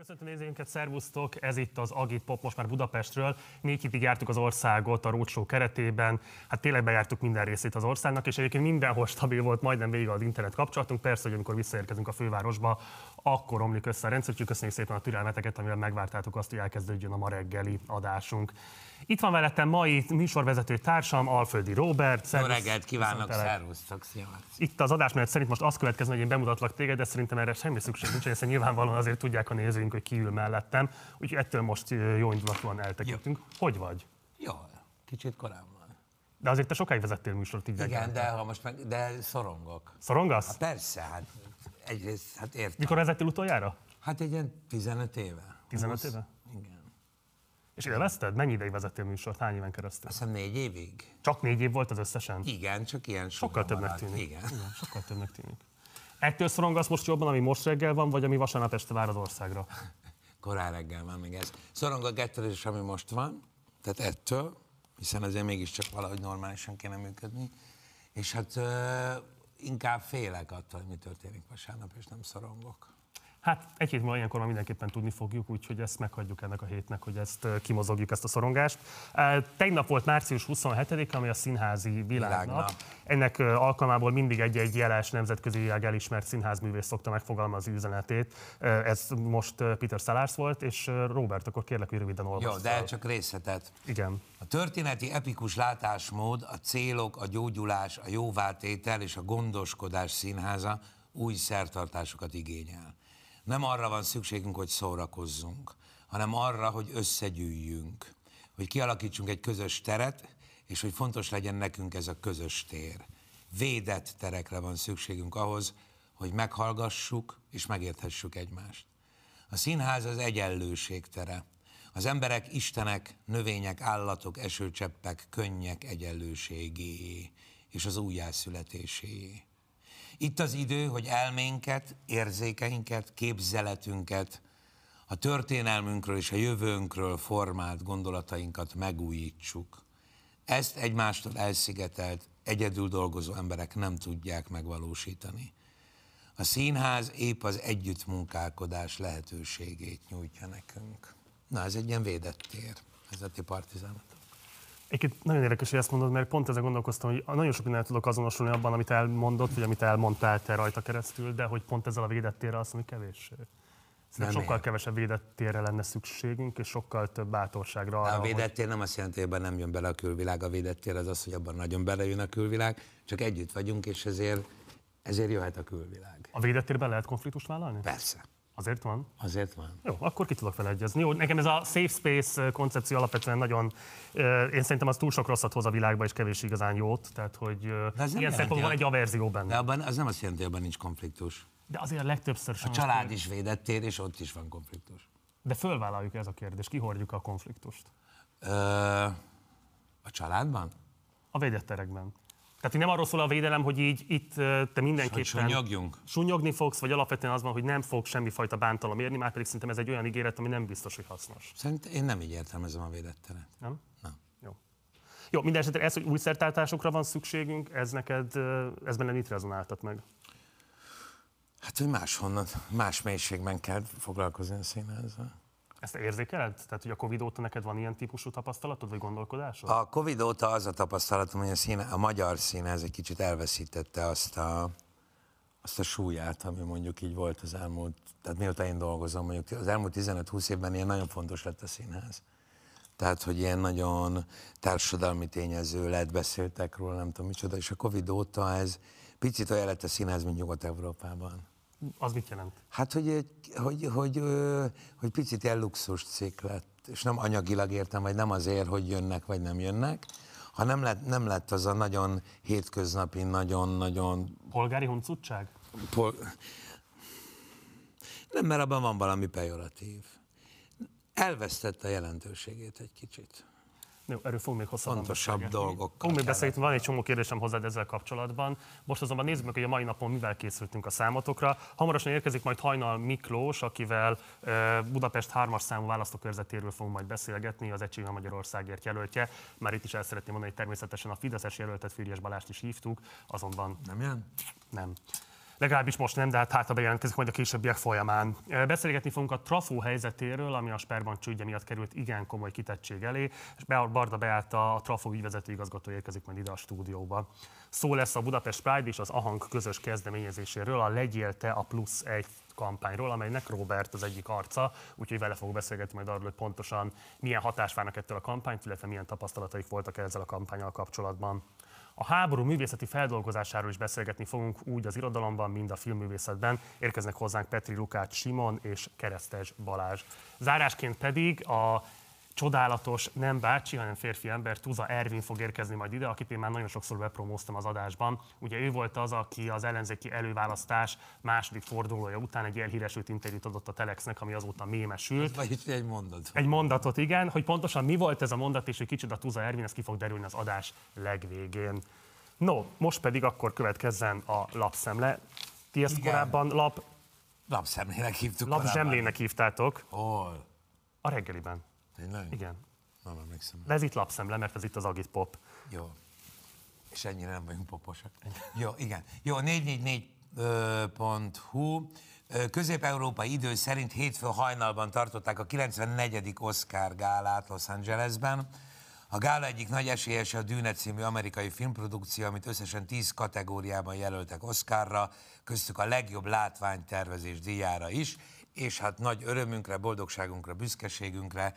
Köszöntöm nézőinket, szervusztok! Ez itt az Agit Pop, most már Budapestről. Négy hétig jártuk az országot a Roadshow keretében. Hát tényleg bejártuk minden részét az országnak, és egyébként mindenhol stabil volt majdnem végig az internet kapcsolatunk. Persze, hogy amikor visszaérkezünk a fővárosba, akkor omlik össze a rendszer. Úgyhogy köszönjük szépen a türelmeteket, amivel megvártátok azt, hogy elkezdődjön a ma reggeli adásunk. Itt van velettem mai műsorvezető társam, Alföldi Robert. Jó Szervusz. reggelt kívánok, szervusztok! Itt az adás mellett szerint most azt következne, hogy én bemutatlak téged, de szerintem erre semmi szükség nincs, hiszen nyilvánvalóan azért tudják a nézőink, hogy ki ül mellettem. Úgyhogy ettől most jó indulatúan eltekintünk. Hogy vagy? Jó, kicsit korábban. De azért te sokáig vezettél műsort így Igen, de ha most meg, de szorongok. Szorongasz? Hát persze, hát egyrészt, hát értem. Mikor vezettél utoljára? Hát egy ilyen 15 éve. 15 Húsz- éve? És élvezted? Mennyi ideig vezettél műsort? Hány éven keresztül? Azt hiszem négy évig. Csak négy év volt az összesen? Igen, csak ilyen Sokkal többnek tűnik. Igen. Igen, sokkal többnek tűnik. Ettől szorongasz most jobban, ami most reggel van, vagy ami vasárnap este vár az országra? Korán reggel van még ez. Szorongok ettől is, ami most van, tehát ettől, hiszen azért mégiscsak valahogy normálisan kéne működni. És hát ö, inkább félek attól, hogy mi történik vasárnap, és nem szorongok. Hát egy hét múlva ilyenkor már mindenképpen tudni fogjuk, úgyhogy ezt meghagyjuk ennek a hétnek, hogy ezt kimozogjuk, ezt a szorongást. Tegnap volt március 27 ami a színházi világnap. Világnap. Ennek alkalmából mindig egy-egy jeles nemzetközileg elismert színházművész szokta megfogalmazni üzenetét. Ez most Peter Sellars volt, és Robert, akkor kérlek, hogy röviden Jó, olvasd de fel. csak részletet. Igen. A történeti epikus látásmód, a célok, a gyógyulás, a jóvátétel és a gondoskodás színháza új szertartásokat igényel. Nem arra van szükségünk, hogy szórakozzunk, hanem arra, hogy összegyűjjünk, hogy kialakítsunk egy közös teret, és hogy fontos legyen nekünk ez a közös tér. Védett terekre van szükségünk ahhoz, hogy meghallgassuk és megérthessük egymást. A színház az egyenlőség tere. Az emberek, istenek, növények, állatok, esőcseppek, könnyek egyenlőségé és az újjászületéséé. Itt az idő, hogy elménket, érzékeinket, képzeletünket, a történelmünkről és a jövőnkről formált gondolatainkat megújítsuk. Ezt egymástól elszigetelt, egyedül dolgozó emberek nem tudják megvalósítani. A színház épp az együttmunkálkodás lehetőségét nyújtja nekünk. Na, ez egy ilyen védett tér, ez a ti partizánatok. Egyébként nagyon érdekes, hogy ezt mondod, mert pont ezzel gondolkoztam, hogy nagyon sok mindent tudok azonosulni abban, amit elmondott, vagy amit elmondtál te rajta keresztül, de hogy pont ezzel a védett térrel azt hogy kevés. Szerintem Nem sokkal ér. kevesebb védett térre lenne szükségünk, és sokkal több bátorságra arra, A hogy- védett tér nem azt jelenti, hogy ebben nem jön bele a külvilág, a védett tér az az, hogy abban nagyon belejön a külvilág, csak együtt vagyunk, és ezért, ezért jöhet a külvilág. A védett térben lehet konfliktust vállalni? Persze, Azért van? azért van. Jó, akkor ki tudok vele egyezni. Jó, nekem ez a safe space koncepció alapvetően nagyon, én szerintem az túl sok rosszat hoz a világba, és kevés igazán jót, tehát hogy ez ilyen szempontból van a- egy averzió benne. De abban az nem azt jelenti, hogy abban nincs konfliktus. De azért a legtöbbször A sem. család is védett tér, és ott is van konfliktus. De fölvállaljuk ez a kérdés, kihordjuk a konfliktust. Ö, a családban? A védett terekben. Tehát nem arról szól a védelem, hogy így itt te mindenképpen... Sunyogjunk? Sunyogni fogsz, vagy alapvetően az van, hogy nem fog semmifajta bántalom érni, már pedig szerintem ez egy olyan ígéret, ami nem biztos, hogy hasznos. Szerintem én nem így értelmezem a védett teret. Nem? Nem. Jó. Jó, minden esetre ez, hogy új szertáltásokra van szükségünk, ez neked, ez benne mit rezonáltat meg? Hát, hogy máshonnan, más mélységben kell foglalkozni a színházzal. Ezt érzékeled? Tehát, hogy a Covid óta neked van ilyen típusú tapasztalatod, vagy gondolkodásod? A Covid óta az a tapasztalatom, hogy a, színe, a magyar színház egy kicsit elveszítette azt a, azt a súlyát, ami mondjuk így volt az elmúlt, tehát mióta én dolgozom, mondjuk az elmúlt 15-20 évben ilyen nagyon fontos lett a színház. Tehát, hogy ilyen nagyon társadalmi tényező lett, beszéltek róla, nem tudom micsoda, és a Covid óta ez picit olyan lett a színház, mint Nyugat-Európában. Az mit jelent? Hát, hogy, hogy, hogy, ö, hogy picit ilyen luxus cikk lett, és nem anyagilag értem, vagy nem azért, hogy jönnek, vagy nem jönnek, ha nem lett, nem lett az a nagyon hétköznapi, nagyon-nagyon... Polgári huncutság? Pol... Nem, mert abban van valami pejoratív. Elvesztette a jelentőségét egy kicsit. Jó, erről fogunk még hosszabban Fontosabb dolgokkal Fogunk még beszélgetni, van egy csomó kérdésem hozzád ezzel kapcsolatban. Most azonban nézzük meg, hogy a mai napon mivel készültünk a számotokra. Hamarosan érkezik majd Hajnal Miklós, akivel Budapest 3-as számú választókörzetéről fogunk majd beszélgetni, az Egységben Magyarországért jelöltje. Már itt is el szeretném mondani, hogy természetesen a Fideszes jelöltet Füriyes Balást is hívtuk, azonban Nem jön? nem. Legalábbis most nem, de hát hát bejelentkezik majd a későbbiek folyamán. Beszélgetni fogunk a trafó helyzetéről, ami a Sperban csődje miatt került igen komoly kitettség elé, és Barda Beáta, a trafó ügyvezető igazgató érkezik majd ide a stúdióba. Szó lesz a Budapest Pride és az AHANG közös kezdeményezéséről, a Legyél a plusz egy kampányról, amelynek Robert az egyik arca, úgyhogy vele fogok beszélgetni majd arról, hogy pontosan milyen hatás várnak ettől a kampányt, illetve milyen tapasztalataik voltak ezzel a kampányal kapcsolatban. A háború művészeti feldolgozásáról is beszélgetni fogunk úgy az irodalomban, mind a filmművészetben. Érkeznek hozzánk Petri Lukács Simon és Keresztes Balázs. Zárásként pedig a csodálatos, nem bácsi, hanem férfi ember, Tuza Ervin fog érkezni majd ide, akit én már nagyon sokszor bepromóztam az adásban. Ugye ő volt az, aki az ellenzéki előválasztás második fordulója után egy elhíresült interjút adott a Telexnek, ami azóta mémesült. Vagyis egy mondat. Egy mondatot, igen, hogy pontosan mi volt ez a mondat, és hogy kicsit a Tuza Ervin, ez ki fog derülni az adás legvégén. No, most pedig akkor következzen a lapszemle. Ti ezt Igen. korábban lap, Lapszemlének hívtuk lapzsemlének hívtátok Hol? a reggeliben. Tényleg? Igen. Nem emlékszem. De ez itt lapszemle, mert ez itt az Agit Pop. Jó. És ennyire nem vagyunk poposak. Jó, igen. Jó, 444.hu. Közép-európai idő szerint hétfő hajnalban tartották a 94. Oscar gálát Los Angelesben. A gála egyik nagy esélyese a Dűne című amerikai filmprodukció, amit összesen 10 kategóriában jelöltek Oscarra, köztük a legjobb látványtervezés díjára is, és hát nagy örömünkre, boldogságunkra, büszkeségünkre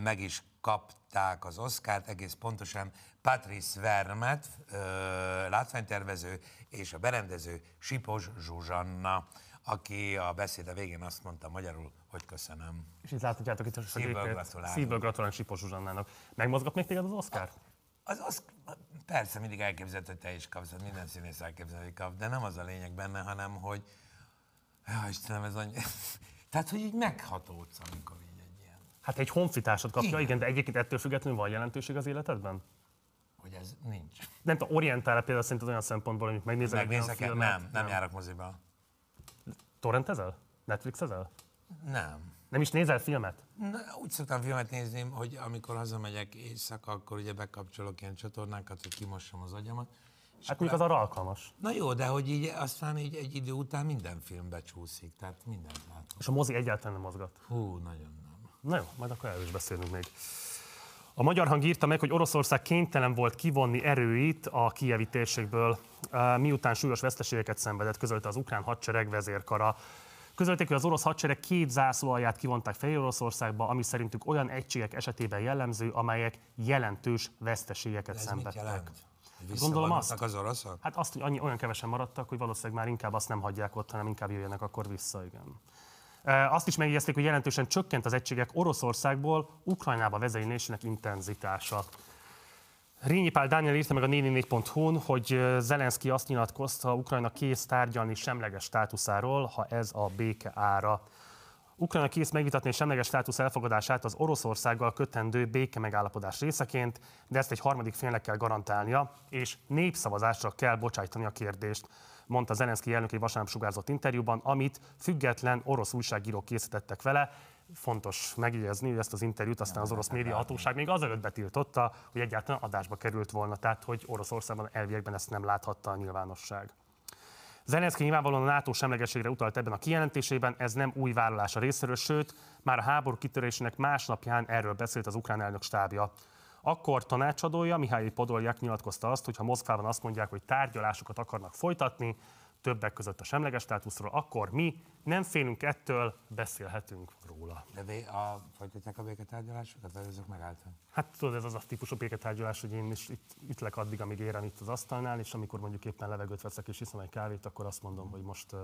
meg is kapták az Oscárt, egész pontosan Patrice Vermet, látványtervező, és a berendező Sipos Zsuzsanna, aki a beszéde végén azt mondta magyarul, hogy köszönöm. És itt láthatjátok itt a Szívből gratulálunk. Szívből gratulálunk Sipos Zsuzsannának. Megmozgat még téged az Oscar? Az, az, persze mindig elképzelhető, hogy te is kapsz, minden színész elképzelhető, hogy kap, de nem az a lényeg benne, hanem hogy, ja, Istenem, ez annyi... Tehát, hogy így meghatódsz, amikor így Hát egy honfitársad kapja, igen. Igen. de egyébként ettől függetlenül van jelentőség az életedben? hogy ez nincs. Nem tudom, orientál például szerinted olyan szempontból, hogy megnézel egy Megnézek el? filmet? Nem, nem járok moziba. Torrentezel? Netflixezel? Nem. Nem is nézel filmet? Na, úgy szoktam filmet nézni, hogy amikor hazamegyek éjszaka, akkor ugye bekapcsolok ilyen csatornákat, hogy kimossam az agyamat. És Hát mondjuk az arra alkalmas. Na jó, de hogy így aztán így egy idő után minden film becsúszik, tehát mindent látok. És a mozi egyáltalán nem mozgat. Hú, nagyon nem. Na jó, majd akkor erről is beszélünk még. A magyar hang írta meg, hogy Oroszország kénytelen volt kivonni erőit a kievi térségből, eh, miután súlyos veszteségeket szenvedett, közölte az ukrán hadsereg vezérkara. Közölték, hogy az orosz hadsereg két zászlóalját kivonták Fehér Oroszországba, ami szerintük olyan egységek esetében jellemző, amelyek jelentős veszteségeket Ez mit szenvedtek. Gondolom azt. az oroszok? Hát azt, hogy annyi, olyan kevesen maradtak, hogy valószínűleg már inkább azt nem hagyják ott, hanem inkább jöjjenek akkor vissza, igen. Azt is megjegyezték, hogy jelentősen csökkent az egységek Oroszországból Ukrajnába vezénylésének intenzitása. Rényi Pál Dániel írta meg a 444.hu-n, hogy Zelenszky azt nyilatkozta, Ukrajna kész tárgyalni semleges státuszáról, ha ez a béke ára. Ukrajna kész megvitatni a semleges státusz elfogadását az Oroszországgal kötendő béke megállapodás részeként, de ezt egy harmadik félnek kell garantálnia, és népszavazásra kell bocsájtani a kérdést, mondta Zelenszky elnök egy vasárnap sugárzott interjúban, amit független orosz újságírók készítettek vele. Fontos megjegyezni, hogy ezt az interjút aztán az orosz média hatóság még azelőtt betiltotta, hogy egyáltalán adásba került volna, tehát hogy Oroszországban elviekben ezt nem láthatta a nyilvánosság. Zelenszky nyilvánvalóan a NATO semlegességre utalt ebben a kijelentésében, ez nem új vállalás a részéről, sőt, már a háború kitörésének másnapján erről beszélt az ukrán elnök stábja. Akkor tanácsadója Mihály Podolyak nyilatkozta azt, hogy ha Moszkvában azt mondják, hogy tárgyalásokat akarnak folytatni, többek között a semleges státuszról, akkor mi nem félünk ettől, beszélhetünk róla. De a, folytatják a béketárgyalásokat, vagy azok megálltak? Hát tudod, ez az a típusú béketárgyalás, hogy én is itt ütlek addig, amíg érem itt az asztalnál, és amikor mondjuk éppen levegőt veszek és iszom egy kávét, akkor azt mondom, hogy most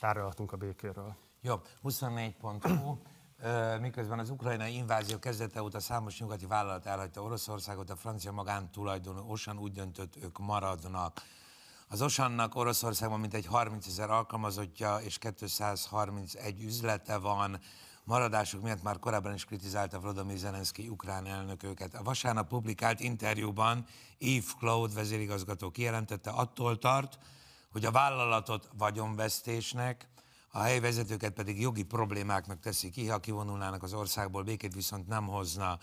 tárgyalhatunk a békéről. Jó, 24.hu. Ö, Miközben az ukrajnai invázió kezdete óta számos nyugati vállalat elhagyta Oroszországot, a francia magántulajdonú Osan úgy döntött, ők maradnak. Az Osannak Oroszországban mintegy 30 ezer alkalmazottja és 231 üzlete van. Maradásuk miatt már korábban is kritizálta Volodymyr Zelenszky ukrán elnök. A vasárnap publikált interjúban Yves Claude vezérigazgató kijelentette, attól tart, hogy a vállalatot vagyonvesztésnek, a helyi vezetőket pedig jogi problémáknak teszi ki, ha kivonulnának az országból, békét viszont nem hozna.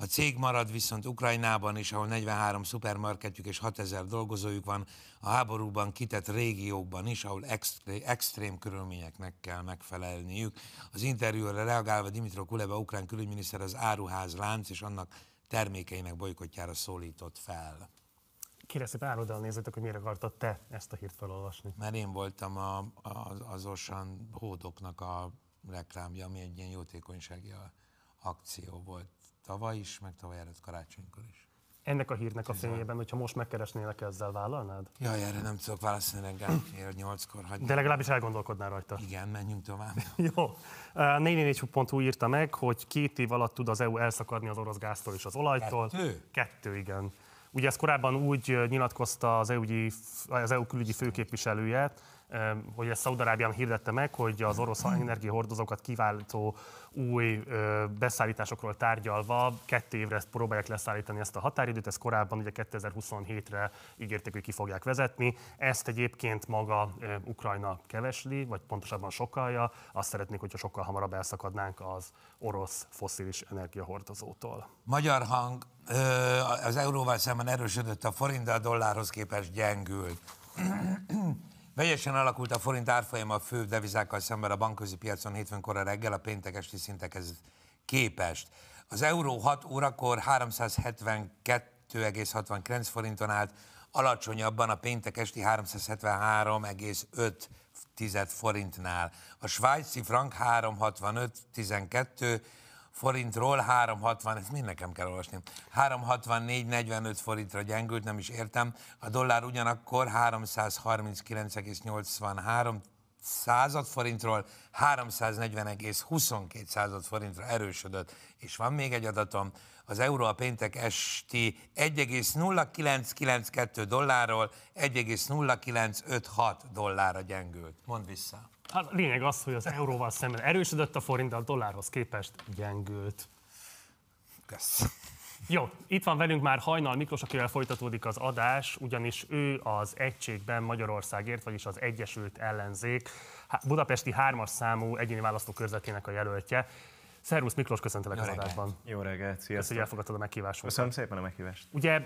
A cég marad viszont Ukrajnában is, ahol 43 szupermarketjük és 6000 dolgozójuk van, a háborúban kitett régiókban is, ahol extrém, extrém körülményeknek kell megfelelniük. Az interjúra reagálva Dimitro Kuleba, ukrán külügyminiszter az áruház lánc és annak termékeinek bolykotjára szólított fel. Kérem szépen áruld el nézzétek, hogy miért akartad te ezt a hírt felolvasni. Mert én voltam a, a, az Osan hódoknak a reklámja, ami egy ilyen jótékonysági akció volt tavaly is, meg tavaly előtt karácsonykor is. Ennek a hírnek a fényében, hogyha most megkeresnélek ezzel, vállalnád? Jaj, erre nem tudok válaszolni reggel, fél nyolckor hagyni. De legalábbis elgondolkodnál rajta. Igen, menjünk tovább. Jó. 444.hu írta meg, hogy két év alatt tud az EU elszakadni az orosz gáztól és az olajtól. Kettő? Kettő, igen. Ugye ez korábban úgy nyilatkozta az EU, az EU külügyi főképviselője, hogy ezt Szaudarábián hirdette meg, hogy az orosz energiahordozókat kiváltó új beszállításokról tárgyalva kettő évre ezt próbálják leszállítani ezt a határidőt, ez korábban ugye 2027-re ígérték, hogy ki fogják vezetni. Ezt egyébként maga Ukrajna kevesli, vagy pontosabban sokalja. Azt szeretnék, hogyha sokkal hamarabb elszakadnánk az orosz foszilis energiahordozótól. Magyar hang az euróval szemben erősödött a forint, de a dollárhoz képest gyengült. Vegyesen alakult a forint árfolyama a fő devizákkal szemben a bankközi piacon hétfőn kora reggel a péntek esti szintekhez képest. Az euró 6 órakor 372,69 forinton állt, alacsonyabban a péntek esti 373,5 forintnál. A svájci frank 365,12 forintról 360, ezt mind nekem kell olvasni, 364-45 forintra gyengült, nem is értem. A dollár ugyanakkor 339,83 század forintról 340,22 század forintra erősödött. És van még egy adatom, az euró a péntek esti 1,0992 dollárról 1,0956 dollárra gyengült. Mondd vissza. Hát a lényeg az, hogy az euróval szemben erősödött a forint, de a dollárhoz képest gyengült. Kösz. Jó, itt van velünk már Hajnal Miklós, akivel folytatódik az adás, ugyanis ő az egységben Magyarországért, vagyis az Egyesült Ellenzék Budapesti hármas számú egyéni választókörzetének a jelöltje. Szervusz Miklós, köszöntelek Jó az reggelt. adásban. Jó reggelt, sziasztok. hogy elfogadtad a meghívásunkat. Köszönöm szépen a meghívást. Ugye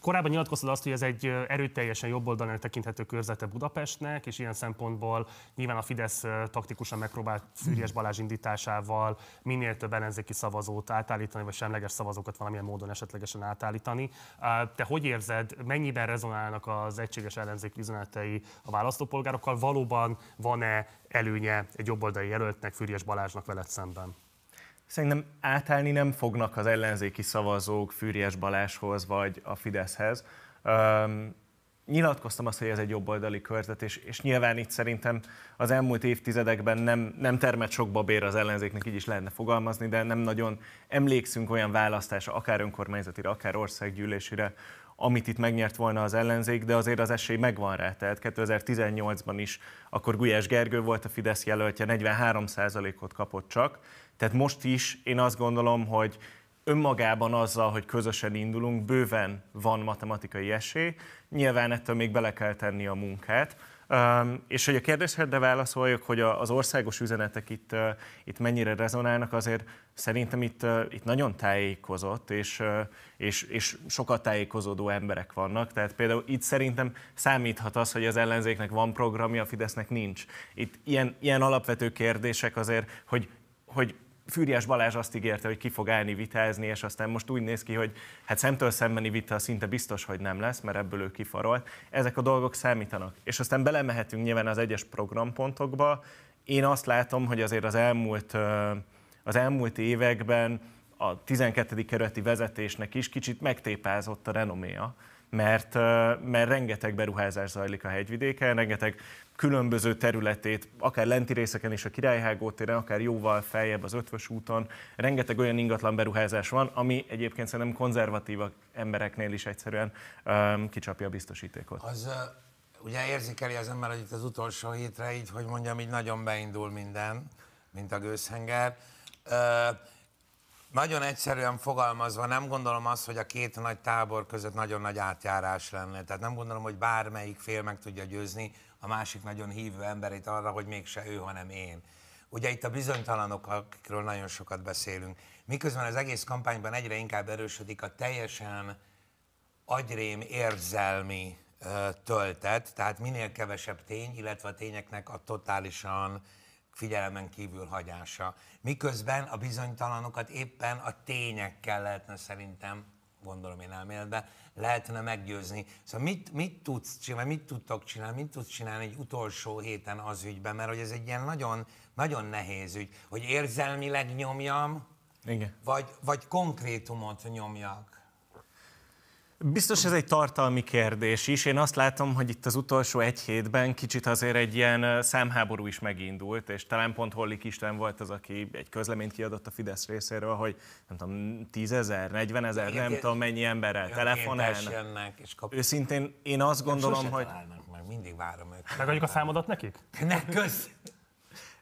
korábban nyilatkoztad azt, hogy ez egy erőteljesen jobboldalnak tekinthető körzete Budapestnek, és ilyen szempontból nyilván a Fidesz taktikusan megpróbált Fűrjes Balázs indításával minél több ellenzéki szavazót átállítani, vagy semleges szavazókat valamilyen módon esetlegesen átállítani. Te hogy érzed, mennyiben rezonálnak az egységes ellenzék üzenetei a választópolgárokkal? Valóban van-e előnye egy jobboldali jelöltnek, Fűrjes Balázsnak veled szemben? Szerintem átállni nem fognak az ellenzéki szavazók Fűries Balázshoz vagy a Fideszhez. Um, nyilatkoztam azt, hogy ez egy jobboldali körzet, és, és nyilván itt szerintem az elmúlt évtizedekben nem, nem termett sok babér az ellenzéknek, így is lehetne fogalmazni, de nem nagyon emlékszünk olyan választásra, akár önkormányzatira, akár országgyűlésére, amit itt megnyert volna az ellenzék, de azért az esély megvan rá. Tehát 2018-ban is, akkor Gulyás Gergő volt a Fidesz jelöltje, 43%-ot kapott csak. Tehát most is én azt gondolom, hogy önmagában azzal, hogy közösen indulunk, bőven van matematikai esély. Nyilván ettől még bele kell tenni a munkát. Um, és hogy a kérdésre válaszoljak, hogy az országos üzenetek itt, uh, itt mennyire rezonálnak, azért szerintem itt, itt nagyon tájékozott, és, és, és sokat tájékozódó emberek vannak. Tehát például itt szerintem számíthat az, hogy az ellenzéknek van programja, a Fidesznek nincs. Itt ilyen, ilyen alapvető kérdések azért, hogy, hogy Fűriás Balázs azt ígérte, hogy ki fog állni vitázni, és aztán most úgy néz ki, hogy hát szemtől szembeni vita szinte biztos, hogy nem lesz, mert ebből ő kifarolt. Ezek a dolgok számítanak. És aztán belemehetünk nyilván az egyes programpontokba. Én azt látom, hogy azért az elmúlt, az elmúlt években a 12. kerületi vezetésnek is kicsit megtépázott a renoméja, mert, mert rengeteg beruházás zajlik a hegyvidéken, rengeteg különböző területét, akár lenti részeken is a Királyhágó téren, akár jóval feljebb az Ötvös úton, rengeteg olyan ingatlan beruházás van, ami egyébként szerintem konzervatív embereknél is egyszerűen um, kicsapja a biztosítékot. Az ugye érzékeli az ember, hogy itt az utolsó hétre így, hogy mondjam, így nagyon beindul minden, mint a gőzhenger. Nagyon egyszerűen fogalmazva, nem gondolom azt, hogy a két nagy tábor között nagyon nagy átjárás lenne. Tehát nem gondolom, hogy bármelyik fél meg tudja győzni a másik nagyon hívő emberét arra, hogy mégse ő, hanem én. Ugye itt a bizonytalanok, akikről nagyon sokat beszélünk. Miközben az egész kampányban egyre inkább erősödik a teljesen agyrém érzelmi töltet, tehát minél kevesebb tény, illetve a tényeknek a totálisan figyelemen kívül hagyása. Miközben a bizonytalanokat éppen a tényekkel lehetne szerintem, gondolom én elméletben, lehetne meggyőzni. Szóval mit, mit tudsz csinálni, mit tudtok csinálni, mit tudsz csinálni egy utolsó héten az ügyben, mert hogy ez egy ilyen nagyon, nagyon nehéz ügy, hogy érzelmileg nyomjam, Igen. vagy, vagy konkrétumot nyomjak. Biztos ez egy tartalmi kérdés is. Én azt látom, hogy itt az utolsó egy hétben kicsit azért egy ilyen számháború is megindult, és talán pont Hollik István volt az, aki egy közleményt kiadott a Fidesz részéről, hogy nem tudom, 10 ezer, 40 ezer, Igen, nem tudom mennyi emberrel telefonálnak. jönnek, és kap... Őszintén én azt gondolom, hogy meg, mindig várom őket. Megadjuk a számodat nekik? Ne, kösz!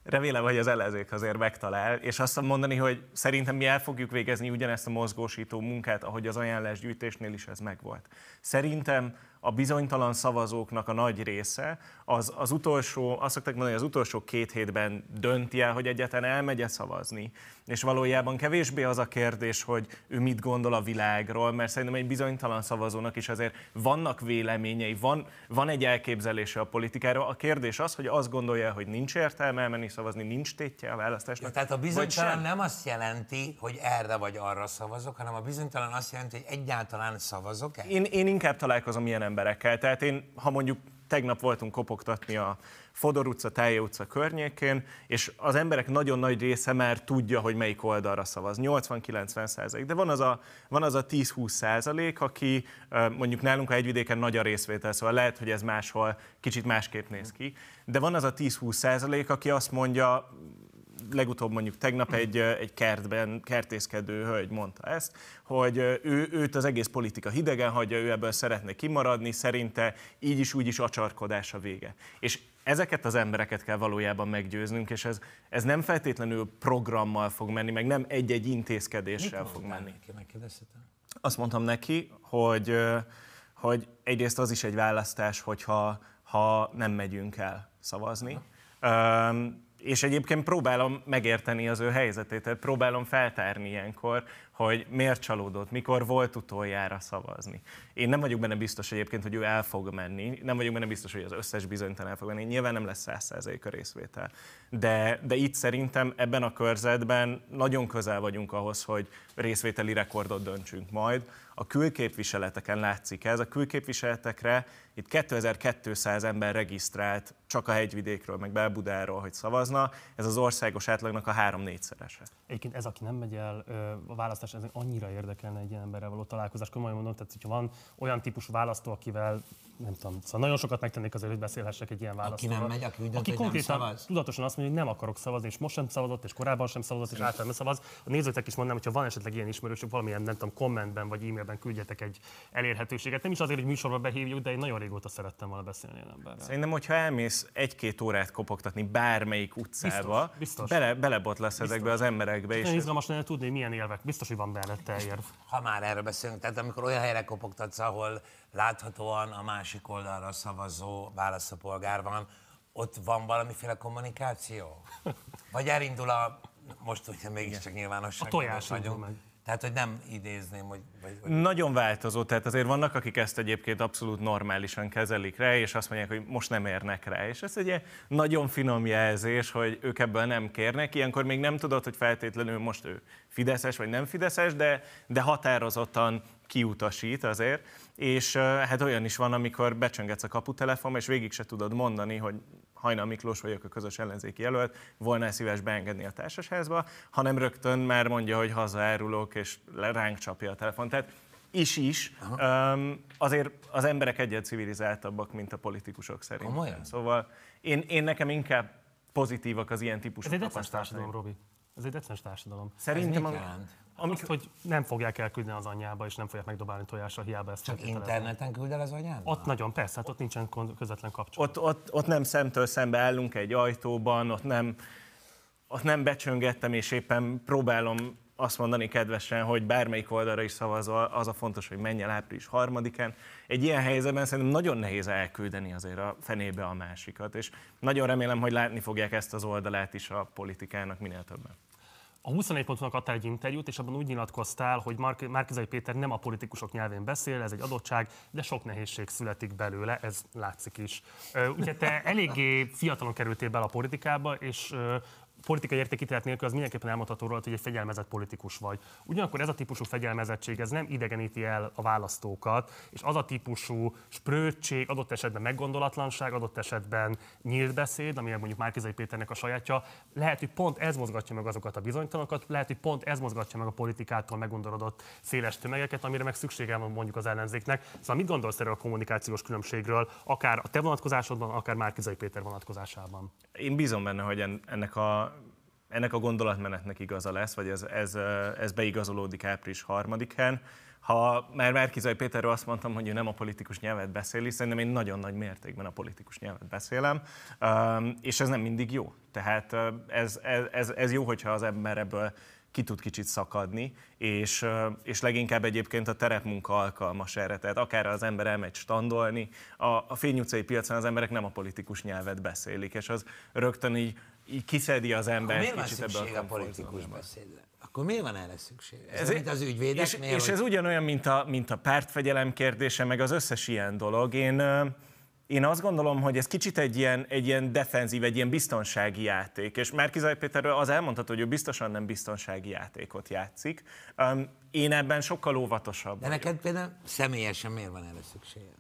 Remélem, hogy az ellenzék azért megtalál, és azt mondani, hogy szerintem mi el fogjuk végezni ugyanezt a mozgósító munkát, ahogy az ajánlásgyűjtésnél is ez megvolt. Szerintem a bizonytalan szavazóknak a nagy része az, az utolsó, azt szokták mondani, hogy az utolsó két hétben dönti el, hogy egyáltalán elmegye szavazni. És valójában kevésbé az a kérdés, hogy ő mit gondol a világról, mert szerintem egy bizonytalan szavazónak is azért vannak véleményei, van, van egy elképzelése a politikáról. A kérdés az, hogy azt gondolja, hogy nincs értelme elmenni szavazni, nincs tétje a választásnak. Tehát a bizonytalan nem azt jelenti, hogy erre vagy arra szavazok, hanem a bizonytalan azt jelenti, hogy egyáltalán szavazok-e? Én, én inkább találkozom ilyen emberekkel. Tehát én, ha mondjuk tegnap voltunk kopogtatni a Fodor utca, Tájé utca környékén, és az emberek nagyon nagy része már tudja, hogy melyik oldalra szavaz. 80-90 százalék. De van az a, van az a 10-20 százalék, aki mondjuk nálunk a hegyvidéken nagy a részvétel, szóval lehet, hogy ez máshol kicsit másképp néz ki. De van az a 10-20 százalék, aki azt mondja, legutóbb mondjuk tegnap egy, egy kertben kertészkedő hölgy mondta ezt, hogy ő, őt az egész politika hidegen hagyja, ő ebből szeretne kimaradni, szerinte így is úgy is acsarkodás a vége. És ezeket az embereket kell valójában meggyőznünk, és ez, ez nem feltétlenül programmal fog menni, meg nem egy-egy intézkedéssel fog menni. Neki? Azt mondtam neki, hogy, hogy egyrészt az is egy választás, hogyha ha nem megyünk el szavazni. Öm, és egyébként próbálom megérteni az ő helyzetét, tehát próbálom feltárni ilyenkor, hogy miért csalódott, mikor volt utoljára szavazni. Én nem vagyok benne biztos egyébként, hogy ő el fog menni, nem vagyok benne biztos, hogy az összes bizonytalan el fog menni, nyilván nem lesz 100% a részvétel. De, de itt szerintem ebben a körzetben nagyon közel vagyunk ahhoz, hogy részvételi rekordot döntsünk majd. A külképviseleteken látszik ez, a külképviseletekre itt 2200 ember regisztrált csak a hegyvidékről, meg Belbudáról, hogy szavazna, ez az országos átlagnak a három-négyszerese. Egyébként ez, aki nem megy el a választás, ez annyira érdekelne egy ilyen emberrel való találkozás. Komolyan mondom, tehát hogyha van olyan típusú választó, akivel nem tudom, szóval nagyon sokat megtennék azért, hogy beszélhessek egy ilyen választóval. nem megy, aki úgy dönt, aki hogy nem konkrétan szavaz? tudatosan azt mondja, hogy nem akarok szavazni, és most sem szavazott, és korábban sem szavazott, és általában szavaz. A nézőknek is mondanám, hogyha van esetleg ilyen ismerősök, valamilyen, nem tudom, kommentben vagy e-mailben küldjetek egy elérhetőséget. Nem is azért, hogy műsorba behívjuk, de én nagyon régóta szerettem volna beszélni ilyen emberrel. Szerintem, hogyha elmész egy-két órát kopogtatni bármelyik utcába, Biztos, biztos. Bele, belebotlasz ezekbe az emberekbe, és izgalmas lenne tudni, milyen érvek. Biztos, hogy van mellette érv. Ha már erről beszélünk, tehát amikor olyan helyre kopogtatsz, ahol láthatóan a másik oldalra szavazó választópolgár van, ott van valamiféle kommunikáció? Vagy elindul a, most ugye mégiscsak nyilvánosság A tojás indul meg. Tehát, hogy nem idézném, hogy... Vagy, vagy Nagyon változó, tehát azért vannak, akik ezt egyébként abszolút normálisan kezelik rá, és azt mondják, hogy most nem érnek rá. És ez egy nagyon finom jelzés, hogy ők ebből nem kérnek. Ilyenkor még nem tudod, hogy feltétlenül most ő fideszes vagy nem fideszes, de, de határozottan kiutasít azért. És hát olyan is van, amikor becsöngetsz a kaputelefonba, és végig se tudod mondani, hogy Hajnal Miklós vagyok a közös ellenzéki jelölt, volna szíves beengedni a társasházba, hanem rögtön már mondja, hogy hazaárulok, és ránk csapja a telefon. Tehát is is, um, azért az emberek egyet civilizáltabbak, mint a politikusok szerintem. Komolyan? Szóval én, én nekem inkább pozitívak az ilyen típusú Ez egy társadalom, Robi. Ez egy decens társadalom. Szerintem, Ez mit am- jelent? Amikor... Azt, hogy nem fogják elküldeni az anyjába, és nem fogják megdobálni tojásra, hiába ezt Csak interneten küld el az anyádba? Ott nagyon, persze, hát ott nincsen közvetlen kapcsolat. ott, ott, ott nem szemtől szembe állunk egy ajtóban, ott nem, ott nem becsöngettem, és éppen próbálom azt mondani kedvesen, hogy bármelyik oldalra is szavazol, az a fontos, hogy menj el április harmadikán. Egy ilyen helyzetben szerintem nagyon nehéz elküldeni azért a fenébe a másikat, és nagyon remélem, hogy látni fogják ezt az oldalát is a politikának minél többen. A 24 pontnak adtál egy interjút, és abban úgy nyilatkoztál, hogy Márk- Márkizai Péter nem a politikusok nyelvén beszél, ez egy adottság, de sok nehézség születik belőle, ez látszik is. Ugye te eléggé fiatalon kerültél bele a politikába, és politikai értékítélet nélkül az mindenképpen elmondható róla, hogy egy fegyelmezett politikus vagy. Ugyanakkor ez a típusú fegyelmezettség ez nem idegeníti el a választókat, és az a típusú sprőtség, adott esetben meggondolatlanság, adott esetben nyílt beszéd, ami mondjuk Márkizai Péternek a sajátja, lehet, hogy pont ez mozgatja meg azokat a bizonytalanokat, lehet, hogy pont ez mozgatja meg a politikától meggondolodott széles tömegeket, amire meg szüksége van mondjuk az ellenzéknek. Szóval mit gondolsz erről a kommunikációs különbségről, akár a te vonatkozásodban, akár Márkizai Péter vonatkozásában? Én bízom benne, hogy en- ennek a, ennek a gondolatmenetnek igaza lesz, vagy ez, ez, ez beigazolódik április harmadikán. Ha már Márkizai Péterről azt mondtam, hogy ő nem a politikus nyelvet beszéli, szerintem én nagyon nagy mértékben a politikus nyelvet beszélem, és ez nem mindig jó. Tehát ez, ez, ez, jó, hogyha az ember ebből ki tud kicsit szakadni, és, és leginkább egyébként a terepmunka alkalmas erre. Tehát akár az ember elmegy standolni, a, a Fény utcai piacon az emberek nem a politikus nyelvet beszélik, és az rögtön így, így kiszedi az Akkor ember miért van kicsit ebből szükség a komfort politikus beszédre? Akkor miért van erre szükség? Ez, Ez ez mint az ügyvédeknél, és, és ez hogy- ugyanolyan, mint a, mint a pártfegyelem kérdése, meg az összes ilyen dolog. Én, én azt gondolom, hogy ez kicsit egy ilyen, egy ilyen defenzív, egy ilyen biztonsági játék. És Márkizaj Péterről az elmondható, hogy ő biztosan nem biztonsági játékot játszik. Um, én ebben sokkal óvatosabb De vagyok. neked például személyesen miért van erre szükséged?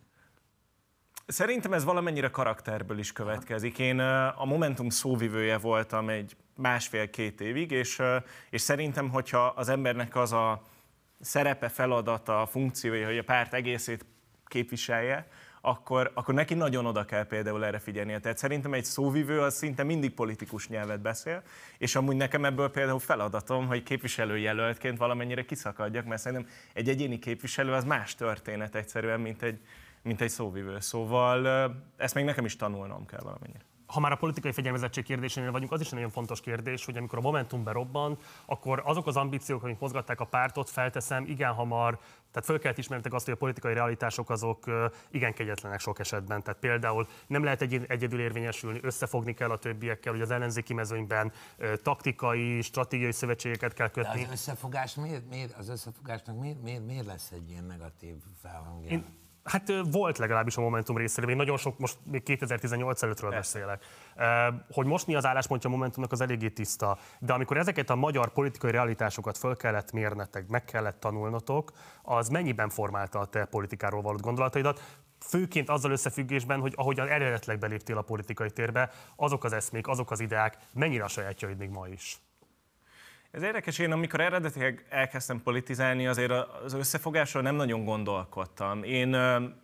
Szerintem ez valamennyire karakterből is következik. Én a Momentum szóvivője voltam egy másfél-két évig, és, és szerintem, hogyha az embernek az a szerepe, feladata, funkciója, hogy a párt egészét képviselje, akkor, akkor neki nagyon oda kell például erre figyelnie. Tehát szerintem egy szóvivő az szinte mindig politikus nyelvet beszél, és amúgy nekem ebből például feladatom, hogy képviselőjelöltként valamennyire kiszakadjak, mert szerintem egy egyéni képviselő az más történet egyszerűen, mint egy, mint egy szóvivő. Szóval ezt még nekem is tanulnom kell valamennyire. ha már a politikai fegyelmezettség kérdésénél vagyunk, az is egy nagyon fontos kérdés, hogy amikor a Momentum berobban, akkor azok az ambíciók, amik mozgatták a pártot, felteszem, igen hamar, tehát föl kellett ismernetek azt, hogy a politikai realitások azok igen kegyetlenek sok esetben. Tehát például nem lehet egy, egyedül érvényesülni, összefogni kell a többiekkel, hogy az ellenzéki mezőnyben taktikai, stratégiai szövetségeket kell De kötni. az összefogás miért, miért, az összefogásnak miért, miért, miért lesz egy ilyen negatív felhangja? Én, hát volt legalábbis a Momentum részéről, még nagyon sok, most még 2018 előttről beszélek. Hogy most mi az álláspontja a Momentumnak, az eléggé tiszta. De amikor ezeket a magyar politikai realitásokat föl kellett mérnetek, meg kellett tanulnotok, az mennyiben formálta a te politikáról való gondolataidat? Főként azzal összefüggésben, hogy ahogyan eredetleg beléptél a politikai térbe, azok az eszmék, azok az ideák mennyire a sajátjaid még ma is. Ez érdekes, én amikor eredetileg elkezdtem politizálni, azért az összefogásról nem nagyon gondolkodtam. Én,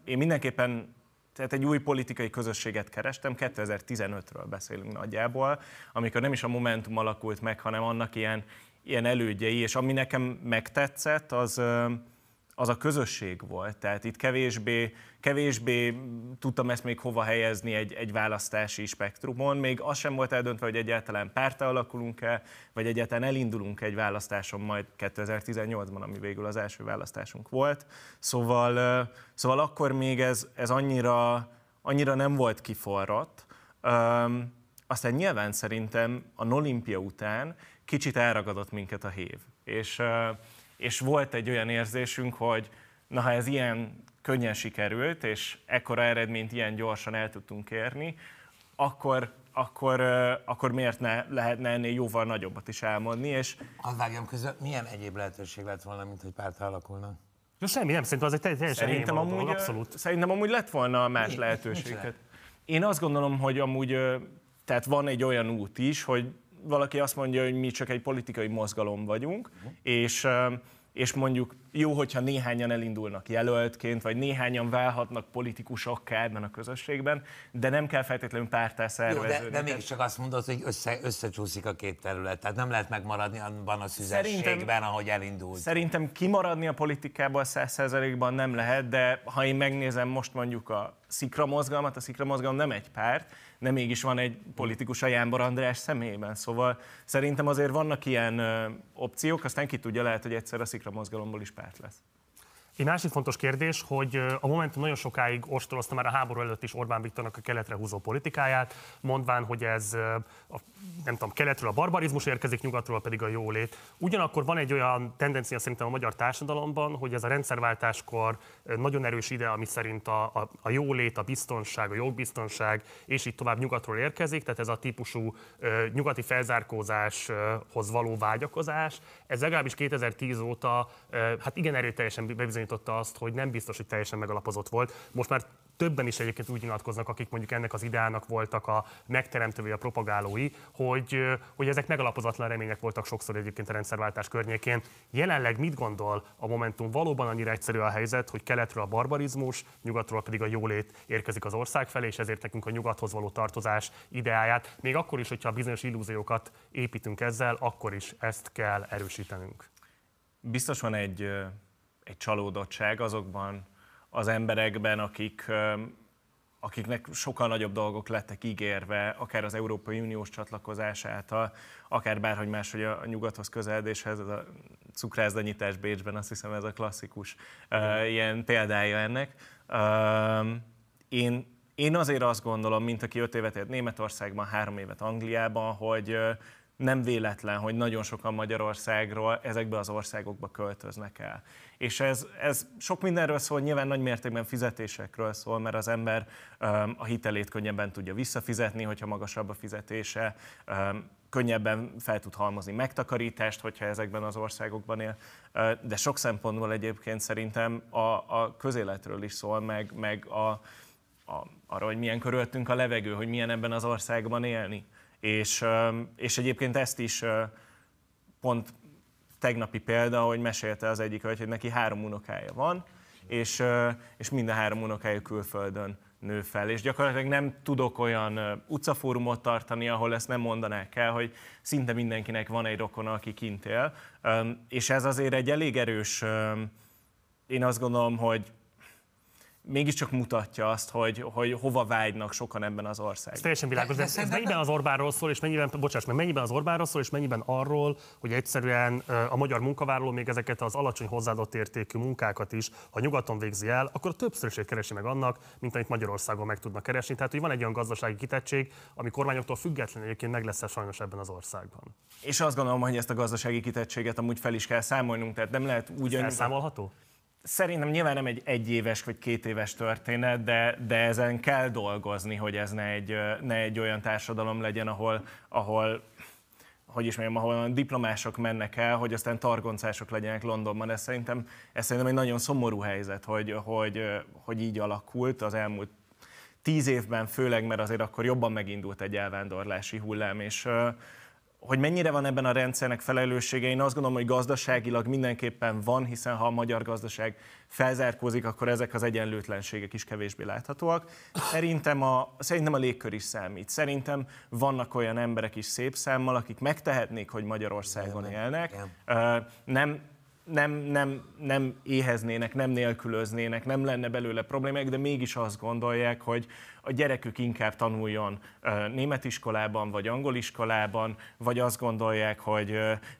én mindenképpen tehát egy új politikai közösséget kerestem, 2015-ről beszélünk nagyjából, amikor nem is a Momentum alakult meg, hanem annak ilyen, ilyen elődjei, és ami nekem megtetszett, az, az a közösség volt. Tehát itt kevésbé, kevésbé tudtam ezt még hova helyezni egy, egy választási spektrumon. Még az sem volt eldöntve, hogy egyáltalán párta alakulunk-e, vagy egyáltalán elindulunk egy választáson majd 2018-ban, ami végül az első választásunk volt. Szóval, szóval akkor még ez, ez annyira, annyira nem volt kiforrott. Öm, aztán nyilván szerintem a Olimpia után kicsit elragadott minket a hév. És, ö, és volt egy olyan érzésünk, hogy na ha ez ilyen könnyen sikerült, és ekkora eredményt ilyen gyorsan el tudtunk érni, akkor, akkor, akkor miért ne lehetne ennél jóval nagyobbat is elmondni, és Hadd vágjam közben, milyen egyéb lehetőség lett volna, mint hogy párt alakulnak? Ja, semmi, nem, szerintem az egy teljesen Szerintem amúgy, dolog, abszolút. szerintem amúgy lett volna más Mi- Én azt gondolom, hogy amúgy tehát van egy olyan út is, hogy valaki azt mondja, hogy mi csak egy politikai mozgalom vagyunk, és, ö, és mondjuk jó, hogyha néhányan elindulnak jelöltként, vagy néhányan válhatnak politikusokká ebben a közösségben, de nem kell feltétlenül pártá Jó, szerveződni. de, de Tehát- mégiscsak azt mondod, hogy össze, összecsúszik a két terület, tehát nem lehet megmaradni abban a szüzességben, Szerintem- ahogy elindult. Szerintem kimaradni a politikából 100%-ban nem lehet, de ha én megnézem most mondjuk a szikra mozgalmat, a szikra mozgalom nem egy párt, de mégis van egy politikus a Jánbor András személyében. Szóval szerintem azért vannak ilyen ö, opciók, aztán ki tudja, lehet, hogy egyszer a szikra mozgalomból is párt lesz. Egy másik fontos kérdés, hogy a Momentum nagyon sokáig ostorozta már a háború előtt is Orbán Viktornak a keletre húzó politikáját, mondván, hogy ez a, nem tudom, keletről a barbarizmus érkezik, nyugatról pedig a jólét. Ugyanakkor van egy olyan tendencia szerintem a magyar társadalomban, hogy ez a rendszerváltáskor nagyon erős ide, ami szerint a, a, a jólét, a biztonság, a jogbiztonság, és így tovább nyugatról érkezik, tehát ez a típusú nyugati felzárkózáshoz való vágyakozás, ez legalábbis 2010 óta hát igen erőteljesen bebizonyította azt, hogy nem biztos, hogy teljesen megalapozott volt. Most már többen is egyébként úgy nyilatkoznak, akik mondjuk ennek az ideának voltak a megteremtői, a propagálói, hogy, hogy ezek megalapozatlan remények voltak sokszor egyébként a rendszerváltás környékén. Jelenleg mit gondol a Momentum? Valóban annyira egyszerű a helyzet, hogy keletről a barbarizmus, nyugatról pedig a jólét érkezik az ország felé, és ezért nekünk a nyugathoz való tartozás ideáját, még akkor is, hogyha bizonyos illúziókat építünk ezzel, akkor is ezt kell erősítenünk. Biztos van egy, egy csalódottság azokban az emberekben, akik, akiknek sokkal nagyobb dolgok lettek ígérve, akár az Európai Uniós csatlakozás által, akár bárhogy más, hogy a nyugathoz közeledéshez, ez a cukrászda Bécsben, azt hiszem ez a klasszikus uh, ilyen példája ennek. Én, én azért azt gondolom, mint aki öt évet élt Németországban, három évet Angliában, hogy nem véletlen, hogy nagyon sokan Magyarországról ezekbe az országokba költöznek el. És ez, ez sok mindenről szól, nyilván nagy mértékben fizetésekről szól, mert az ember um, a hitelét könnyebben tudja visszafizetni, hogyha magasabb a fizetése, um, könnyebben fel tud halmozni megtakarítást, hogyha ezekben az országokban él. De sok szempontból egyébként szerintem a, a közéletről is szól, meg, meg a, a, arra, hogy milyen körülöttünk a levegő, hogy milyen ebben az országban élni. És, és egyébként ezt is pont tegnapi példa, hogy mesélte az egyik hogy neki három unokája van, és, és minden három unokája külföldön nő fel. És gyakorlatilag nem tudok olyan utcafórumot tartani, ahol ezt nem mondanák el, hogy szinte mindenkinek van egy rokona, aki kint él. És ez azért egy elég erős, én azt gondolom, hogy mégiscsak mutatja azt, hogy, hogy hova vágynak sokan ebben az országban. Ez teljesen világos, de, de ez mennyiben az Orbánról szól, és mennyiben, bocsáss meg, mennyiben az Orbánról szól, és mennyiben arról, hogy egyszerűen a magyar munkavállaló még ezeket az alacsony hozzáadott értékű munkákat is, ha nyugaton végzi el, akkor a többszörösét keresi meg annak, mint amit Magyarországon meg tudnak keresni. Tehát, hogy van egy olyan gazdasági kitettség, ami kormányoktól függetlenül egyébként meg lesz sajnos ebben az országban. És azt gondolom, hogy ezt a gazdasági kitettséget amúgy fel is kell számolnunk, tehát nem lehet úgy... Elszámolható? Szerintem nyilván nem egy egyéves vagy két éves történet, de, de ezen kell dolgozni, hogy ez ne egy, ne egy olyan társadalom legyen, ahol, ahol hogy is mondjam, ahol a diplomások mennek el, hogy aztán targoncások legyenek Londonban. Ez szerintem, ez szerintem egy nagyon szomorú helyzet, hogy, hogy, hogy így alakult az elmúlt tíz évben, főleg, mert azért akkor jobban megindult egy elvándorlási hullám, és hogy mennyire van ebben a rendszernek felelőssége, én azt gondolom, hogy gazdaságilag mindenképpen van, hiszen ha a magyar gazdaság felzárkózik, akkor ezek az egyenlőtlenségek is kevésbé láthatóak. Szerintem a, szerintem a légkör is számít. Szerintem vannak olyan emberek is szép számmal, akik megtehetnék, hogy Magyarországon élnek. Nem, nem, nem, nem éheznének, nem nélkülöznének, nem lenne belőle problémák, de mégis azt gondolják, hogy a gyerekük inkább tanuljon német iskolában, vagy angol iskolában, vagy azt gondolják, hogy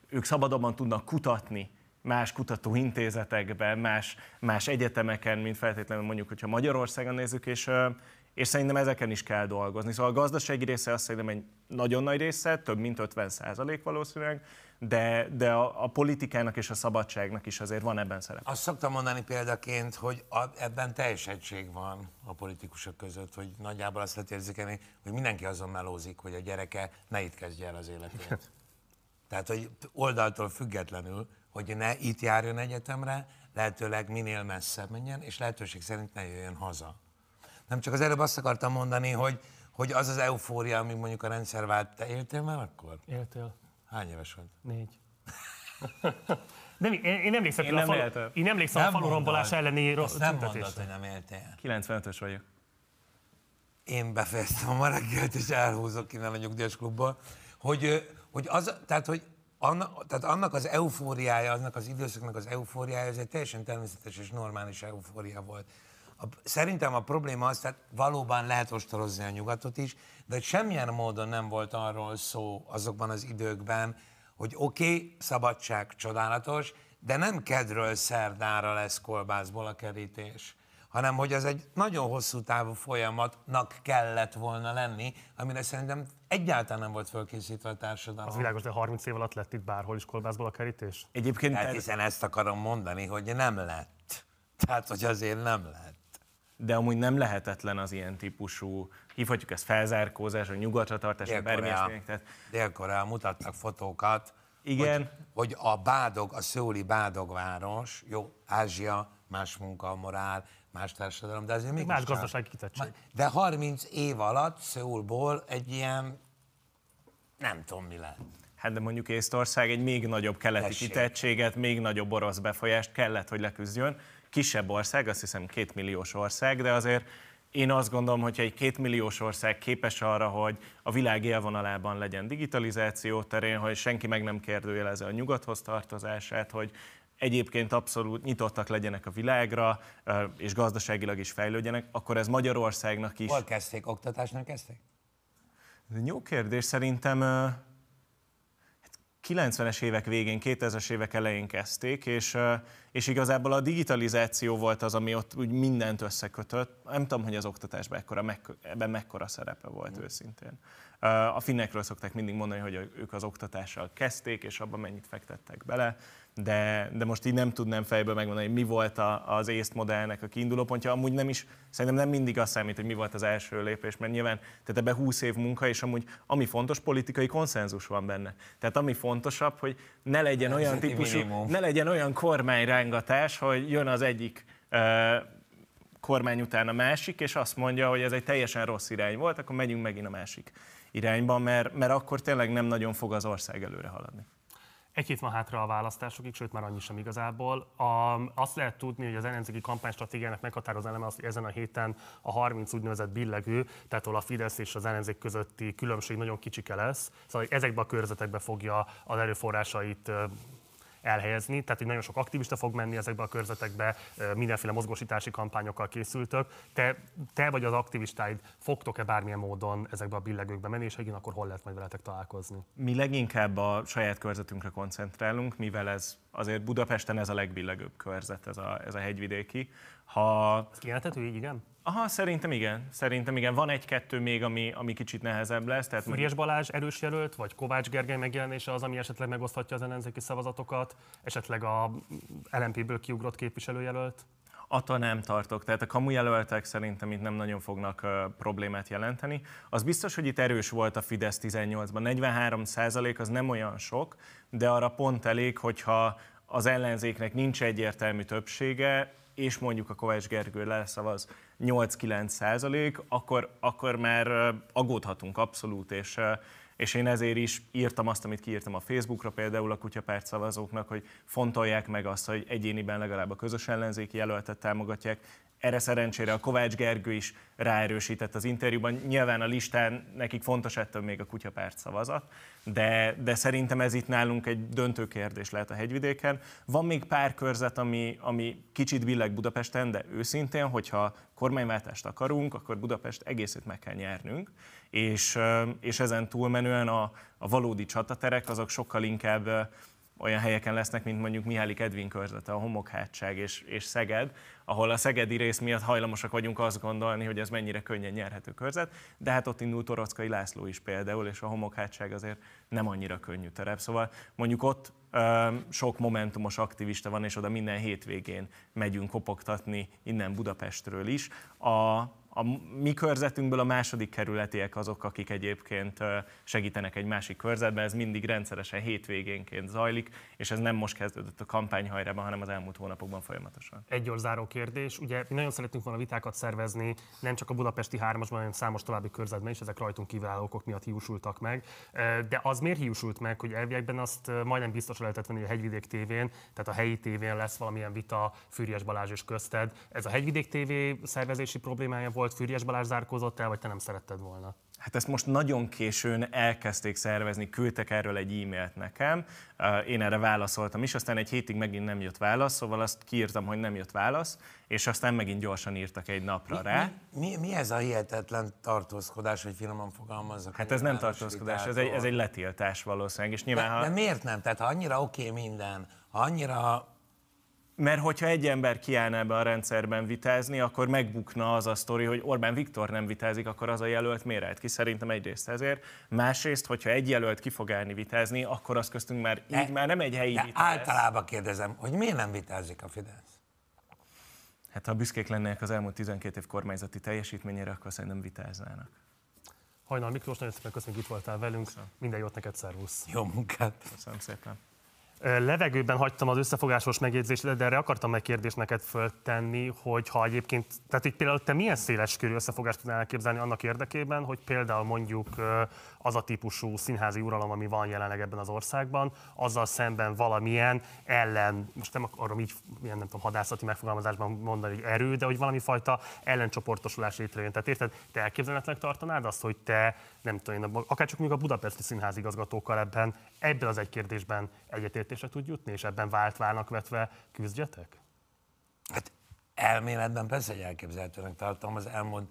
ők szabadabban tudnak kutatni más kutatóintézetekben, más, más egyetemeken, mint feltétlenül mondjuk, hogyha Magyarországon nézzük, és, és szerintem ezeken is kell dolgozni. Szóval a gazdasági része azt szerintem egy nagyon nagy része, több mint 50 százalék valószínűleg, de, de a, a politikának és a szabadságnak is azért van ebben szerep. Azt szoktam mondani példaként, hogy a, ebben teljes egység van a politikusok között, hogy nagyjából azt lehet érzékelni, hogy mindenki azon melózik, hogy a gyereke ne itt kezdje el az életét. Tehát, hogy oldaltól függetlenül, hogy ne itt járjon egyetemre, lehetőleg minél messzebb menjen, és lehetőség szerint ne jöjjön haza. Nem csak az előbb azt akartam mondani, hogy, hogy az az eufória, ami mondjuk a rendszer vált, te éltél már akkor? Éltél. Hány éves vagy? Négy. Nem, én, én emlékszem, én nem a falu, én emlékszem nem a falurombolás elleni Azt nem mondod, hogy nem éltél. 95-ös vagyok. Én befejeztem a reggelt, és elhúzok innen a nyugdíjas klubból, hogy, hogy, az, tehát, hogy annak, tehát annak az eufóriája, annak az időszaknak az eufóriája, ez egy teljesen természetes és normális eufória volt A, szerintem a probléma az, tehát valóban lehet ostorozni a nyugatot is, de semmilyen módon nem volt arról szó azokban az időkben, hogy oké, okay, szabadság csodálatos, de nem kedről szerdára lesz kolbászból a kerítés, hanem hogy ez egy nagyon hosszú távú folyamatnak kellett volna lenni, amire szerintem egyáltalán nem volt fölkészítve a társadalom. Az világos, de 30 év alatt lett itt bárhol is kolbászból a kerítés? Egyébként... Hát hiszen ezt akarom mondani, hogy nem lett. Tehát, hogy azért nem lett. De amúgy nem lehetetlen az ilyen típusú, hívhatjuk ezt felzárkózás, vagy nyugatra tartás, vagy bármi Tehát... Dél-Korea mutattak fotókat, igen. Hogy, hogy a Bádog, a szőli Bádogváros, jó, Ázsia, más munka, morál, más társadalom, de azért még Más gazdasági kitettség. De 30 év alatt Szőulból egy ilyen, nem tudom mi lett. Hát de mondjuk Észtország egy még nagyobb keleti Tessék. kitettséget, még nagyobb orosz befolyást kellett, hogy leküzdjön. Kisebb ország, azt hiszem két milliós ország, de azért én azt gondolom, hogy egy kétmilliós ország képes arra, hogy a világ élvonalában legyen digitalizáció terén, hogy senki meg nem kérdőjelezze a nyugathoz tartozását, hogy egyébként abszolút nyitottak legyenek a világra, és gazdaságilag is fejlődjenek, akkor ez Magyarországnak is... Hol kezdték? Oktatásnál kezdték? Ez jó kérdés. Szerintem 90-es évek végén, 2000-es évek elején kezdték, és, és igazából a digitalizáció volt az, ami ott úgy mindent összekötött. Nem tudom, hogy az oktatásban ekkora, ebben mekkora szerepe volt mm. őszintén. A finnekről szokták mindig mondani, hogy ők az oktatással kezdték, és abban mennyit fektettek bele de, de most így nem tudnám fejből megmondani, hogy mi volt a, az észt modellnek a kiinduló pontja. Amúgy nem is, szerintem nem mindig azt számít, hogy mi volt az első lépés, mert nyilván tehát ebben 20 év munka, és amúgy ami fontos, politikai konszenzus van benne. Tehát ami fontosabb, hogy ne legyen olyan típusú, ne legyen olyan kormányrángatás, hogy jön az egyik kormány után a másik, és azt mondja, hogy ez egy teljesen rossz irány volt, akkor megyünk megint a másik irányba, mert, mert akkor tényleg nem nagyon fog az ország előre haladni. Egy hét van hátra a választásokig, sőt már annyi sem igazából. A, azt lehet tudni, hogy az ellenzéki kampánystratégiának meghatározó eleme az, hogy ezen a héten a 30 úgynevezett billegő, tehát ahol a Fidesz és az ellenzék közötti különbség nagyon kicsike lesz. Szóval ezekbe a körzetekbe fogja az erőforrásait elhelyezni, tehát hogy nagyon sok aktivista fog menni ezekbe a körzetekbe, mindenféle mozgósítási kampányokkal készültök. Te, te vagy az aktivistáid fogtok-e bármilyen módon ezekbe a billegőkbe menni, és igen, akkor hol lehet majd veletek találkozni? Mi leginkább a saját körzetünkre koncentrálunk, mivel ez azért Budapesten ez a legbillegőbb körzet, ez a, ez a hegyvidéki. Ha... Kijelenthető így, igen? Aha, szerintem igen. Szerintem igen. Van egy-kettő még, ami, ami kicsit nehezebb lesz. Tehát Füriás Balázs erős jelölt, vagy Kovács Gergely megjelenése az, ami esetleg megoszthatja az ellenzéki szavazatokat, esetleg a LMP-ből kiugrott képviselőjelölt? Attól nem tartok. Tehát a kamujelöltek szerintem itt nem nagyon fognak uh, problémát jelenteni. Az biztos, hogy itt erős volt a Fidesz 18-ban. 43 százalék az nem olyan sok, de arra pont elég, hogyha az ellenzéknek nincs egyértelmű többsége, és mondjuk a Kovács Gergő leszavaz 8-9 százalék, akkor, akkor már aggódhatunk abszolút, és, és én ezért is írtam azt, amit kiírtam a Facebookra például a kutyapárt szavazóknak, hogy fontolják meg azt, hogy egyéniben legalább a közös ellenzéki jelöltet támogatják, erre szerencsére a Kovács Gergő is ráerősített az interjúban. Nyilván a listán nekik fontos ettől még a kutyapárt szavazat, de, de szerintem ez itt nálunk egy döntő kérdés lehet a hegyvidéken. Van még pár körzet, ami, ami kicsit billeg Budapesten, de őszintén, hogyha kormányváltást akarunk, akkor Budapest egészét meg kell nyernünk, és, és ezen túlmenően a, a valódi csataterek azok sokkal inkább olyan helyeken lesznek, mint mondjuk Mihály Edvin körzete, a Homokhátság és, és Szeged, ahol a szegedi rész miatt hajlamosak vagyunk azt gondolni, hogy ez mennyire könnyen nyerhető körzet, de hát ott indult Torockai László is például, és a Homokhátság azért nem annyira könnyű terep. Szóval mondjuk ott sok momentumos aktivista van, és oda minden hétvégén megyünk kopogtatni innen Budapestről is. A, a mi körzetünkből a második kerületiek azok, akik egyébként segítenek egy másik körzetben, ez mindig rendszeresen hétvégénként zajlik, és ez nem most kezdődött a kampányhajrában, hanem az elmúlt hónapokban folyamatosan. Egy záró kérdés. Ugye mi nagyon szeretünk volna vitákat szervezni, nem csak a budapesti hármasban, hanem számos további körzetben is, ezek rajtunk kívülálló okok miatt hiúsultak meg. De az miért hiúsult meg, hogy elviekben azt majdnem biztos lehetett venni a Hegyvidék tévén, tehát a helyi tévén lesz valamilyen vita Fűries Balázs és közted. Ez a Hegyvidék TV szervezési problémája volt, Fűries Balázs zárkózott el, vagy te nem szeretted volna? Hát ezt most nagyon későn elkezdték szervezni, küldtek erről egy e-mailt nekem, én erre válaszoltam is, aztán egy hétig megint nem jött válasz, szóval azt kiírtam, hogy nem jött válasz, és aztán megint gyorsan írtak egy napra mi, rá. Mi, mi, mi ez a hihetetlen tartózkodás, hogy finoman fogalmazzak? Hát ez nem tartózkodás, ez egy, ez egy letiltás valószínűleg, és nyilván, de, ha... de miért nem? Tehát ha annyira oké okay minden, ha annyira mert hogyha egy ember kiállna ebbe a rendszerben vitázni, akkor megbukna az a sztori, hogy Orbán Viktor nem vitázik, akkor az a jelölt állt ki? Szerintem egyrészt ezért. Másrészt, hogyha egy jelölt ki fog állni vitázni, akkor az köztünk már így már nem egy helyi vita Általában kérdezem, hogy miért nem vitázik a Fidesz? Hát ha büszkék lennének az elmúlt 12 év kormányzati teljesítményére, akkor szerintem vitáznának. Hajnal Miklós, nagyon szépen köszönjük, itt voltál velünk. Köszönöm. Minden jót neked, szervusz. Jó munkát. Köszönöm szépen. Levegőben hagytam az összefogásos megjegyzést, de erre akartam egy kérdést neked föltenni, hogy ha egyébként, tehát így például te milyen széles körű összefogást tudnál elképzelni annak érdekében, hogy például mondjuk az a típusú színházi uralom, ami van jelenleg ebben az országban, azzal szemben valamilyen ellen, most nem akarom így, ilyen nem tudom, hadászati megfogalmazásban mondani, hogy erő, de hogy valami fajta ellencsoportosulás létrejön. Tehát érted, te elképzelhetnek tartanád azt, hogy te, nem tudom, akár csak még a budapesti színházigazgatókkal ebben, ebben az egy kérdésben egyetértésre tud jutni, és ebben vált válnak vetve küzdjetek? Hát elméletben persze, hogy elképzelhetőnek tartom, az elmúlt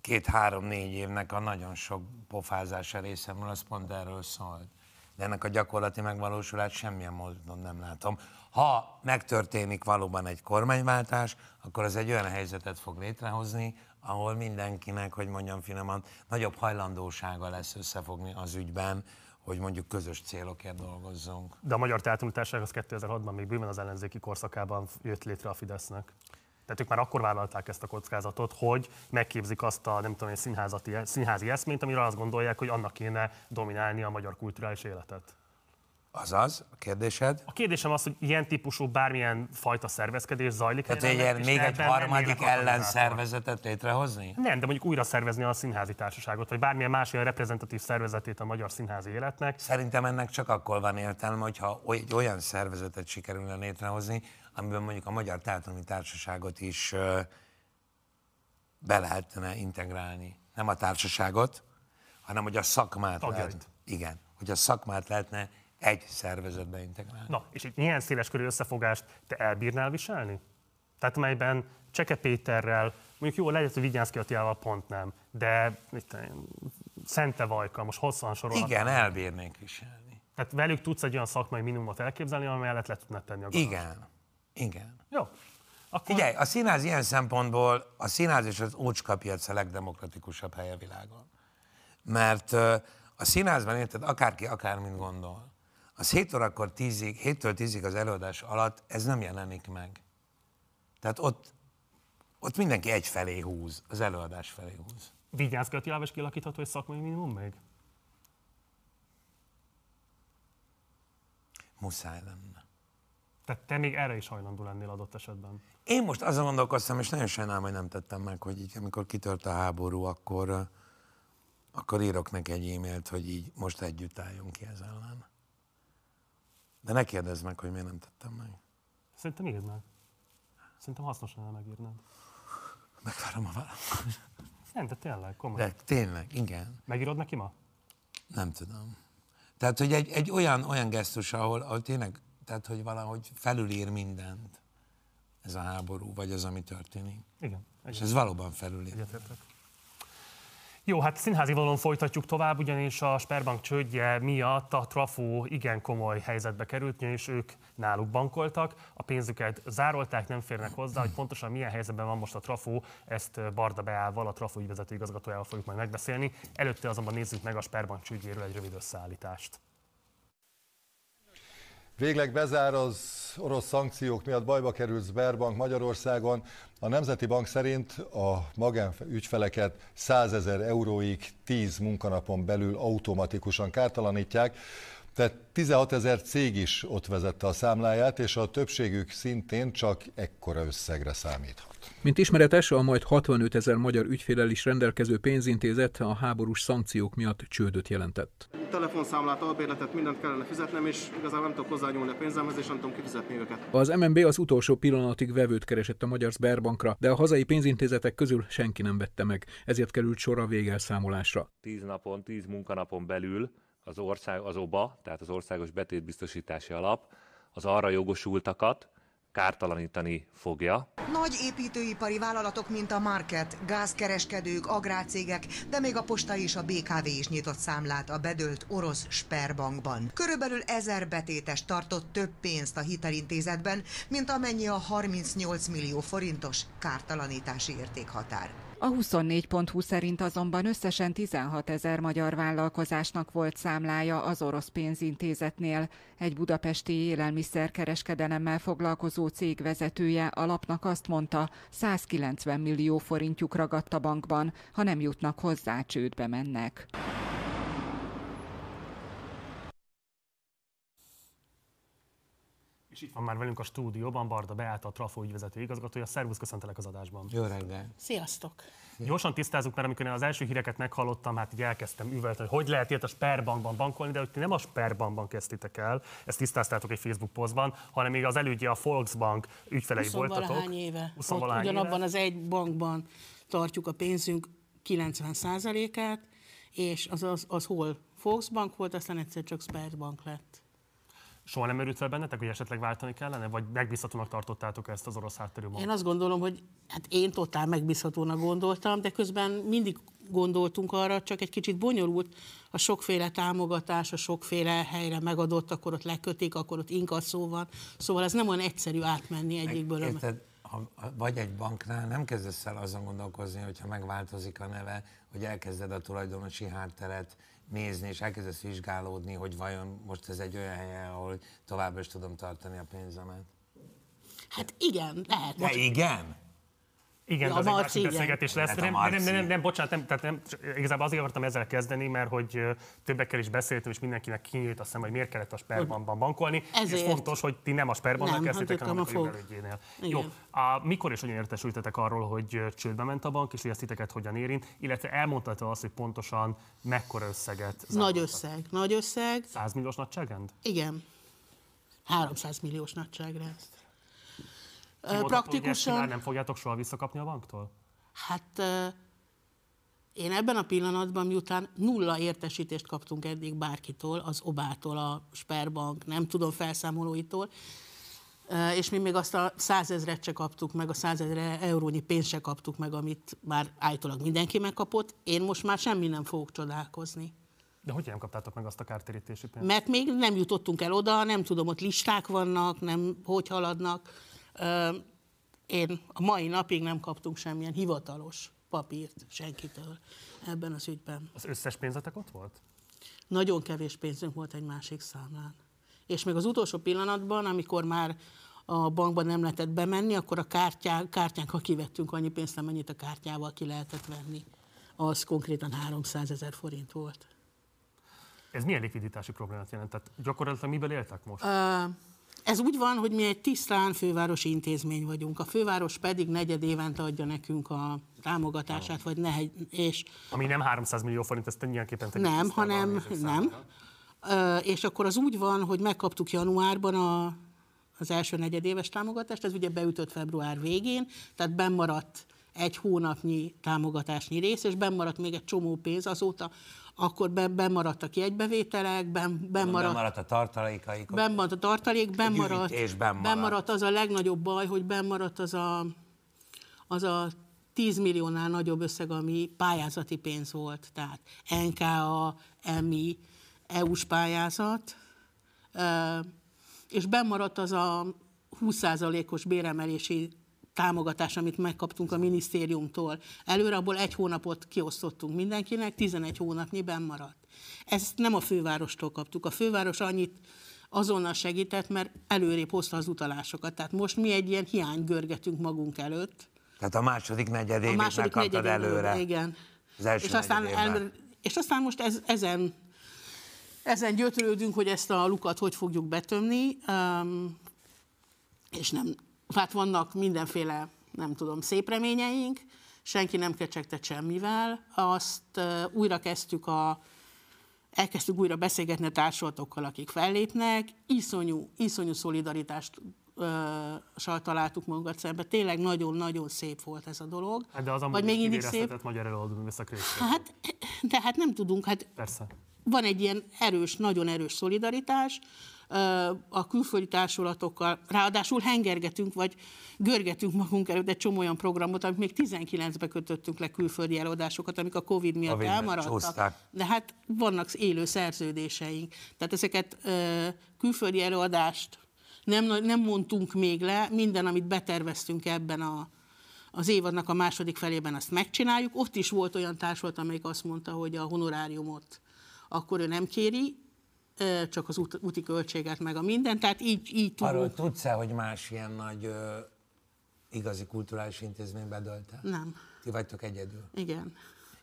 két-három-négy évnek a nagyon sok pofázása részemről, az pont erről szólt. De ennek a gyakorlati megvalósulát semmilyen módon nem látom. Ha megtörténik valóban egy kormányváltás, akkor az egy olyan helyzetet fog létrehozni, ahol mindenkinek, hogy mondjam finoman, nagyobb hajlandósága lesz összefogni az ügyben, hogy mondjuk közös célokért dolgozzunk. De a Magyar Teátrum az 2006-ban még bőven az ellenzéki korszakában jött létre a Fidesznek. Tehát ők már akkor vállalták ezt a kockázatot, hogy megképzik azt a nem tudom, színházati, színházi eszményt, amire azt gondolják, hogy annak kéne dominálni a magyar kulturális életet. Azaz, a kérdésed? A kérdésem az, hogy ilyen típusú bármilyen fajta szervezkedés zajlik. Tehát egy ilyen, még egy harmadik ellenszervezetet létrehozni? Nem, de mondjuk újra szervezni a színházi társaságot, vagy bármilyen más olyan reprezentatív szervezetét a magyar színházi életnek. Szerintem ennek csak akkor van értelme, hogyha egy olyan szervezetet sikerülne létrehozni, amiben mondjuk a Magyar Teátrumi Társaságot is be lehetne integrálni. Nem a társaságot, hanem hogy a szakmát lehet, igen, hogy a szakmát lehetne egy szervezetbe integrálni. Na, és itt milyen széles körű összefogást te elbírnál viselni? Tehát melyben Cseke Péterrel, mondjuk jó, lehet, hogy Vigyánszki Attilával pont nem, de mit, Szente Vajka, most hosszan sorolhatnám. Igen, elbírnék viselni. Tehát velük tudsz egy olyan szakmai minimumot elképzelni, amelyet le tudnád tenni a garast. Igen, igen. Jó. Akkor... Figyelj, a színház ilyen szempontból, a színház és az ócskapiac a legdemokratikusabb hely a világon. Mert a színházban érted, akárki akármint gondol, az 7 órakor 10-ig, 7-től 10-ig az előadás alatt ez nem jelenik meg. Tehát ott, ott mindenki egy felé húz, az előadás felé húz. Vigyázz Attilával is kialakítható egy szakmai minimum még? Muszáj lenne. Tehát te még erre is hajlandó lennél adott esetben? Én most azon gondolkoztam, és nagyon sajnálom, hogy nem tettem meg, hogy így, amikor kitört a háború, akkor, akkor írok neki egy e-mailt, hogy így most együtt álljunk ki ez ellen. De ne kérdezz meg, hogy miért nem tettem meg. Szerintem írd meg. Szerintem hasznos lenne megírned. Megvárom a választ. Nem, de tényleg, komolyan. De tényleg, igen. Megírod neki ma? Nem tudom. Tehát, hogy egy, egy olyan, olyan gesztus, ahol, ahol tényleg, tehát, hogy valahogy felülír mindent ez a háború, vagy az, ami történik. Igen. És ez valóban felülír. Egyetértek. Jó, hát színházi vonalon folytatjuk tovább, ugyanis a Sperbank csődje miatt a Trafó igen komoly helyzetbe került, és ők náluk bankoltak, a pénzüket zárolták, nem férnek hozzá, hogy pontosan milyen helyzetben van most a Trafó, ezt Barda Beával, a Trafó ügyvezető igazgatójával fogjuk majd megbeszélni. Előtte azonban nézzük meg a Sperbank csődjéről egy rövid összeállítást. Végleg bezár az orosz szankciók miatt bajba került Sberbank Magyarországon. A Nemzeti Bank szerint a magánügyfeleket 100 ezer euróig 10 munkanapon belül automatikusan kártalanítják. Tehát 16 ezer cég is ott vezette a számláját, és a többségük szintén csak ekkora összegre számíthat. Mint ismeretes, a majd 65 ezer magyar ügyfélel is rendelkező pénzintézet a háborús szankciók miatt csődöt jelentett. Telefonszámlát, albérletet, mindent kellene fizetnem, és igazából nem tudok hozzányúlni a pénzemhez, és nem tudom kifizetni őket. Az MNB az utolsó pillanatig vevőt keresett a Magyar Sberbankra, de a hazai pénzintézetek közül senki nem vette meg, ezért került sor a végelszámolásra. Tíz napon, tíz munkanapon belül az ország, az OBA, tehát az Országos Betétbiztosítási Alap, az arra jogosultakat kártalanítani fogja. Nagy építőipari vállalatok, mint a Market, gázkereskedők, agrárcégek, de még a posta és a BKV is nyitott számlát a bedölt orosz Sperbankban. Körülbelül ezer betétes tartott több pénzt a hitelintézetben, mint amennyi a 38 millió forintos kártalanítási értékhatár. A 24.20 szerint azonban összesen 16 ezer magyar vállalkozásnak volt számlája az orosz pénzintézetnél. Egy budapesti élelmiszerkereskedelemmel foglalkozó cég vezetője alapnak azt mondta, 190 millió forintjuk ragadt a bankban, ha nem jutnak hozzá, csődbe mennek. És itt van már velünk a stúdióban Barda Beáta, a Trafo ügyvezető igazgatója. Szervusz, köszöntelek az adásban. Jó reggel. Sziasztok! Gyorsan tisztázunk, mert amikor én az első híreket meghallottam, hát így elkezdtem üvölteni, hogy hogy lehet ilyet a Sperbankban bankolni, de hogy ti nem a Sperbankban kezdtétek el, ezt tisztáztátok egy Facebook posztban, hanem még az elődje a Volksbank ügyfelei 20 voltatok. valahány éve. 20 Ott valahány ugyanabban éve. az egy bankban tartjuk a pénzünk 90%-át, és az, az, az hol Volksbank volt, aztán egyszer csak Sperbank lett. Soha nem merült fel bennetek, hogy esetleg váltani kellene, vagy megbízhatónak tartottátok ezt az orosz hátterű Én azt gondolom, hogy hát én totál megbízhatónak gondoltam, de közben mindig gondoltunk arra, csak egy kicsit bonyolult a sokféle támogatás, a sokféle helyre megadott, akkor ott lekötik, akkor ott inkasszó van. Szóval ez nem olyan egyszerű átmenni egyikből. a- Érted, ha vagy egy banknál nem kezdesz el azon gondolkozni, hogyha megváltozik a neve, hogy elkezded a tulajdonosi hátteret nézni, és elkezdesz vizsgálódni, hogy vajon most ez egy olyan hely, ahol továbbra is tudom tartani a pénzemet. Hát igen, lehet. De Most igen? Igen, Ja, de az a egy Marci, másik beszélgetés lesz. Hát Nem, nem, nem, Marci. nem, nem, bocsánat, nem, tehát nem, igazából azért akartam ezzel kezdeni, mert hogy többekkel is beszéltem, és mindenkinek kinyílt a szem, hogy miért kellett a Sperbankban bankolni. Ezért. És fontos, hogy ti nem a Sperbanknak Nem, kezdtétek, hát hanem a a jogelődjénél. Jó, a, mikor és hogyan értesültetek arról, hogy csődbe ment a bank, és hogy ezt titeket hogyan érint, illetve elmondtad azt, hogy pontosan mekkora összeget Nagy zároltak? összeg, nagy összeg. 100 milliós nagyságrend? Igen. 300 milliós nagyságrend. Kimondható, hogy Praktikusan, nem fogjátok soha visszakapni a banktól? hát én ebben a pillanatban, miután nulla értesítést kaptunk eddig bárkitől, az Obától, a Sperbank, nem tudom, felszámolóitól, és mi még azt a százezret se kaptuk meg, a százezer eurónyi pénzt se kaptuk meg, amit már állítólag mindenki megkapott. Én most már semmi nem fogok csodálkozni. De hogy nem kaptátok meg azt a kártérítési pénzt? Mert még nem jutottunk el oda, nem tudom, ott listák vannak, nem hogy haladnak. Én a mai napig nem kaptunk semmilyen hivatalos papírt senkitől ebben az ügyben. Az összes pénzetek ott volt? Nagyon kevés pénzünk volt egy másik számlán. És még az utolsó pillanatban, amikor már a bankban nem lehetett bemenni, akkor a kártyá, kártyán, ha kivettünk annyi pénzt, amennyit a kártyával ki lehetett venni, az konkrétan 300 ezer forint volt. Ez milyen likviditási problémát jelent? Tehát gyakorlatilag miből éltek most? Ö, Ez úgy van, hogy mi egy tisztán fővárosi intézmény vagyunk. A főváros pedig negyed évente adja nekünk a támogatását, vagy ne, és Ami nem 300 millió forint, ezt tegyük nem, hanem nem. Ö, És akkor az úgy van, hogy megkaptuk januárban a, az első negyedéves támogatást, ez ugye beütött február végén, tehát bennmaradt egy hónapnyi támogatásnyi rész, és bennmaradt még egy csomó pénz azóta, akkor be, bennmaradtak jegybevételek, benn, bennmaradt Maradt a tartalékaik. Bennmaradt a tartalék, bennmaradt, gyűjtés bennmaradt. bennmaradt az a legnagyobb baj, hogy bennmaradt az a, az a 10 milliónál nagyobb összeg, ami pályázati pénz volt. Tehát NKA, EMI, EU-s pályázat, és bennmaradt az a 20%-os béremelési támogatás, amit megkaptunk a minisztériumtól. Előre abból egy hónapot kiosztottunk mindenkinek, 11 hónapnyi bennmaradt. Ezt nem a fővárostól kaptuk. A főváros annyit azonnal segített, mert előrébb hozta az utalásokat. Tehát most mi egy ilyen hiány görgetünk magunk előtt. Tehát a második A negyedévét második megkaptad negyedévben, előre. Igen. Az első és aztán, el, és aztán most ez, ezen ezen gyötrődünk, hogy ezt a lukat hogy fogjuk betömni, um, és nem, hát vannak mindenféle, nem tudom, szép reményeink, senki nem kecsegtett semmivel. Azt újra kezdtük a, elkezdtük újra beszélgetni a társulatokkal, akik fellépnek, iszonyú, iszonyú szolidaritást sal találtuk magunkat szembe. Tényleg nagyon-nagyon szép volt ez a dolog. Hát de az amúgy még mindig szép. magyar előadó Hát, de hát nem tudunk. Hát Persze. Van egy ilyen erős, nagyon erős szolidaritás a külföldi társulatokkal, ráadásul hengergetünk, vagy görgetünk magunk előtt egy csomó olyan programot, amit még 19-be kötöttünk le külföldi előadásokat, amik a Covid miatt COVID elmaradtak. Csúszták. De hát vannak élő szerződéseink. Tehát ezeket külföldi előadást nem, nem mondtunk még le, minden, amit beterveztünk ebben a, az évadnak a második felében, azt megcsináljuk. Ott is volt olyan társulat, amelyik azt mondta, hogy a honoráriumot akkor ő nem kéri, csak az úti költséget, meg a minden, tehát így, így tudunk. Arról tudsz-e, hogy más ilyen nagy ö, igazi kulturális intézmény bedölte? Nem. Ti vagytok egyedül? Igen.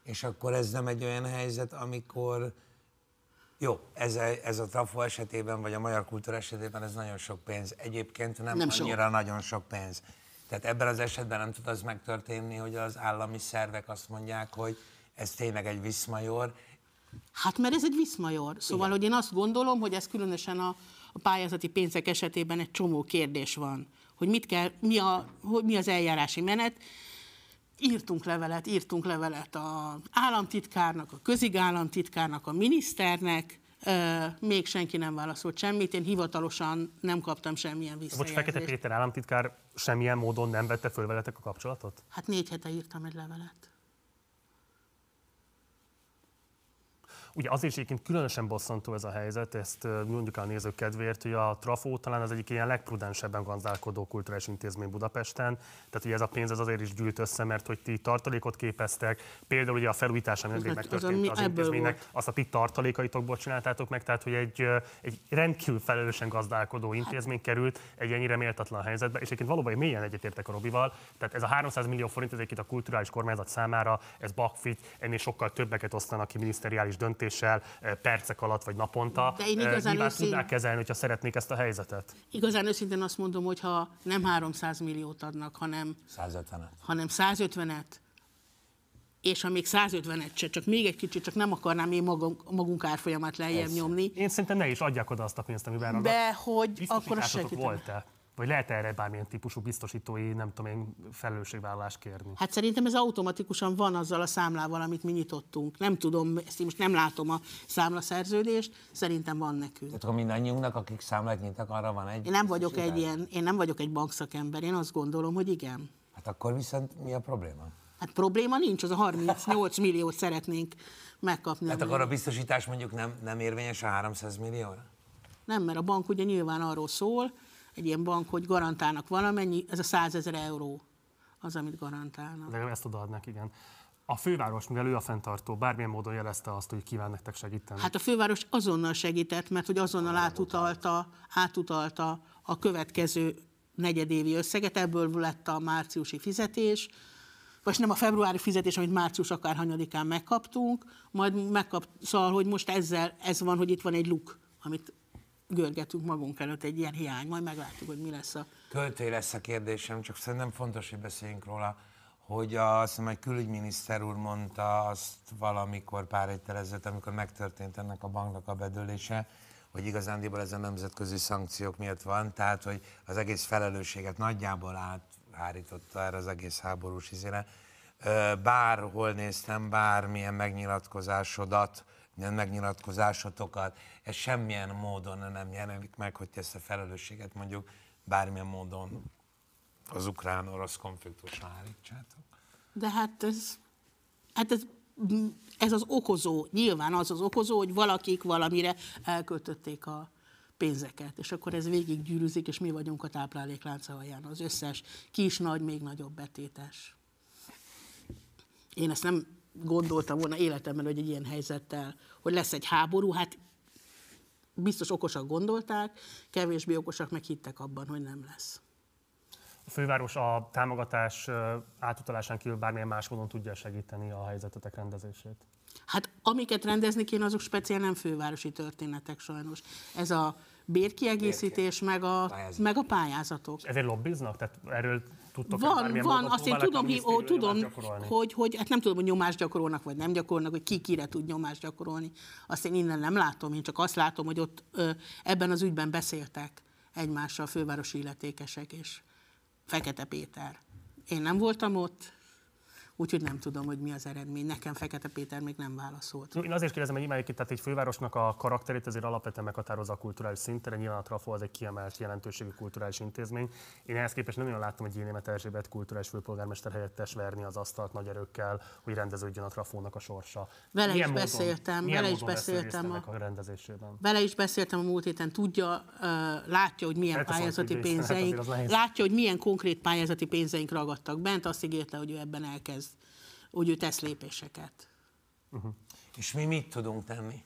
És akkor ez nem egy olyan helyzet, amikor jó, ez a, ez a trafo esetében, vagy a magyar kultúra esetében ez nagyon sok pénz. Egyébként nem, nem annyira sok. nagyon sok pénz. Tehát ebben az esetben nem tud az megtörténni, hogy az állami szervek azt mondják, hogy ez tényleg egy viszmajor. Hát mert ez egy viszmajor. Szóval, Igen. hogy én azt gondolom, hogy ez különösen a, a pályázati pénzek esetében egy csomó kérdés van. Hogy mit kell, mi, a, hogy mi az eljárási menet. Írtunk levelet, írtunk levelet az államtitkárnak, a közigállamtitkárnak, a miniszternek, még senki nem válaszolt semmit, én hivatalosan nem kaptam semmilyen visszajelzést. Bocs, Fekete Péter államtitkár semmilyen módon nem vette föl veletek a kapcsolatot? Hát négy hete írtam egy levelet. Ugye azért is egyébként különösen bosszantó ez a helyzet, ezt mondjuk a nézők kedvéért, hogy a Trafó talán az egyik ilyen legprudensebben gazdálkodó kulturális intézmény Budapesten. Tehát ugye ez a pénz az azért is gyűlt össze, mert hogy ti tartalékot képeztek, például ugye a felújítás, ami nemrég megtörtént az, az intézménynek, volt. azt a ti tartalékaitokból csináltátok meg, tehát hogy egy, egy rendkívül felelősen gazdálkodó intézmény került egy ennyire méltatlan helyzetbe, és egyébként valóban mélyen egyetértek a Robival, tehát ez a 300 millió forint ez egyébként a kulturális kormányzat számára, ez bakfit, ennél sokkal többeket osztanak ki miniszteriális döntés döntéssel eh, percek alatt vagy naponta. De én igazán Nyilván őszín... tudnák kezelni, hogyha szeretnék ezt a helyzetet? Igazán őszintén azt mondom, hogy ha nem 300 milliót adnak, hanem 150-et, hanem 150-et és ha még 150-et se, csak még egy kicsit, csak nem akarnám én magunk, magunk árfolyamát lejjebb nyomni. Én szerintem ne is adják oda azt a pénzt, amiben De hogy akkor segíteni. volt-e? Vagy lehet erre bármilyen típusú biztosítói, nem tudom én, felelősségvállalást kérni? Hát szerintem ez automatikusan van azzal a számlával, amit mi nyitottunk. Nem tudom, ezt én most nem látom a számlaszerződést, szerintem van nekünk. Tehát akkor mindannyiunknak, akik számlát nyitak, arra van egy... Én nem vagyok egy ilyen, én nem vagyok egy bankszakember, én azt gondolom, hogy igen. Hát akkor viszont mi a probléma? Hát probléma nincs, az a 38 milliót szeretnénk megkapni. Hát akkor a biztosítás mondjuk nem, nem érvényes a 300 millióra? Nem, mert a bank ugye nyilván arról szól, egy ilyen bank, hogy garantálnak valamennyi, ez a 100 ezer euró az, amit garantálnak. De ezt odaadnak, igen. A főváros, mivel ő a fenntartó, bármilyen módon jelezte azt, hogy kíván nektek segíteni. Hát a főváros azonnal segített, mert hogy azonnal átutalta, átutalta a következő negyedévi összeget, ebből lett a márciusi fizetés, vagy nem a februári fizetés, amit március akárhanyadikán megkaptunk, majd megkap, szóval, hogy most ezzel ez van, hogy itt van egy luk, amit görgetünk magunk előtt egy ilyen hiány, majd meglátjuk, hogy mi lesz a... Költői lesz a kérdésem, csak szerintem fontos, hogy beszéljünk róla, hogy a, azt hiszem, hogy külügyminiszter úr mondta azt valamikor pár héttel ezelőtt, amikor megtörtént ennek a banknak a bedőlése, hogy igazándiból ez a nemzetközi szankciók miatt van, tehát hogy az egész felelősséget nagyjából áthárította erre az egész háborús izére. Bárhol néztem, bármilyen megnyilatkozásodat, megnyilatkozásotokat, ez semmilyen módon nem jelenik meg, hogy ezt a felelősséget mondjuk bármilyen módon az ukrán-orosz konfliktusra állítsátok. De hát ez, hát ez, ez az okozó, nyilván az az okozó, hogy valakik valamire elköltötték a pénzeket, és akkor ez végig gyűrűzik, és mi vagyunk a tápláléklánc alján, az összes kis, nagy, még nagyobb betétes. Én ezt nem gondoltam volna életemben, hogy egy ilyen helyzettel, hogy lesz egy háború, hát biztos okosak gondolták, kevésbé okosak meg hittek abban, hogy nem lesz. A főváros a támogatás átutalásán kívül bármilyen más módon tudja segíteni a helyzetetek rendezését? Hát amiket rendezni kéne, azok speciál nem fővárosi történetek sajnos. Ez a bérkiegészítés, meg a, Pályázat. meg a pályázatok. Ezért lobbiznak? Tehát erről tudtok Van, van, azt én tudom, hogy, ó, tudom hogy, hogy, hát nem tudom, hogy nyomást gyakorolnak, vagy nem gyakorolnak, hogy ki kire tud nyomást gyakorolni. Azt én innen nem látom, én csak azt látom, hogy ott ö, ebben az ügyben beszéltek egymással fővárosi illetékesek és Fekete Péter. Én nem voltam ott, úgyhogy nem tudom, hogy mi az eredmény. Nekem Fekete Péter még nem válaszolt. Én azért kérdezem, hogy imádjuk itt, tehát egy fővárosnak a karakterét azért alapvetően meghatározza a kulturális szinten, nyilván a Trafo az egy kiemelt jelentőségű kulturális intézmény. Én ehhez képest nem olyan láttam, hogy Gyénémet Erzsébet kulturális főpolgármester helyettes verni az asztalt nagy erőkkel, hogy rendeződjön a Trafónak a sorsa. Vele is módon- beszéltem, vele is beszéltem a- a rendezésében. Vele is beszéltem a múlt héten, tudja, látja, hogy milyen Elteszem, pályázati hát pénzeink, látja, hogy milyen konkrét pályázati pénzeink ragadtak bent, azt ígérte, hogy ő ebben elkezd, hogy ő tesz lépéseket. És mi mit tudunk tenni?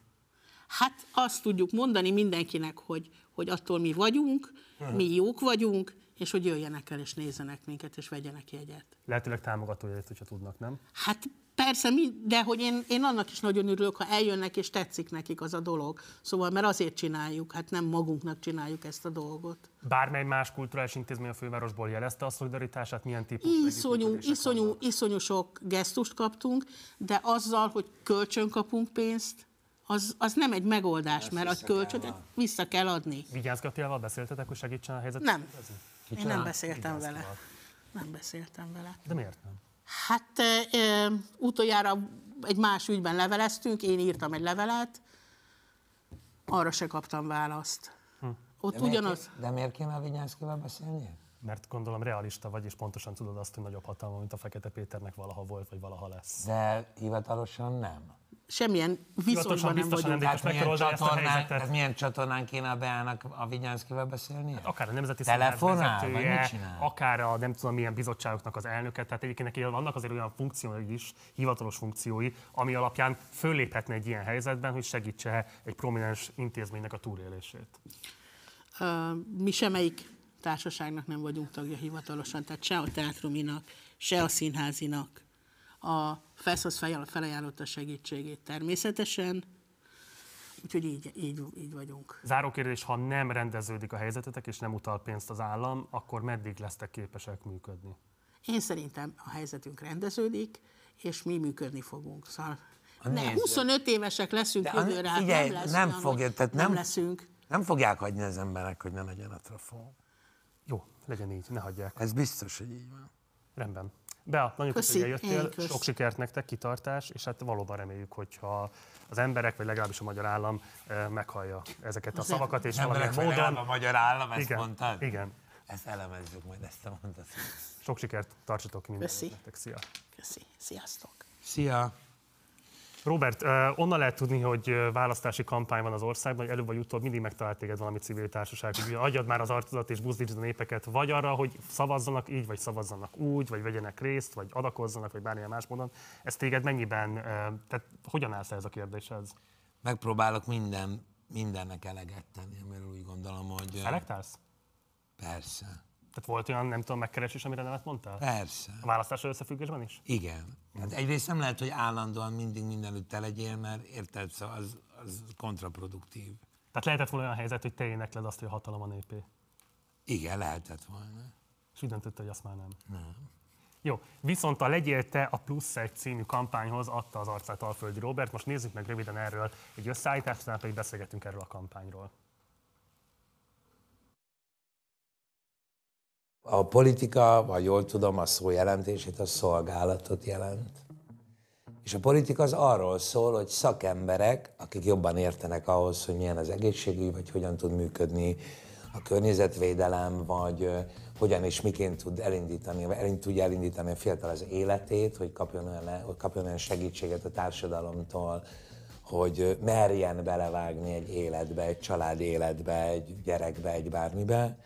Hát azt tudjuk mondani mindenkinek, hogy, hogy attól mi vagyunk, mi jók vagyunk, és hogy jöjjenek el és nézzenek minket, és vegyenek jegyet. Lehetőleg támogatójait, hogyha tudnak, nem? Hát persze, de hogy én, én annak is nagyon örülök, ha eljönnek és tetszik nekik az a dolog. Szóval, mert azért csináljuk, hát nem magunknak csináljuk ezt a dolgot. Bármely más kulturális intézmény a fővárosból jelezte a szolidaritását, milyen típusú Iszonyú, iszonyú, vannak? iszonyú sok gesztust kaptunk, de azzal, hogy kölcsön kapunk pénzt, az, az nem egy megoldás, mert a vissza kell vissza kell adni. Vigyánsz Gatilával beszéltetek, hogy segítsen a helyzetet? Nem. Én nem beszéltem vele. Nem beszéltem vele. De miért nem? Hát e, utoljára egy más ügyben leveleztünk, én írtam egy levelet, arra se kaptam választ. Ott De miért, ugyanaz, ké- de miért kéne a Vinyánszkival beszélnie? Mert gondolom realista vagy, és pontosan tudod azt, hogy nagyobb hatalma, mint a Fekete Péternek valaha volt, vagy valaha lesz. De hivatalosan nem. Semmilyen viszonyban nem vagyunk. nem, most milyen megtorolja ezt a csatornán, tehát milyen csatornán kéne a Beának a Vinyánszkival beszélnie? Akár a Nemzeti Telefonál, vezetője, akár a nem tudom milyen bizottságoknak az elnöke, tehát egyébként neki vannak azért olyan funkciói is, hivatalos funkciói, ami alapján fölléphetne egy ilyen helyzetben, hogy segítse egy prominens intézménynek a túlélését. Ö, mi semmelyik társaságnak nem vagyunk tagja hivatalosan, tehát se a teátruminak, se a színházinak. A FESZOSZ fel- felajánlotta a segítségét természetesen, úgyhogy így, így, így vagyunk. Záró kérdés, ha nem rendeződik a helyzetetek, és nem utal pénzt az állam, akkor meddig lesztek képesek működni? Én szerintem a helyzetünk rendeződik, és mi működni fogunk. Szóval A ne, néző. 25 évesek leszünk De jövőre, hát nem lesz nem olyan, fogja, tehát nem nem- leszünk. Nem fogják hagyni az emberek, hogy ne legyen a trafó. Jó, legyen így, ne hagyják. Ez biztos, hogy így van. Rendben. Bea, nagyon köszönöm, hogy Köszi, eljöttél. kösz. Sok sikert nektek, kitartás, és hát valóban reméljük, hogyha az emberek, vagy legalábbis a magyar állam eh, meghallja ezeket a szavakat, és valamilyen módon... a magyar állam, ezt Igen, mondtad? igen. Ezt elemezzük majd, ezt a mondatot. Sok sikert, tartsatok ki mindent Köszi. nektek. Szia! Köszi. Sziasztok. Szia! Robert, onnan lehet tudni, hogy választási kampány van az országban, hogy előbb vagy utóbb mindig megtalált téged valami civil társaság, hogy adjad már az arcodat és buzdítsd a népeket, vagy arra, hogy szavazzanak így, vagy szavazzanak úgy, vagy vegyenek részt, vagy adakozzanak, vagy bármilyen más módon. Ez téged mennyiben, eh, tehát hogyan állsz ez a kérdéshez? Megpróbálok minden, mindennek eleget tenni, amiről úgy gondolom, hogy... Elektálsz? Persze. Tehát volt olyan, nem tudom, megkeresés, amire nemet mondtál? Persze. A választással összefüggésben is? Igen. Hát egyrészt nem lehet, hogy állandóan mindig mindenütt te legyél, mert érted, szóval az, az kontraproduktív. Tehát lehetett volna olyan helyzet, hogy te énekled azt, hogy a hatalom a népé. Igen, lehetett volna. És úgy döntött, hogy azt már nem. Nem. Jó, viszont a Legyél te a Plusz egy című kampányhoz adta az arcát Alföldi Robert. Most nézzük meg röviden erről egy összeállítást, utána pedig beszélgetünk erről a kampányról. A politika, vagy jól tudom, a szó jelentését, a szolgálatot jelent. És a politika az arról szól, hogy szakemberek, akik jobban értenek ahhoz, hogy milyen az egészségügy, vagy hogyan tud működni a környezetvédelem, vagy hogyan és miként tud elindítani, vagy tudja elindítani a fiatal az életét, hogy kapjon olyan, hogy kapjon olyan segítséget a társadalomtól, hogy merjen belevágni egy életbe, egy család életbe, egy gyerekbe, egy bármibe,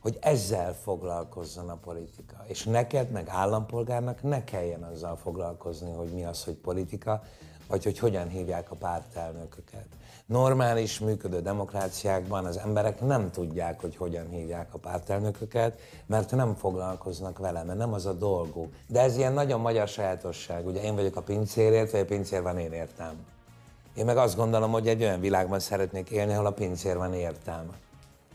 hogy ezzel foglalkozzon a politika. És neked, meg állampolgárnak ne kelljen azzal foglalkozni, hogy mi az, hogy politika, vagy hogy hogyan hívják a pártelnököket. Normális, működő demokráciákban az emberek nem tudják, hogy hogyan hívják a pártelnököket, mert nem foglalkoznak vele, mert nem az a dolguk. De ez ilyen nagyon magyar sajátosság. Ugye én vagyok a pincérért, vagy a pincér van én értem. Én meg azt gondolom, hogy egy olyan világban szeretnék élni, ahol a pincér van értelme,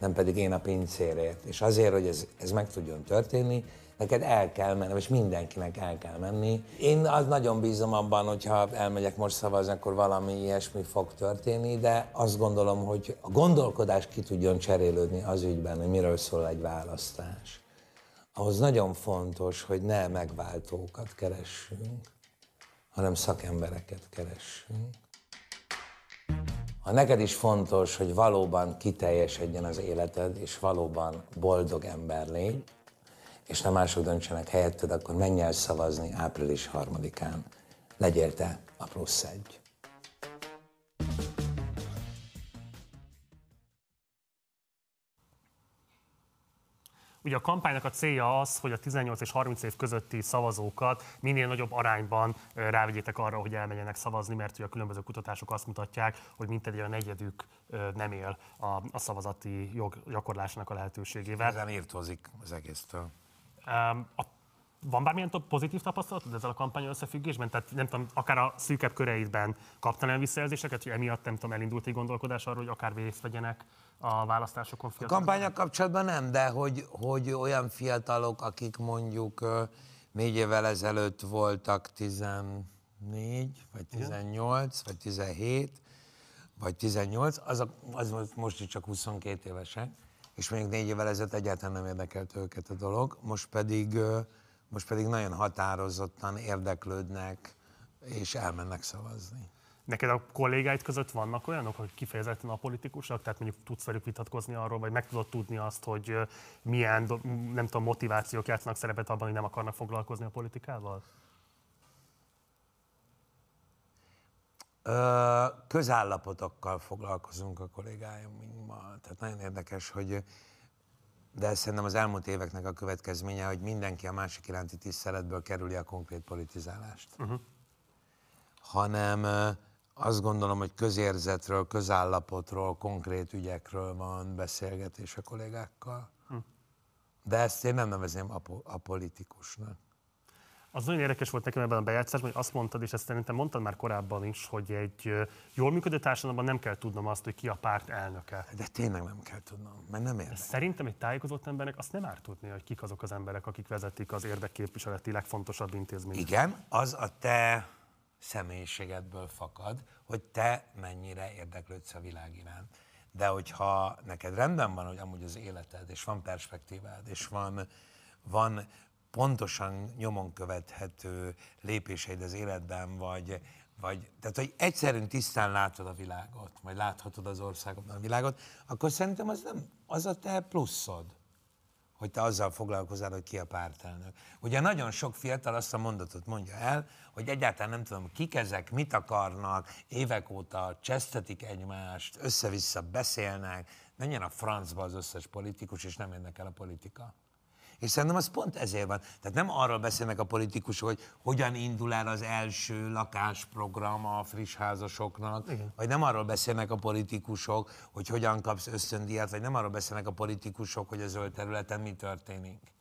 nem pedig én a pincérért. És azért, hogy ez, ez meg tudjon történni, neked el kell menni, és mindenkinek el kell menni. Én az nagyon bízom abban, hogy ha elmegyek most szavazni, akkor valami ilyesmi fog történni, de azt gondolom, hogy a gondolkodás ki tudjon cserélődni az ügyben, hogy miről szól egy választás. Ahhoz nagyon fontos, hogy ne megváltókat keressünk, hanem szakembereket keressünk. Ha neked is fontos, hogy valóban kiteljesedjen az életed, és valóban boldog ember légy, és nem mások döntsenek helyetted, akkor menj el szavazni április harmadikán. Legyél te a plusz egy. Ugye a kampánynak a célja az, hogy a 18 és 30 év közötti szavazókat minél nagyobb arányban rávegyétek arra, hogy elmenjenek szavazni, mert ugye a különböző kutatások azt mutatják, hogy mintegy a negyedük nem él a, a szavazati jog gyakorlásnak a lehetőségével. Ezen írtózik az egésztől. A van bármilyen pozitív tapasztalatod ezzel a kampány összefüggésben? Tehát nem tudom, akár a szűkebb köreidben kaptál olyan visszajelzéseket, hogy emiatt nem tudom, elindult egy gondolkodás arról, hogy akár részt vegyenek a választásokon fiatalok? A kampányok kapcsolatban nem, de hogy, hogy olyan fiatalok, akik mondjuk négy évvel ezelőtt voltak 14, vagy 18, vagy 17, vagy 18, az, a, az most csak 22 évesek, és még négy évvel ezelőtt egyáltalán nem érdekelt őket a dolog, most pedig most pedig nagyon határozottan érdeklődnek, és elmennek szavazni. Neked a kollégáid között vannak olyanok, hogy kifejezetten a politikusok, tehát mondjuk tudsz velük vitatkozni arról, vagy meg tudod tudni azt, hogy milyen, nem tudom, motivációk játszanak szerepet abban, hogy nem akarnak foglalkozni a politikával? Ö, közállapotokkal foglalkozunk a kollégáimmal. Tehát nagyon érdekes, hogy de szerintem az elmúlt éveknek a következménye, hogy mindenki a másik iránti tiszteletből kerüli a konkrét politizálást. Uh-huh. Hanem azt gondolom, hogy közérzetről, közállapotról, konkrét ügyekről van beszélgetés a kollégákkal. Uh-huh. De ezt én nem nevezem apo- apolitikusnak. Az nagyon érdekes volt nekem ebben a bejátszásban, hogy azt mondtad, és ezt szerintem mondtad már korábban is, hogy egy jól működő társadalomban nem kell tudnom azt, hogy ki a párt elnöke. De tényleg nem kell tudnom, mert nem érdekel. Szerintem egy tájékozott embernek azt nem árt tudni, hogy kik azok az emberek, akik vezetik az érdekképviseleti legfontosabb intézményt. Igen, az a te személyiségedből fakad, hogy te mennyire érdeklődsz a világ iránt. De hogyha neked rendben van, hogy amúgy az életed, és van perspektívád, és van, van pontosan nyomon követhető lépéseid az életben, vagy, vagy tehát, hogy egyszerűen tisztán látod a világot, vagy láthatod az országokban a világot, akkor szerintem az nem, az a te pluszod, hogy te azzal foglalkozál, hogy ki a pártelnök. Ugye nagyon sok fiatal azt a mondatot mondja el, hogy egyáltalán nem tudom, kik ezek, mit akarnak, évek óta csesztetik egymást, össze-vissza beszélnek, menjen a francba az összes politikus, és nem érdekel a politika. És szerintem az pont ezért van. Tehát nem arról beszélnek a politikusok, hogy hogyan indul el az első lakásprogram a friss házasoknak, Igen. vagy nem arról beszélnek a politikusok, hogy hogyan kapsz ösztöndíjat, vagy nem arról beszélnek a politikusok, hogy a zöld területen mi történik.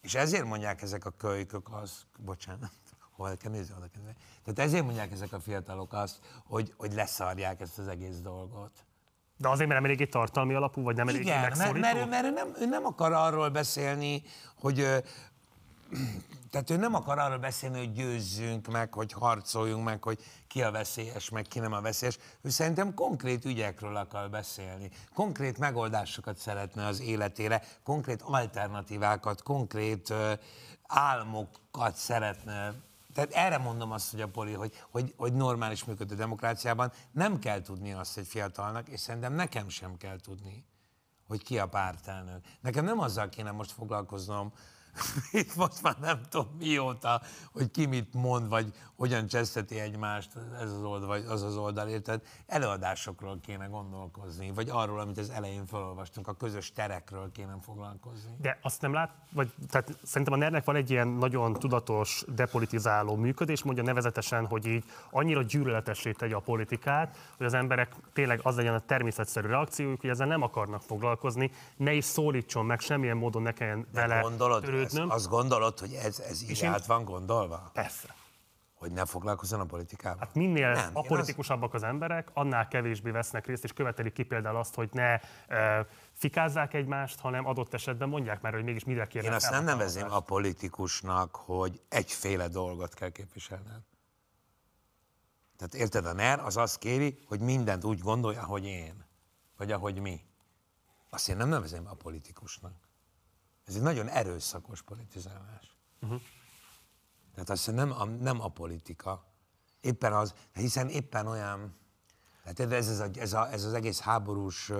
És ezért mondják ezek a kölykök az, bocsánat, hol kell nézni, oda kell nézni. Tehát ezért mondják ezek a fiatalok azt, hogy, hogy leszarják ezt az egész dolgot. De azért, mert nem eléggé tartalmi alapú, vagy nem eléggé Igen, mert, mert, ő, mert ő, nem, ő nem akar arról beszélni, hogy tehát ő nem akar arról beszélni, hogy győzzünk meg, hogy harcoljunk meg, hogy ki a veszélyes, meg ki nem a veszélyes. Ő szerintem konkrét ügyekről akar beszélni. Konkrét megoldásokat szeretne az életére, konkrét alternatívákat, konkrét uh, álmokat szeretne tehát erre mondom azt, hogy a poli, hogy, hogy, hogy normális működő demokráciában nem kell tudni azt egy fiatalnak, és szerintem nekem sem kell tudni, hogy ki a pártelnök. Nekem nem azzal kéne most foglalkoznom, itt most már nem tudom mióta, hogy ki mit mond, vagy hogyan cseszteti egymást ez az oldal, vagy az az oldal, érted? Előadásokról kéne gondolkozni, vagy arról, amit az elején felolvastunk, a közös terekről kéne foglalkozni. De azt nem lát, vagy tehát szerintem a ner van egy ilyen nagyon tudatos, depolitizáló működés, mondja nevezetesen, hogy így annyira gyűlöletessé tegye a politikát, hogy az emberek tényleg az legyen a természetszerű reakciójuk, hogy ezzel nem akarnak foglalkozni, ne is szólítson meg, semmilyen módon ne kelljen De vele gondolod, törődnöm. Ez, azt gondolod, hogy ez, ez így én- át van gondolva? Persze. Hogy ne foglalkozzon a politikával? Hát minél Nem, én apolitikusabbak az emberek, annál kevésbé vesznek részt, és követelik ki például azt, hogy ne e, fikázzák egymást, hanem adott esetben mondják már, hogy mégis mire kérnek Én azt nem nevezem a politikusnak, hogy egyféle dolgot kell képviselned. Tehát érted, a NER az azt kéri, hogy mindent úgy gondolja, ahogy én. Vagy ahogy mi. Azt én nem nevezem a politikusnak. Ez egy nagyon erőszakos politizálás. Uh-huh. Tehát azt nem a, nem a politika. Éppen az, hiszen éppen olyan, tehát ez, ez, a, ez, a, ez az egész háborús,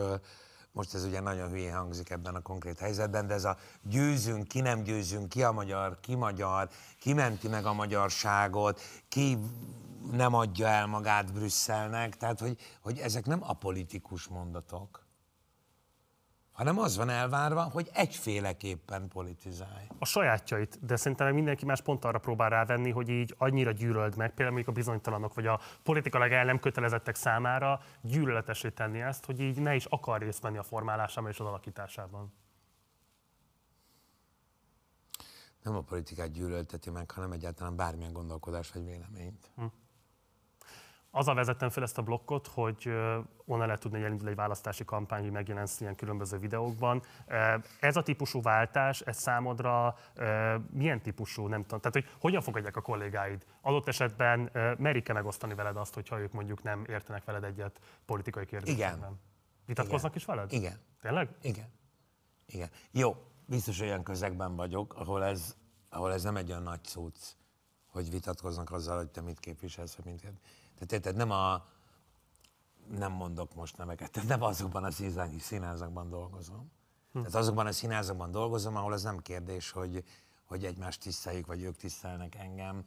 most ez ugye nagyon hülyén hangzik ebben a konkrét helyzetben, de ez a győzünk, ki nem győzünk, ki a magyar, ki magyar, ki menti meg a magyarságot, ki nem adja el magát Brüsszelnek, tehát hogy, hogy ezek nem apolitikus mondatok, hanem az van elvárva, hogy egyféleképpen politizálj. a sajátjait, de szerintem mindenki más pont arra próbál rávenni, hogy így annyira gyűlöld meg, például mondjuk a bizonytalanok vagy a politikailag el nem kötelezettek számára gyűlöletesé tenni ezt, hogy így ne is akar részt venni a formálásában és az alakításában. Nem a politikát gyűlölteti meg, hanem egyáltalán bármilyen gondolkodás vagy véleményt. Azzal vezettem fel ezt a blokkot, hogy onnan lehet tudni, hogy elindul egy választási kampány, hogy megjelensz ilyen különböző videókban. Ez a típusú váltás, ez számodra milyen típusú, nem tudom, tehát hogy hogyan fogadják a kollégáid? Adott esetben merik-e megosztani veled azt, hogyha ők mondjuk nem értenek veled egyet politikai kérdésekben? Igen. Vitatkoznak Igen. is veled? Igen. Tényleg? Igen. Igen. Jó, biztos olyan közegben vagyok, ahol ez, ahol ez nem egy olyan nagy cucc, hogy vitatkoznak azzal, hogy te mit képviselsz, vagy mit. Tehát érted, nem a, nem mondok most neveket, tehát nem azokban a színház- színházakban dolgozom. Hm. Tehát azokban a színházakban dolgozom, ahol az nem kérdés, hogy, hogy egymást tiszteljük, vagy ők tisztelnek engem,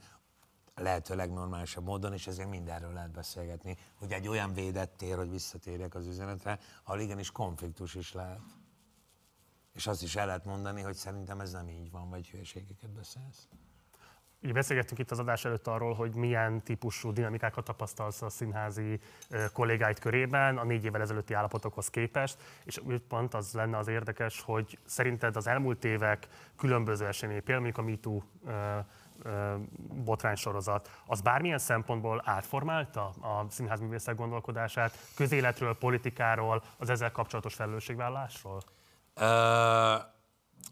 lehető legnormálisabb módon, és ezért mindenről lehet beszélgetni. Ugye egy olyan védett tér, hogy visszatérjek az üzenetre, ahol igenis konfliktus is lehet. És azt is el lehet mondani, hogy szerintem ez nem így van, vagy hülyeségeket beszélsz. Ugye beszélgettünk itt az adás előtt arról, hogy milyen típusú dinamikákat tapasztalsz a színházi kollégáid körében a négy évvel ezelőtti állapotokhoz képest, és úgy pont az lenne az érdekes, hogy szerinted az elmúlt évek különböző eseményei, például a MeToo botránysorozat, az bármilyen szempontból átformálta a színházművészek gondolkodását, közéletről, politikáról, az ezzel kapcsolatos felelősségvállalásról? Ö,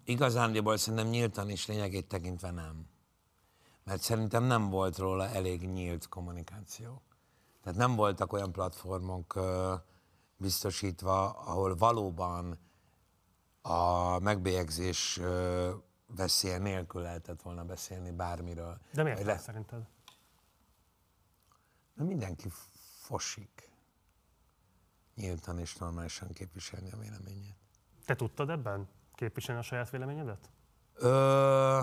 igazándiból szerintem nyíltan is lényegét tekintve nem. Mert szerintem nem volt róla elég nyílt kommunikáció. Tehát nem voltak olyan platformok biztosítva, ahol valóban a megbélyegzés veszélye nélkül lehetett volna beszélni bármiről. De miért le... szerinted? Mert mindenki fosik nyíltan és normálisan képviselni a véleményét. Te tudtad ebben képviselni a saját véleményedet? Ö,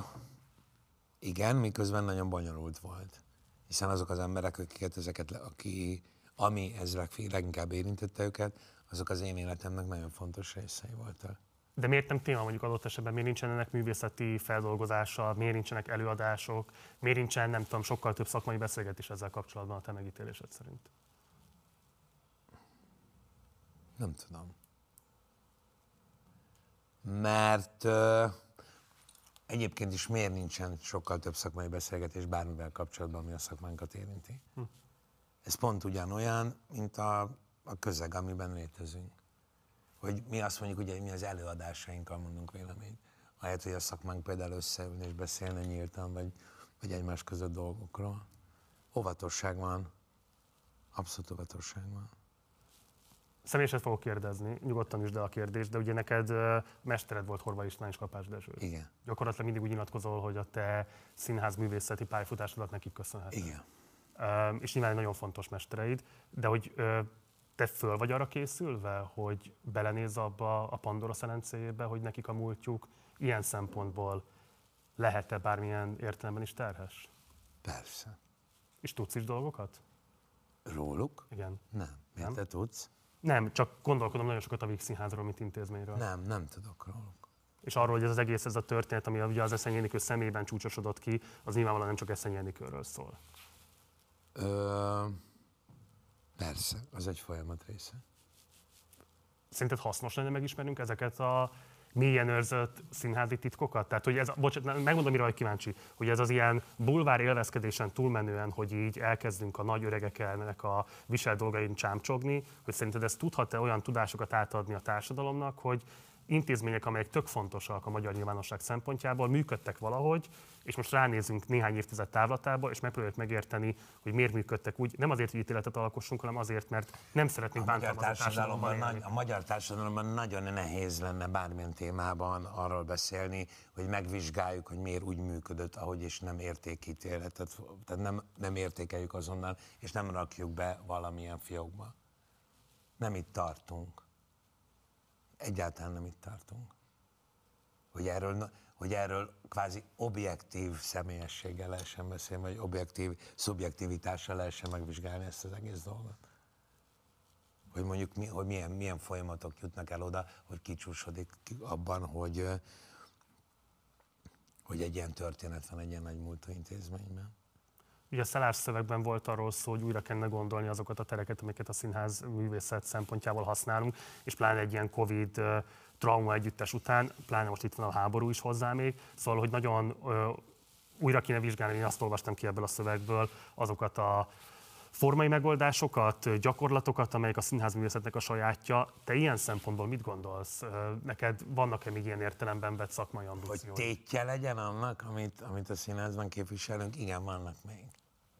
igen, miközben nagyon bonyolult volt. Hiszen azok az emberek, akiket ezeket, aki, ami ez leg- leginkább érintette őket, azok az én életemnek nagyon fontos részei voltak. De miért nem téma mondjuk adott esetben, miért nincsen ennek művészeti feldolgozása, miért nincsenek előadások, miért nincsen, nem tudom, sokkal több szakmai beszélgetés ezzel kapcsolatban a te megítélésed szerint? Nem tudom. Mert ö, egyébként is miért nincsen sokkal több szakmai beszélgetés bármivel kapcsolatban, ami a szakmánkat érinti. Hm. Ez pont ugyanolyan, mint a, a közeg, amiben létezünk. Hogy mi azt mondjuk, ugye, hogy mi az előadásainkkal mondunk véleményt. Ahelyett, hogy a szakmánk például összeülni és beszélne nyíltan, vagy, vagy egymás között dolgokról. Óvatosság van. Abszolút óvatosság van. Személyeset fogok kérdezni, nyugodtan is de a kérdést, de ugye neked mestered volt Horváth István és Kapás Dezső. Igen. Gyakorlatilag mindig úgy nyilatkozol, hogy a te színház művészeti pályafutásodat nekik köszönheted. Igen. És nyilván nagyon fontos mestereid, de hogy te föl vagy arra készülve, hogy belenéz abba a Pandora szelencéjébe, hogy nekik a múltjuk ilyen szempontból lehet-e bármilyen értelemben is terhes? Persze. És tudsz is dolgokat? Róluk? Igen. Nem. Miért Nem? te tudsz? Nem, csak gondolkodom nagyon sokat a Víg Színházról, mint intézményről. Nem, nem tudok róluk. És arról, hogy ez az egész, ez a történet, ami ugye az Eszenyi Enikő szemében csúcsosodott ki, az nyilvánvalóan nem csak Eszenyi Enikőről szól. Ö, persze, az egy folyamat része. Szerinted hasznos lenne megismernünk ezeket a mélyen őrzött színházi titkokat? Tehát, hogy ez, bocsánat, megmondom, mire vagy kíváncsi, hogy ez az ilyen bulvár élvezkedésen túlmenően, hogy így elkezdünk a nagy öregeknek a visel dolgain csámcsogni, hogy szerinted ez tudhat-e olyan tudásokat átadni a társadalomnak, hogy intézmények, amelyek tök fontosak a magyar nyilvánosság szempontjából, működtek valahogy, és most ránézünk néhány évtized távlatába, és megpróbáljuk megérteni, hogy miért működtek úgy, nem azért, hogy ítéletet alkossunk, hanem azért, mert nem szeretnénk társadalomban nagy, a magyar társadalomban nagyon nehéz lenne bármilyen témában arról beszélni, hogy megvizsgáljuk, hogy miért úgy működött, ahogy és nem értékítéletet, tehát nem, nem értékeljük azonnal, és nem rakjuk be valamilyen fiókba. Nem itt tartunk. Egyáltalán nem itt tartunk. Hogy erről, hogy erről kvázi objektív személyességgel lehessen beszélni, vagy objektív szubjektivitással lehessen megvizsgálni ezt az egész dolgot hogy mondjuk mi, hogy milyen, milyen folyamatok jutnak el oda, hogy kicsúsodik ki abban, hogy, hogy egy ilyen történet van egy ilyen nagy múltú intézményben. Ugye a szelás szövegben volt arról szó, hogy újra kellene gondolni azokat a tereket, amiket a színház művészet szempontjából használunk, és pláne egy ilyen Covid trauma együttes után, pláne most itt van a háború is hozzá még, szóval, hogy nagyon ö, újra kéne vizsgálni, én azt olvastam ki ebből a szövegből, azokat a formai megoldásokat, gyakorlatokat, amelyek a színházművészetnek a sajátja. Te ilyen szempontból mit gondolsz? Neked vannak-e még ilyen értelemben vett szakmai Hogy ambíciók? tétje legyen annak, amit, amit a színházban képviselünk, igen, vannak még.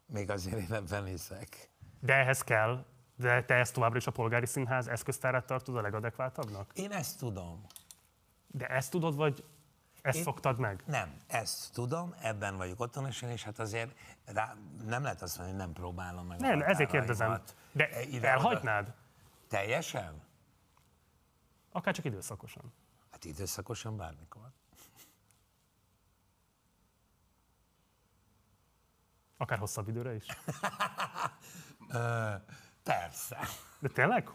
Még azért én ebben hiszek. De ehhez kell, de te ezt továbbra is a polgári színház eszköztárát tartod a legadekváltabbnak? Én ezt tudom. De ezt tudod, vagy ezt Én- szoktad meg? Nem, ezt tudom, ebben vagyok otthonosan, és hát azért rá, nem lehet azt mondani, hogy nem próbálom meg. a Nem, ezért kérdezem. De E, ide-oda. elhagynád? Teljesen? Akár csak időszakosan. Hát időszakosan bármikor. Akár hosszabb időre is. Persze. De tényleg?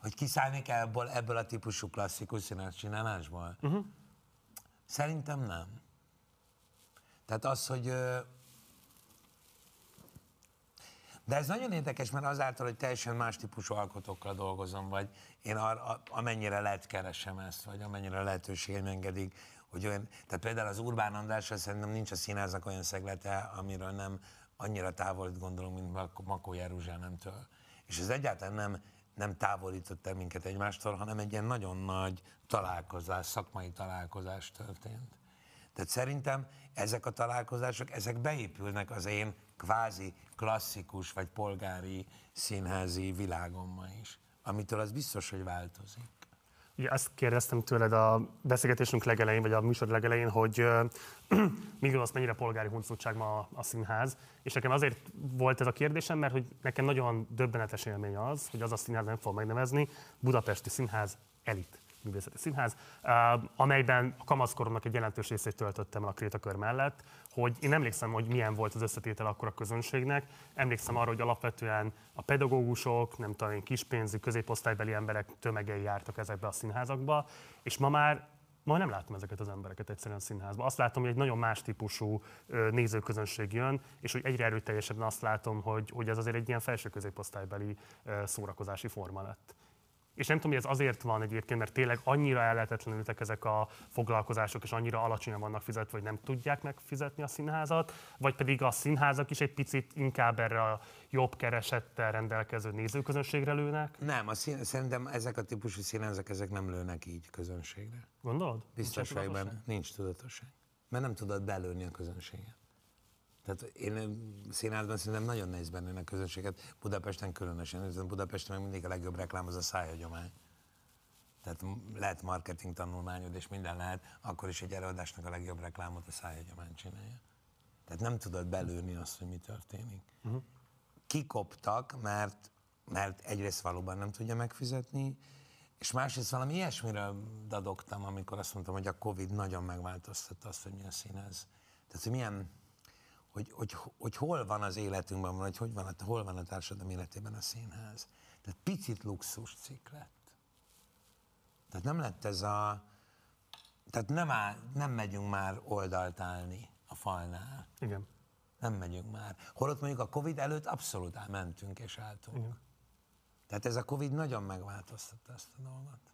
Hogy kiszállnék ebből, ebből a típusú klasszikus színes csinálásból? Uh-huh. Szerintem nem. Tehát az, hogy... De ez nagyon érdekes, mert azáltal, hogy teljesen más típusú alkotókkal dolgozom, vagy én ar, a, amennyire lehet keresem ezt, vagy amennyire lehetőségem engedik, hogy olyan, tehát például az Urbán Andrással szerintem nincs a színháznak olyan szeglete, amiről nem annyira távolít gondolom, mint Mak- Makó Jeruzsálemtől. És ez egyáltalán nem, nem távolított el minket egymástól, hanem egy ilyen nagyon nagy találkozás, szakmai találkozás történt. Tehát szerintem ezek a találkozások, ezek beépülnek az én kvázi klasszikus vagy polgári színházi világomba is, amitől az biztos, hogy változik. Ugye azt kérdeztem tőled a beszélgetésünk legelején, vagy a műsor legelején, hogy ö, mi gondolsz, mennyire polgári huncutság ma a színház. És nekem azért volt ez a kérdésem, mert hogy nekem nagyon döbbenetes élmény az, hogy az a színház nem fog megnevezni, Budapesti Színház elit művészeti színház, amelyben a kamaszkoromnak egy jelentős részét töltöttem el a Krétakör mellett, hogy én emlékszem, hogy milyen volt az összetétel akkor a közönségnek, emlékszem arra, hogy alapvetően a pedagógusok, nem tudom én, kispénzű, középosztálybeli emberek tömegei jártak ezekbe a színházakba, és ma már Ma nem látom ezeket az embereket egyszerűen a színházban. Azt látom, hogy egy nagyon más típusú nézőközönség jön, és hogy egyre erőteljesebben azt látom, hogy, hogy ez azért egy ilyen felső középosztálybeli szórakozási forma lett. És nem tudom, hogy ez azért van egyébként, mert tényleg annyira ellehetetlenültek ezek a foglalkozások, és annyira alacsonyan vannak fizetve, hogy nem tudják megfizetni a színházat, vagy pedig a színházak is egy picit inkább erre a jobb keresettel rendelkező nézőközönségre lőnek. Nem, a szín, szerintem ezek a típusú színházak, ezek nem lőnek így közönségre. Gondolod? Biztos benne. tudatosság? Nincs tudatosság. Mert nem tudod belőni a közönséget. Tehát én színházban szerintem nagyon nehéz bennőni a közönséget, Budapesten különösen, hiszen Budapesten meg mindig a legjobb reklám az a szájhagyomány. Tehát lehet marketing tanulmányod, és minden lehet, akkor is egy előadásnak a legjobb reklámot a szájhagyomány csinálja. Tehát nem tudod belőni azt, hogy mi történik. Uh-huh. Kikoptak, mert, mert egyrészt valóban nem tudja megfizetni, És másrészt valami ilyesmiről dadogtam, amikor azt mondtam, hogy a Covid nagyon megváltoztatta azt, hogy mi a színház. Tehát, hogy milyen, hogy, hogy, hogy hol van az életünkben, vagy hogy van, hol van a társadalom életében a színház. Tehát picit luxus cikk lett. Tehát nem lett ez a... Tehát nem, áll, nem megyünk már oldalt állni a falnál. Igen. Nem megyünk már. Holott mondjuk a Covid előtt abszolút mentünk és álltunk. Igen. Tehát ez a Covid nagyon megváltoztatta ezt a dolgot.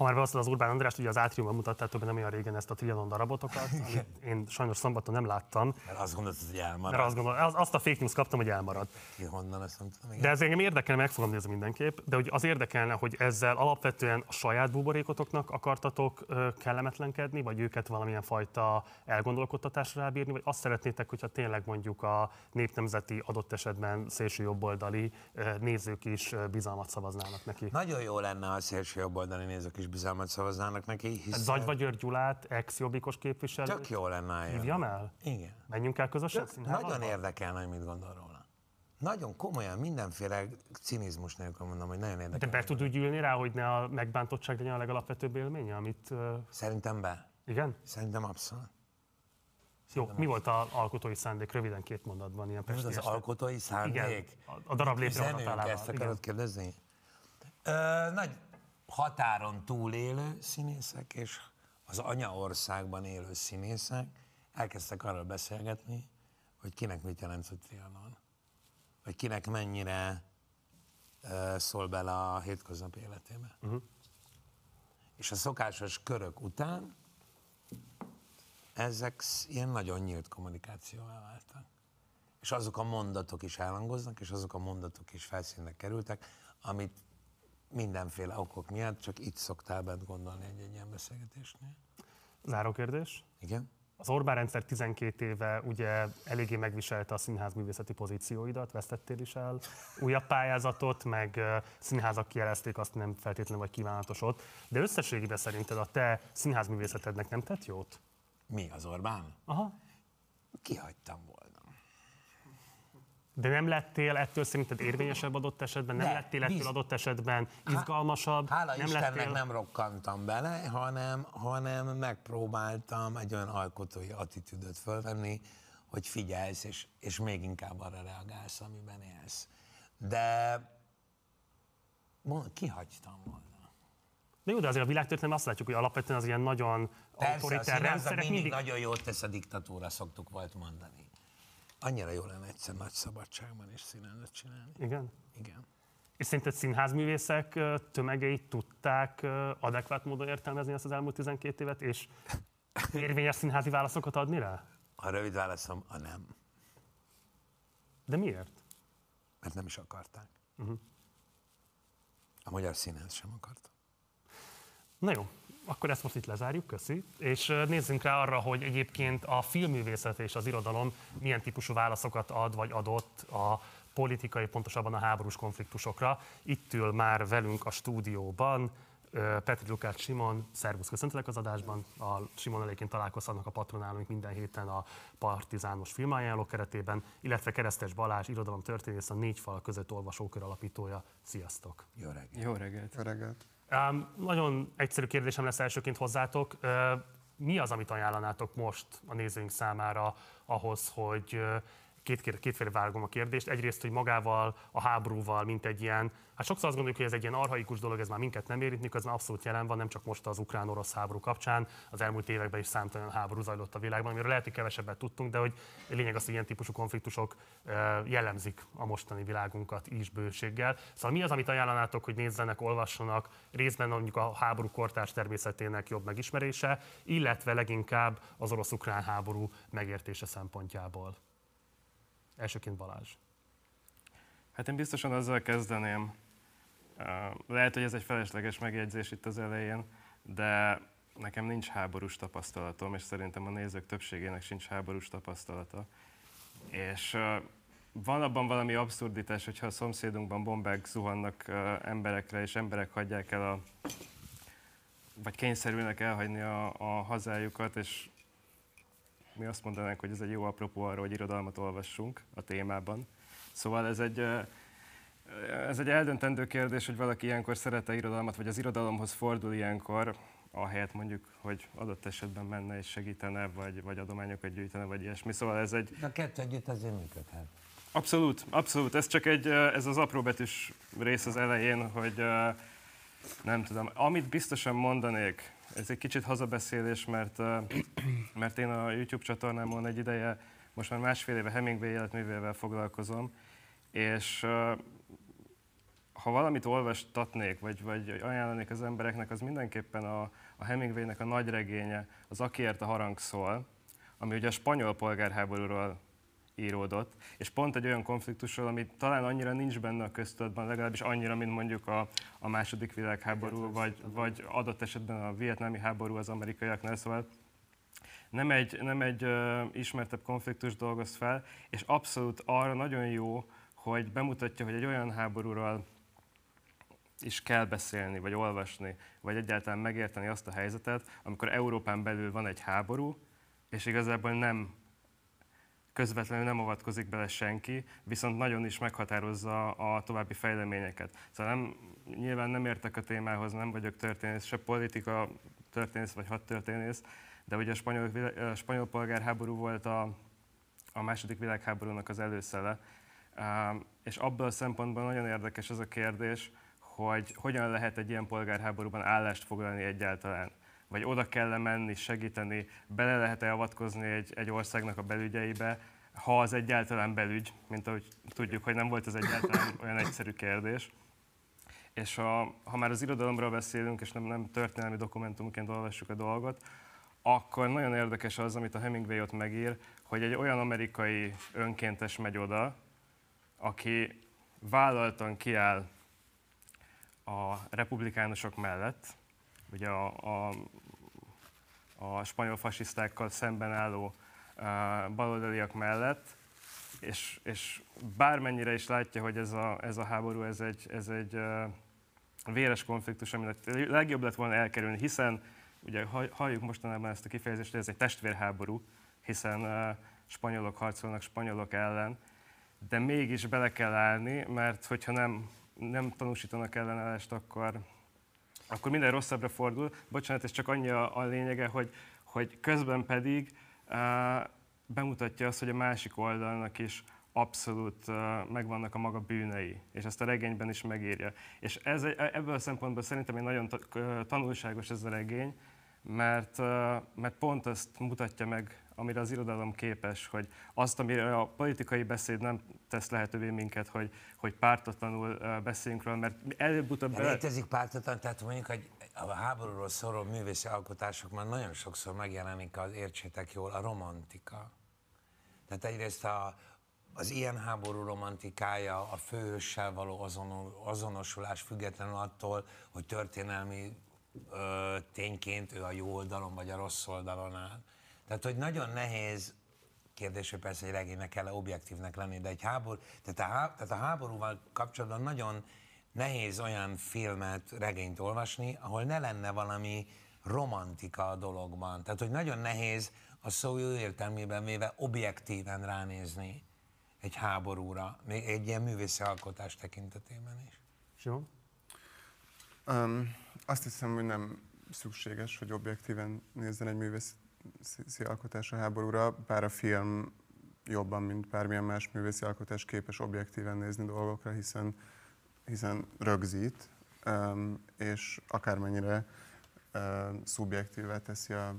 Ha már beosztod az Urbán Andrást, ugye az Átriumban mutattátok be nem olyan régen ezt a Trianon darabotokat, amit én sajnos szombaton nem láttam, Mert azt gondoltad, hogy elmarad. mert azt gondolom, az- azt a fake news kaptam, hogy elmaradt. Ki honnan, azt nem tudom. Igen. De ez engem érdekelne, meg fogom nézni mindenképp, de hogy az érdekelne, hogy ezzel alapvetően a saját buborékotoknak akartatok kellemetlenkedni, vagy őket valamilyen fajta elgondolkodtatásra rábírni, vagy azt szeretnétek, hogyha tényleg mondjuk a népnemzeti adott esetben szélső jobboldali nézők is bizalmat szavaznának neki. Nagyon jó lenne, ha a szélső jobboldali nézők is bizalmat szavaznának neki, hiszen Zagyva György Gyulát, ex-jobbikos képviselő. tök jó lenne. Hívjam el? Igen. Menjünk el közösen Tök, nagyon érdekelne, hogy mit gondol róla. Nagyon komolyan, mindenféle cinizmus nélkül mondom, hogy nagyon De érdekel. be tud úgy ülni rá, hogy ne a megbántottság legyen a legalapvetőbb élménye, amit... Szerintem be. Igen? Szerintem abszolút. Jó, mi volt az alkotói szándék? Röviden két mondatban, ilyen pesti az este. alkotói szándék? Igen, a- darab létrehozatálával. Ezt Igen. akarod kérdezni? Ö, nagy határon túlélő színészek és az anyaországban élő színészek elkezdtek arról beszélgetni, hogy kinek mit jelent a trianon. Vagy kinek mennyire ö, szól bele a hétköznapi életébe. Uh-huh. És a szokásos körök után ezek ilyen nagyon nyílt kommunikációvá váltak. És azok a mondatok is elhangoznak, és azok a mondatok is felszínre kerültek, amit mindenféle okok miatt csak itt szoktál bent gondolni egy, egy ilyen beszélgetésnél. Záró kérdés. Igen? Az Orbán rendszer 12 éve ugye eléggé megviselte a színház művészeti pozícióidat, vesztettél is el újabb pályázatot, meg színházak kijelezték azt nem feltétlenül vagy kívánatos ott. De összességében szerinted a te színházművészetednek nem tett jót? Mi, az Orbán? Aha. Kihagytam volna. De nem lettél ettől szerinted érvényesebb adott esetben? Nem De, lettél ettől biz- adott esetben izgalmasabb? Hála nem Istennek lettél... nem rokkantam bele, hanem, hanem megpróbáltam egy olyan alkotói attitűdöt fölvenni, hogy figyelsz, és, és még inkább arra reagálsz, amiben élsz. De kihagytam volna. De jó, de azért a világtörténelem azt látjuk, hogy alapvetően az ilyen nagyon Persze, a autoritár rendszerek mindig, mindig... nagyon jót tesz a diktatúra, szoktuk volt mondani. Annyira jó lenne egyszer nagy szabadságban is színházat csinálni. Igen? Igen. És szerinted színházművészek ö, tömegei tudták adekvát módon értelmezni ezt az elmúlt 12 évet, és érvényes színházi válaszokat adni rá? A rövid válaszom a nem, De miért? mert nem is akarták. Uh-huh. A magyar színház sem akarta. Na jó, akkor ezt most itt lezárjuk, köszi. És nézzünk rá arra, hogy egyébként a filmművészet és az irodalom milyen típusú válaszokat ad vagy adott a politikai, pontosabban a háborús konfliktusokra. Itt ül már velünk a stúdióban Petri Lukács Simon, szervusz, köszöntelek az adásban. A Simon eléként találkozhatnak a patronálóink minden héten a Partizános filmajánló keretében, illetve Keresztes Balázs, irodalom történész, a Négy Fal között olvasókör alapítója. Sziasztok! Jó reggelt! Jó reggelt! Jó reggelt! Um, nagyon egyszerű kérdésem lesz elsőként hozzátok. Uh, mi az, amit ajánlanátok most a nézőink számára ahhoz, hogy két, kétféle vágom a kérdést. Egyrészt, hogy magával, a háborúval, mint egy ilyen, hát sokszor azt gondoljuk, hogy ez egy ilyen arhaikus dolog, ez már minket nem érint, miközben abszolút jelen van, nem csak most az ukrán-orosz háború kapcsán, az elmúlt években is számtalan háború zajlott a világban, amiről lehet, hogy kevesebbet tudtunk, de hogy lényeg az, hogy ilyen típusú konfliktusok jellemzik a mostani világunkat is bőséggel. Szóval mi az, amit ajánlanátok, hogy nézzenek, olvassanak, részben mondjuk a háború kortárs természetének jobb megismerése, illetve leginkább az orosz-ukrán háború megértése szempontjából? Elsőként Balázs. Hát én biztosan azzal kezdeném, lehet, hogy ez egy felesleges megjegyzés itt az elején, de nekem nincs háborús tapasztalatom, és szerintem a nézők többségének sincs háborús tapasztalata. És van abban valami abszurditás, hogyha a szomszédunkban bombák zuhannak uh, emberekre, és emberek hagyják el a vagy kényszerülnek elhagyni a, a hazájukat, és mi azt mondanánk, hogy ez egy jó apropó arra, hogy irodalmat olvassunk a témában. Szóval ez egy, Ez egy eldöntendő kérdés, hogy valaki ilyenkor szerete irodalmat, vagy az irodalomhoz fordul ilyenkor, ahelyett mondjuk, hogy adott esetben menne és segítene, vagy, vagy adományokat gyűjtene, vagy ilyesmi. Szóval ez egy... De a kettő együtt azért működhet. Abszolút, abszolút. Ez csak egy, ez az apróbetűs rész az elején, hogy nem tudom. Amit biztosan mondanék, ez egy kicsit hazabeszélés, mert, mert én a YouTube csatornámon egy ideje, most már másfél éve Hemingway életművével foglalkozom, és ha valamit olvastatnék, vagy, vagy ajánlanék az embereknek, az mindenképpen a, a Hemingwaynek a nagy regénye, az Akiért a harang szól, ami ugye a spanyol polgárháborúról íródott, és pont egy olyan konfliktusról, ami talán annyira nincs benne a köztudatban, legalábbis annyira, mint mondjuk a, a második világháború, vagy, vagy adott esetben a vietnámi háború az amerikaiaknál, szóval nem egy, nem egy uh, ismertebb konfliktus dolgoz fel, és abszolút arra nagyon jó, hogy bemutatja, hogy egy olyan háborúról is kell beszélni, vagy olvasni, vagy egyáltalán megérteni azt a helyzetet, amikor Európán belül van egy háború, és igazából nem közvetlenül nem avatkozik bele senki, viszont nagyon is meghatározza a további fejleményeket. Szóval nem, nyilván nem értek a témához, nem vagyok történész, se politika történész vagy hadtörténész, de ugye a spanyol, a spanyol polgárháború volt a, a második világháborúnak az előszele, és abból a szempontból nagyon érdekes ez a kérdés, hogy hogyan lehet egy ilyen polgárháborúban állást foglalni egyáltalán. Vagy oda kell menni, segíteni, bele lehet-e avatkozni egy, egy országnak a belügyeibe, ha az egyáltalán belügy, mint ahogy tudjuk, hogy nem volt ez egyáltalán olyan egyszerű kérdés. És a, ha már az irodalomról beszélünk, és nem, nem történelmi dokumentumként olvassuk a dolgot, akkor nagyon érdekes az, amit a Hemingway ott megír, hogy egy olyan amerikai önkéntes megy oda, aki vállaltan kiáll a republikánusok mellett, ugye a, a, a spanyol fasisztákkal szemben álló baloldaliak mellett, és, és bármennyire is látja, hogy ez a, ez a háború, ez egy, ez egy véres konfliktus, aminek legjobb lett volna elkerülni, hiszen ugye halljuk mostanában ezt a kifejezést, hogy ez egy testvérháború, hiszen spanyolok harcolnak spanyolok ellen, de mégis bele kell állni, mert hogyha nem, nem tanúsítanak ellenállást, akkor, akkor minden rosszabbra fordul. Bocsánat, ez csak annyi a, a lényege, hogy, hogy közben pedig uh, bemutatja azt, hogy a másik oldalnak is abszolút uh, megvannak a maga bűnei, és ezt a regényben is megírja. És ez, ebből a szempontból szerintem egy nagyon tanulságos ez a regény, mert, mert pont azt mutatja meg amire az irodalom képes, hogy azt, amire a politikai beszéd nem tesz lehetővé minket, hogy, hogy pártatlanul beszéljünk róla, mert előbb-utóbb... Bele... Létezik pártatlan, tehát mondjuk, hogy a háborúról szóló művészi alkotások már nagyon sokszor megjelenik az, értsétek jól, a romantika. Tehát egyrészt a, az ilyen háború romantikája, a főhőssel való azonosulás függetlenül attól, hogy történelmi ö, tényként ő a jó oldalon vagy a rossz oldalon áll. Tehát, hogy nagyon nehéz kérdés, hogy persze egy regénynek kell -e objektívnek lenni, de egy háború, tehát a, há, tehát a háborúval kapcsolatban nagyon nehéz olyan filmet, regényt olvasni, ahol ne lenne valami romantika a dologban. Tehát, hogy nagyon nehéz a szó jó értelmében véve objektíven ránézni egy háborúra, még egy ilyen művészi alkotás tekintetében is. Jó. Um, azt hiszem, hogy nem szükséges, hogy objektíven nézzen egy művész művészi alkotás a háborúra, bár a film jobban, mint bármilyen más művészi alkotás képes objektíven nézni dolgokra, hiszen, hiszen rögzít, és akármennyire szubjektíve teszi a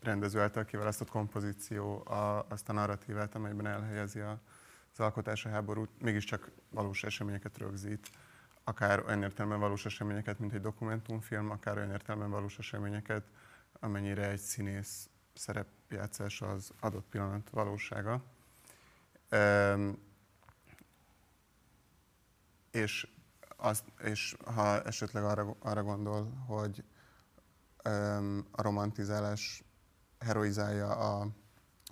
rendező által kiválasztott kompozíció a, azt a narratívát, amelyben elhelyezi a, az alkotás a háborút, mégiscsak valós eseményeket rögzít. Akár olyan értelemben valós eseményeket, mint egy dokumentumfilm, akár olyan értelemben valós eseményeket, amennyire egy színész szerepjátszása az adott pillanat valósága. Um, és, az, és ha esetleg arra, arra gondol, hogy um, a romantizálás heroizálja a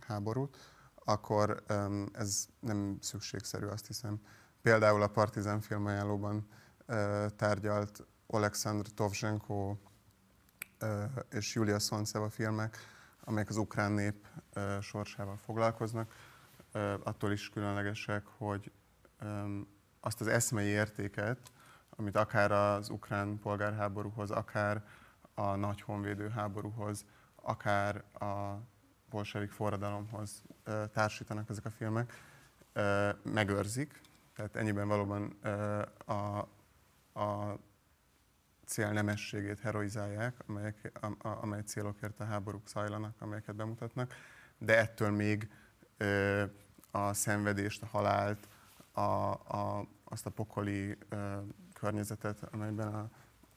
háborút, akkor um, ez nem szükségszerű, azt hiszem. Például a Partizán filmajánlóban uh, tárgyalt Oleksandr Tovzhenko és Julia Szonceva filmek, amelyek az ukrán nép sorsával foglalkoznak. Attól is különlegesek, hogy azt az eszmei értéket, amit akár az ukrán polgárháborúhoz, akár a nagy honvédő háborúhoz, akár a bolsevik forradalomhoz társítanak ezek a filmek, megőrzik. Tehát ennyiben valóban a, a cél nemességét heroizálják, amelyek, a, a, amely célokért a háborúk zajlanak, amelyeket bemutatnak, de ettől még ö, a szenvedést, a halált, a, a, azt a pokoli ö, környezetet, amelyben a,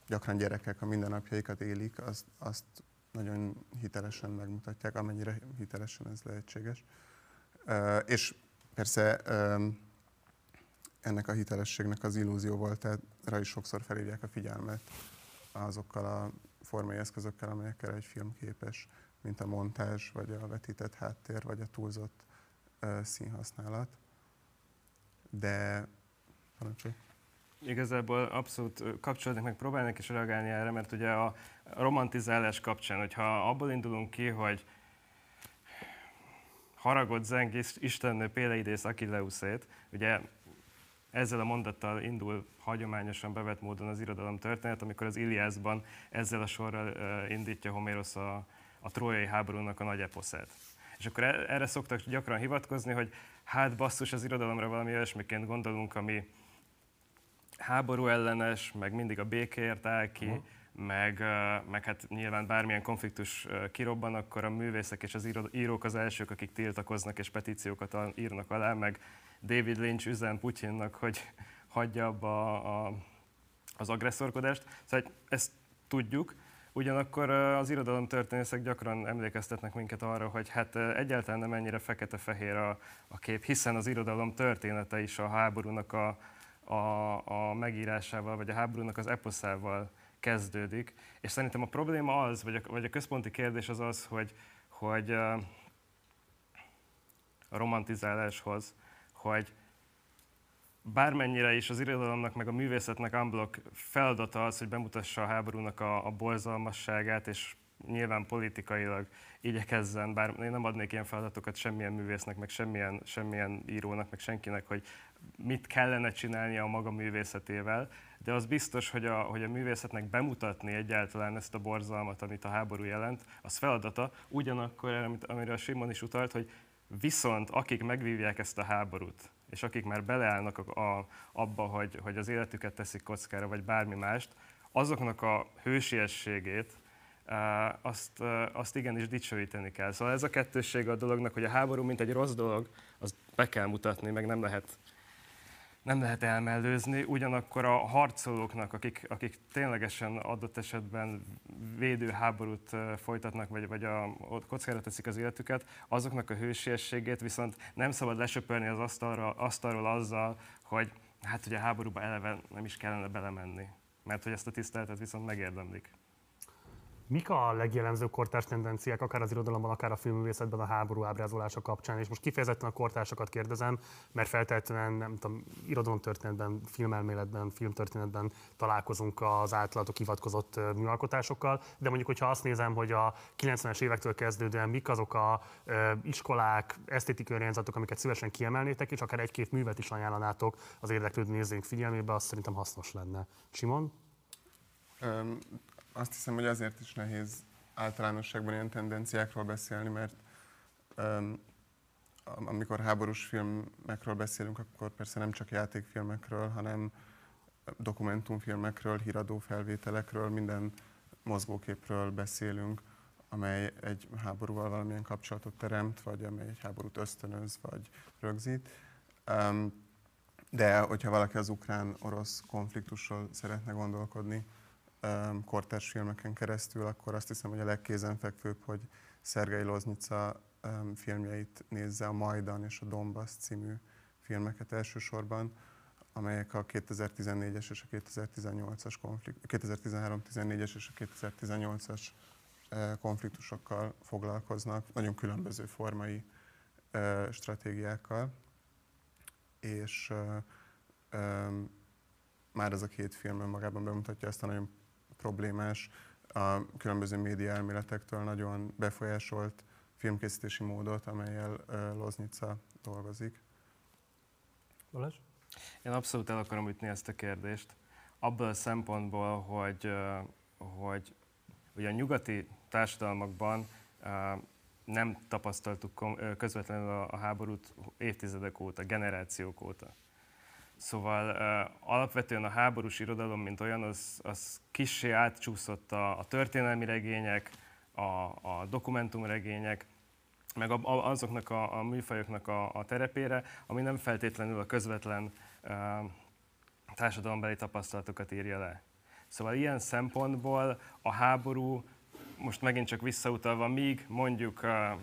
gyakran gyerekek a mindennapjaikat élik, azt, azt nagyon hitelesen megmutatják, amennyire hitelesen ez lehetséges. Ö, és persze ö, ennek a hitelességnek az illúzió volt, tehát rá is sokszor felhívják a figyelmet azokkal a formai eszközökkel, amelyekkel egy film képes, mint a montázs, vagy a vetített háttér, vagy a túlzott uh, színhasználat. De parancsolj. Igazából abszolút kapcsolódni, meg próbálnak is reagálni erre, mert ugye a romantizálás kapcsán, hogyha abból indulunk ki, hogy haragot zeng Istennő Péleidész Akilleuszét, ugye ezzel a mondattal indul hagyományosan bevett módon az irodalom történet, amikor az Iliászban ezzel a sorral indítja Homérosz a, a trójai háborúnak a nagy eposzát. És akkor e, erre szoktak gyakran hivatkozni, hogy hát basszus, az irodalomra valami olyasmiként gondolunk, ami háború ellenes, meg mindig a békéért áll ki, uh-huh. meg, meg hát nyilván bármilyen konfliktus kirobban, akkor a művészek és az írók az elsők, akik tiltakoznak és petíciókat írnak alá, meg David Lynch üzen Putyinnak, hogy hagyja abba a, az agresszorkodást. Szóval ezt tudjuk, Ugyanakkor az irodalomtörténészek gyakran emlékeztetnek minket arra, hogy hát egyáltalán nem ennyire fekete-fehér a, a kép, hiszen az irodalom története is a háborúnak a, a, a megírásával, vagy a háborúnak az eposzával kezdődik. És szerintem a probléma az, vagy a, vagy a központi kérdés az az, hogy, hogy a romantizáláshoz hogy bármennyire is az irodalomnak meg a művészetnek unblock feladata az, hogy bemutassa a háborúnak a, a borzalmasságát, és nyilván politikailag igyekezzen, bár én nem adnék ilyen feladatokat semmilyen művésznek, meg semmilyen, semmilyen írónak, meg senkinek, hogy mit kellene csinálnia a maga művészetével, de az biztos, hogy a, hogy a művészetnek bemutatni egyáltalán ezt a borzalmat, amit a háború jelent, az feladata, ugyanakkor, amit, amire a Simon is utalt, hogy Viszont akik megvívják ezt a háborút, és akik már beleállnak a, a, abba, hogy, hogy az életüket teszik kockára, vagy bármi mást, azoknak a hősiességét, azt, azt igenis dicsőíteni kell. Szóval ez a kettőssége a dolognak, hogy a háború, mint egy rossz dolog, az be kell mutatni, meg nem lehet nem lehet elmellőzni, ugyanakkor a harcolóknak, akik, akik ténylegesen adott esetben védőháborút folytatnak, vagy, vagy a, kockára teszik az életüket, azoknak a hősiességét viszont nem szabad lesöpörni az asztalra, asztalról azzal, hogy hát ugye a háborúba eleve nem is kellene belemenni, mert hogy ezt a tiszteletet viszont megérdemlik. Mik a legjellemzőbb kortárs tendenciák, akár az irodalomban, akár a filmművészetben a háború ábrázolása kapcsán? És most kifejezetten a kortársakat kérdezem, mert feltétlenül nem tudom, irodalomtörténetben, filmelméletben, filmtörténetben találkozunk az általatok hivatkozott műalkotásokkal, de mondjuk, hogyha azt nézem, hogy a 90-es évektől kezdődően mik azok a iskolák, esztétikai önjelzatok, amiket szívesen kiemelnétek, és akár egy-két művet is ajánlanátok az érdeklődő nézőink figyelmébe, azt szerintem hasznos lenne. Simon? Um, azt hiszem, hogy azért is nehéz általánosságban ilyen tendenciákról beszélni, mert um, amikor háborús filmekről beszélünk, akkor persze nem csak játékfilmekről, hanem dokumentumfilmekről, híradó felvételekről, minden mozgóképről beszélünk, amely egy háborúval valamilyen kapcsolatot teremt, vagy amely egy háborút ösztönöz, vagy rögzít. Um, de hogyha valaki az ukrán-orosz konfliktusról szeretne gondolkodni, kortárs filmeken keresztül, akkor azt hiszem, hogy a legkézenfekvőbb, hogy Szergei Loznica filmjeit nézze, a Majdan és a Donbass című filmeket elsősorban, amelyek a 2014-es és a 2018-as konflikt, 2013-14-es és a 2018-as konfliktusokkal foglalkoznak, nagyon különböző formai stratégiákkal, és már ez a két film magában bemutatja ezt a nagyon problémás, a különböző média elméletektől nagyon befolyásolt filmkészítési módot, amelyel Loznica dolgozik. Balázs? Én abszolút el akarom ütni ezt a kérdést. Abból a szempontból, hogy, hogy ugye a nyugati társadalmakban nem tapasztaltuk közvetlenül a háborút évtizedek óta, generációk óta. Szóval uh, alapvetően a háborús irodalom, mint olyan, az, az kissé átcsúszott a, a történelmi regények, a, a dokumentumregények, meg a, a, azoknak a, a műfajoknak a, a terepére, ami nem feltétlenül a közvetlen uh, társadalombeli tapasztalatokat írja le. Szóval ilyen szempontból a háború, most megint csak visszautalva, míg mondjuk uh,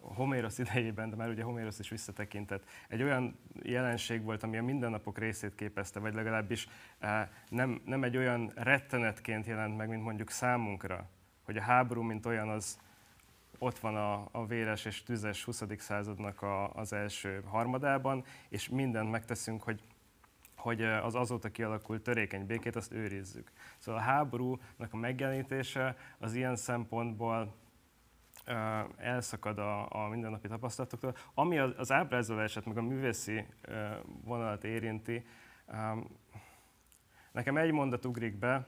Homérosz idejében, de már ugye Homérosz is visszatekintett, egy olyan jelenség volt, ami a mindennapok részét képezte, vagy legalábbis uh, nem, nem egy olyan rettenetként jelent meg, mint mondjuk számunkra, hogy a háború, mint olyan, az ott van a, a véres és tüzes 20. századnak a, az első harmadában, és mindent megteszünk, hogy hogy az azóta kialakult törékeny békét, azt őrizzük. Szóval a háborúnak a megjelenítése az ilyen szempontból elszakad a, a mindennapi tapasztalatoktól. Ami az, az ábrázolását, meg a művészi vonalat érinti, nekem egy mondat ugrik be,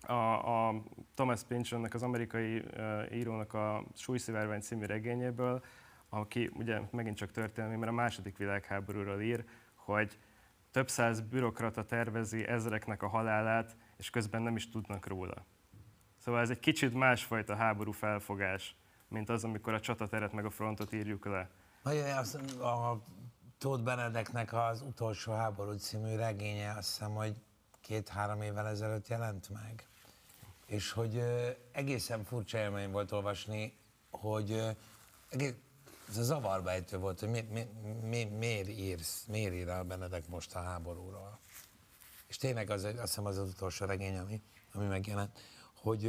a, a Thomas Pynchonnek, az amerikai írónak a Súlyszivárvány című regényéből, aki ugye megint csak történelmi, mert a második világháborúról ír, hogy több száz bürokrata tervezi ezreknek a halálát, és közben nem is tudnak róla. Szóval ez egy kicsit másfajta háború felfogás, mint az, amikor a csatateret meg a frontot írjuk le. A Tóth Benedeknek az utolsó háború című regénye azt hiszem, hogy két-három évvel ezelőtt jelent meg. És hogy egészen furcsa élmény volt olvasni, hogy egész, ez a zavarbejtő volt, hogy mi, mi, mi, miért, írsz, miért ír el Benedek most a háborúról. És tényleg az, azt hiszem az az utolsó regény, ami, ami megjelent, hogy,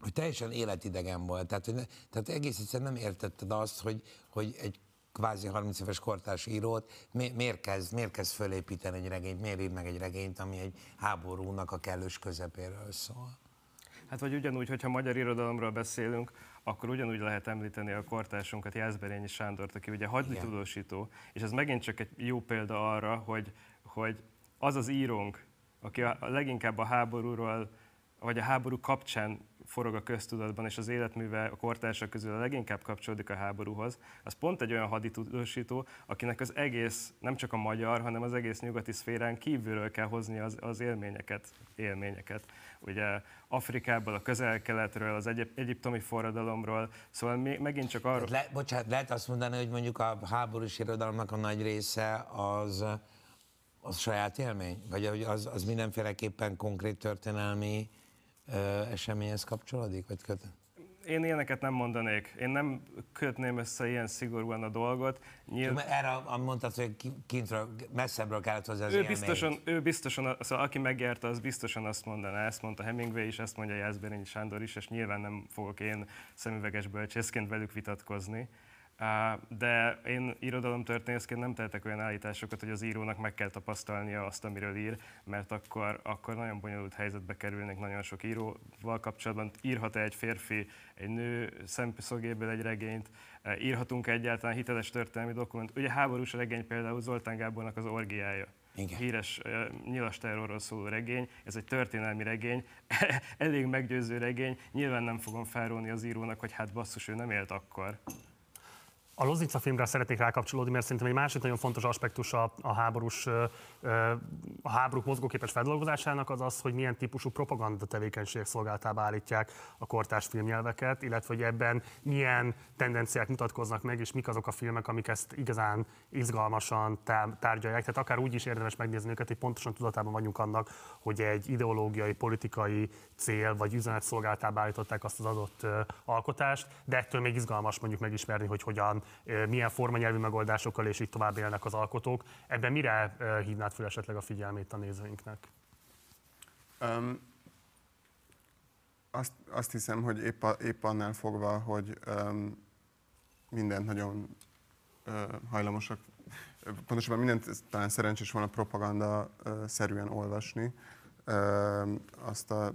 hogy teljesen életidegen volt. Tehát, hogy ne, tehát egész egyszerűen nem értetted azt, hogy, hogy egy kvázi 30 éves kortárs írót, mi, miért kezd, miért kezd fölépíteni egy regényt, miért ír meg egy regényt, ami egy háborúnak a kellős közepéről szól. Hát vagy ugyanúgy, hogyha magyar irodalomról beszélünk, akkor ugyanúgy lehet említeni a kortársunkat, Jászberényi Sándort, aki ugye haditudósító, és ez megint csak egy jó példa arra, hogy, hogy az az írónk, aki a leginkább a háborúról, vagy a háború kapcsán forog a köztudatban, és az életműve a kortársak közül a leginkább kapcsolódik a háborúhoz, az pont egy olyan haditudósító, akinek az egész, nem csak a magyar, hanem az egész nyugati szférán kívülről kell hozni az, az élményeket, élményeket. Ugye Afrikából, a közel-keletről, az egyip, egyiptomi forradalomról, szóval még, megint csak arról... Le, bocsánat, lehet azt mondani, hogy mondjuk a háborús irodalomnak a nagy része az, az saját élmény? Vagy az, az mindenféleképpen konkrét történelmi eseményhez kapcsolódik? Vagy köt? Én ilyeneket nem mondanék. Én nem kötném össze ilyen szigorúan a dolgot. Nyilv... Erre mondtad, hogy kintről, messzebbről kellett hozzá az ő biztosan, ő biztosan, szóval aki megjárta, az biztosan azt mondaná. Ezt mondta Hemingway is, ezt mondja Jászberényi Sándor is, és nyilván nem fogok én szemüveges bölcsészként velük vitatkozni. De én irodalomtörténészként nem tehetek olyan állításokat, hogy az írónak meg kell tapasztalnia azt, amiről ír, mert akkor, akkor nagyon bonyolult helyzetbe kerülnek nagyon sok íróval kapcsolatban. Írhat-e egy férfi egy nő szemszögéből egy regényt, írhatunk -e egyáltalán hiteles történelmi dokument. Ugye háborús regény például Zoltán Gábornak az orgiája. Igen. híres uh, nyilas terrorról szóló regény, ez egy történelmi regény, elég meggyőző regény, nyilván nem fogom felróni az írónak, hogy hát basszus, ő nem élt akkor. A Loznica filmre szeretnék rákapcsolódni, mert szerintem egy másik nagyon fontos aspektus a, a háborús, a háborúk mozgóképes feldolgozásának az az, hogy milyen típusú propaganda tevékenység szolgáltába állítják a kortárs filmnyelveket, illetve hogy ebben milyen tendenciák mutatkoznak meg, és mik azok a filmek, amik ezt igazán izgalmasan tárgyalják. Tehát akár úgy is érdemes megnézni őket, hogy pontosan tudatában vagyunk annak, hogy egy ideológiai, politikai cél vagy üzenet szolgáltába állították azt az adott alkotást, de ettől még izgalmas mondjuk megismerni, hogy hogyan milyen formanyelvű megoldásokkal és így tovább élnek az alkotók. Ebben mire hívnád fel esetleg a figyelmét a nézőinknek? Um, azt, azt hiszem, hogy épp, a, épp annál fogva, hogy um, mindent nagyon uh, hajlamosak, pontosabban mindent talán szerencsés volna propaganda uh, szerűen olvasni, uh, azt a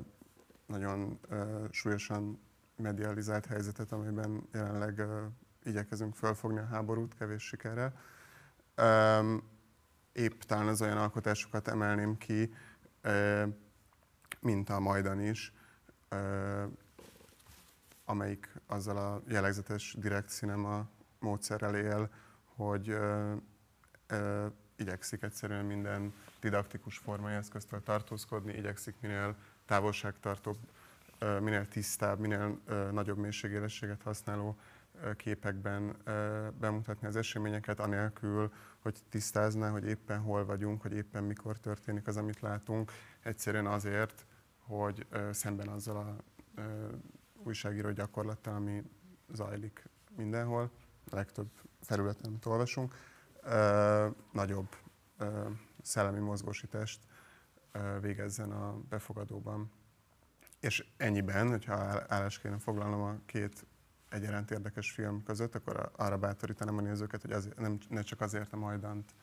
nagyon uh, súlyosan medializált helyzetet, amiben jelenleg uh, igyekezünk fölfogni a háborút kevés sikerrel. Épp talán az olyan alkotásokat emelném ki, mint a Majdan is, amelyik azzal a jellegzetes direkt cinema módszerrel él, hogy ö, ö, igyekszik egyszerűen minden didaktikus formai eszköztől tartózkodni, igyekszik minél távolságtartóbb, ö, minél tisztább, minél ö, nagyobb mélységélességet használó képekben bemutatni az eseményeket, anélkül, hogy tisztázná, hogy éppen hol vagyunk, hogy éppen mikor történik az, amit látunk. Egyszerűen azért, hogy szemben azzal a újságíró gyakorlattal, ami zajlik mindenhol, a legtöbb felületen, amit olvasunk, nagyobb szellemi mozgósítást végezzen a befogadóban. És ennyiben, hogyha állás kéne foglalnom a két egyaránt érdekes film között, akkor arra bátorítanám a nézőket, hogy azért, nem, ne csak azért a Majdant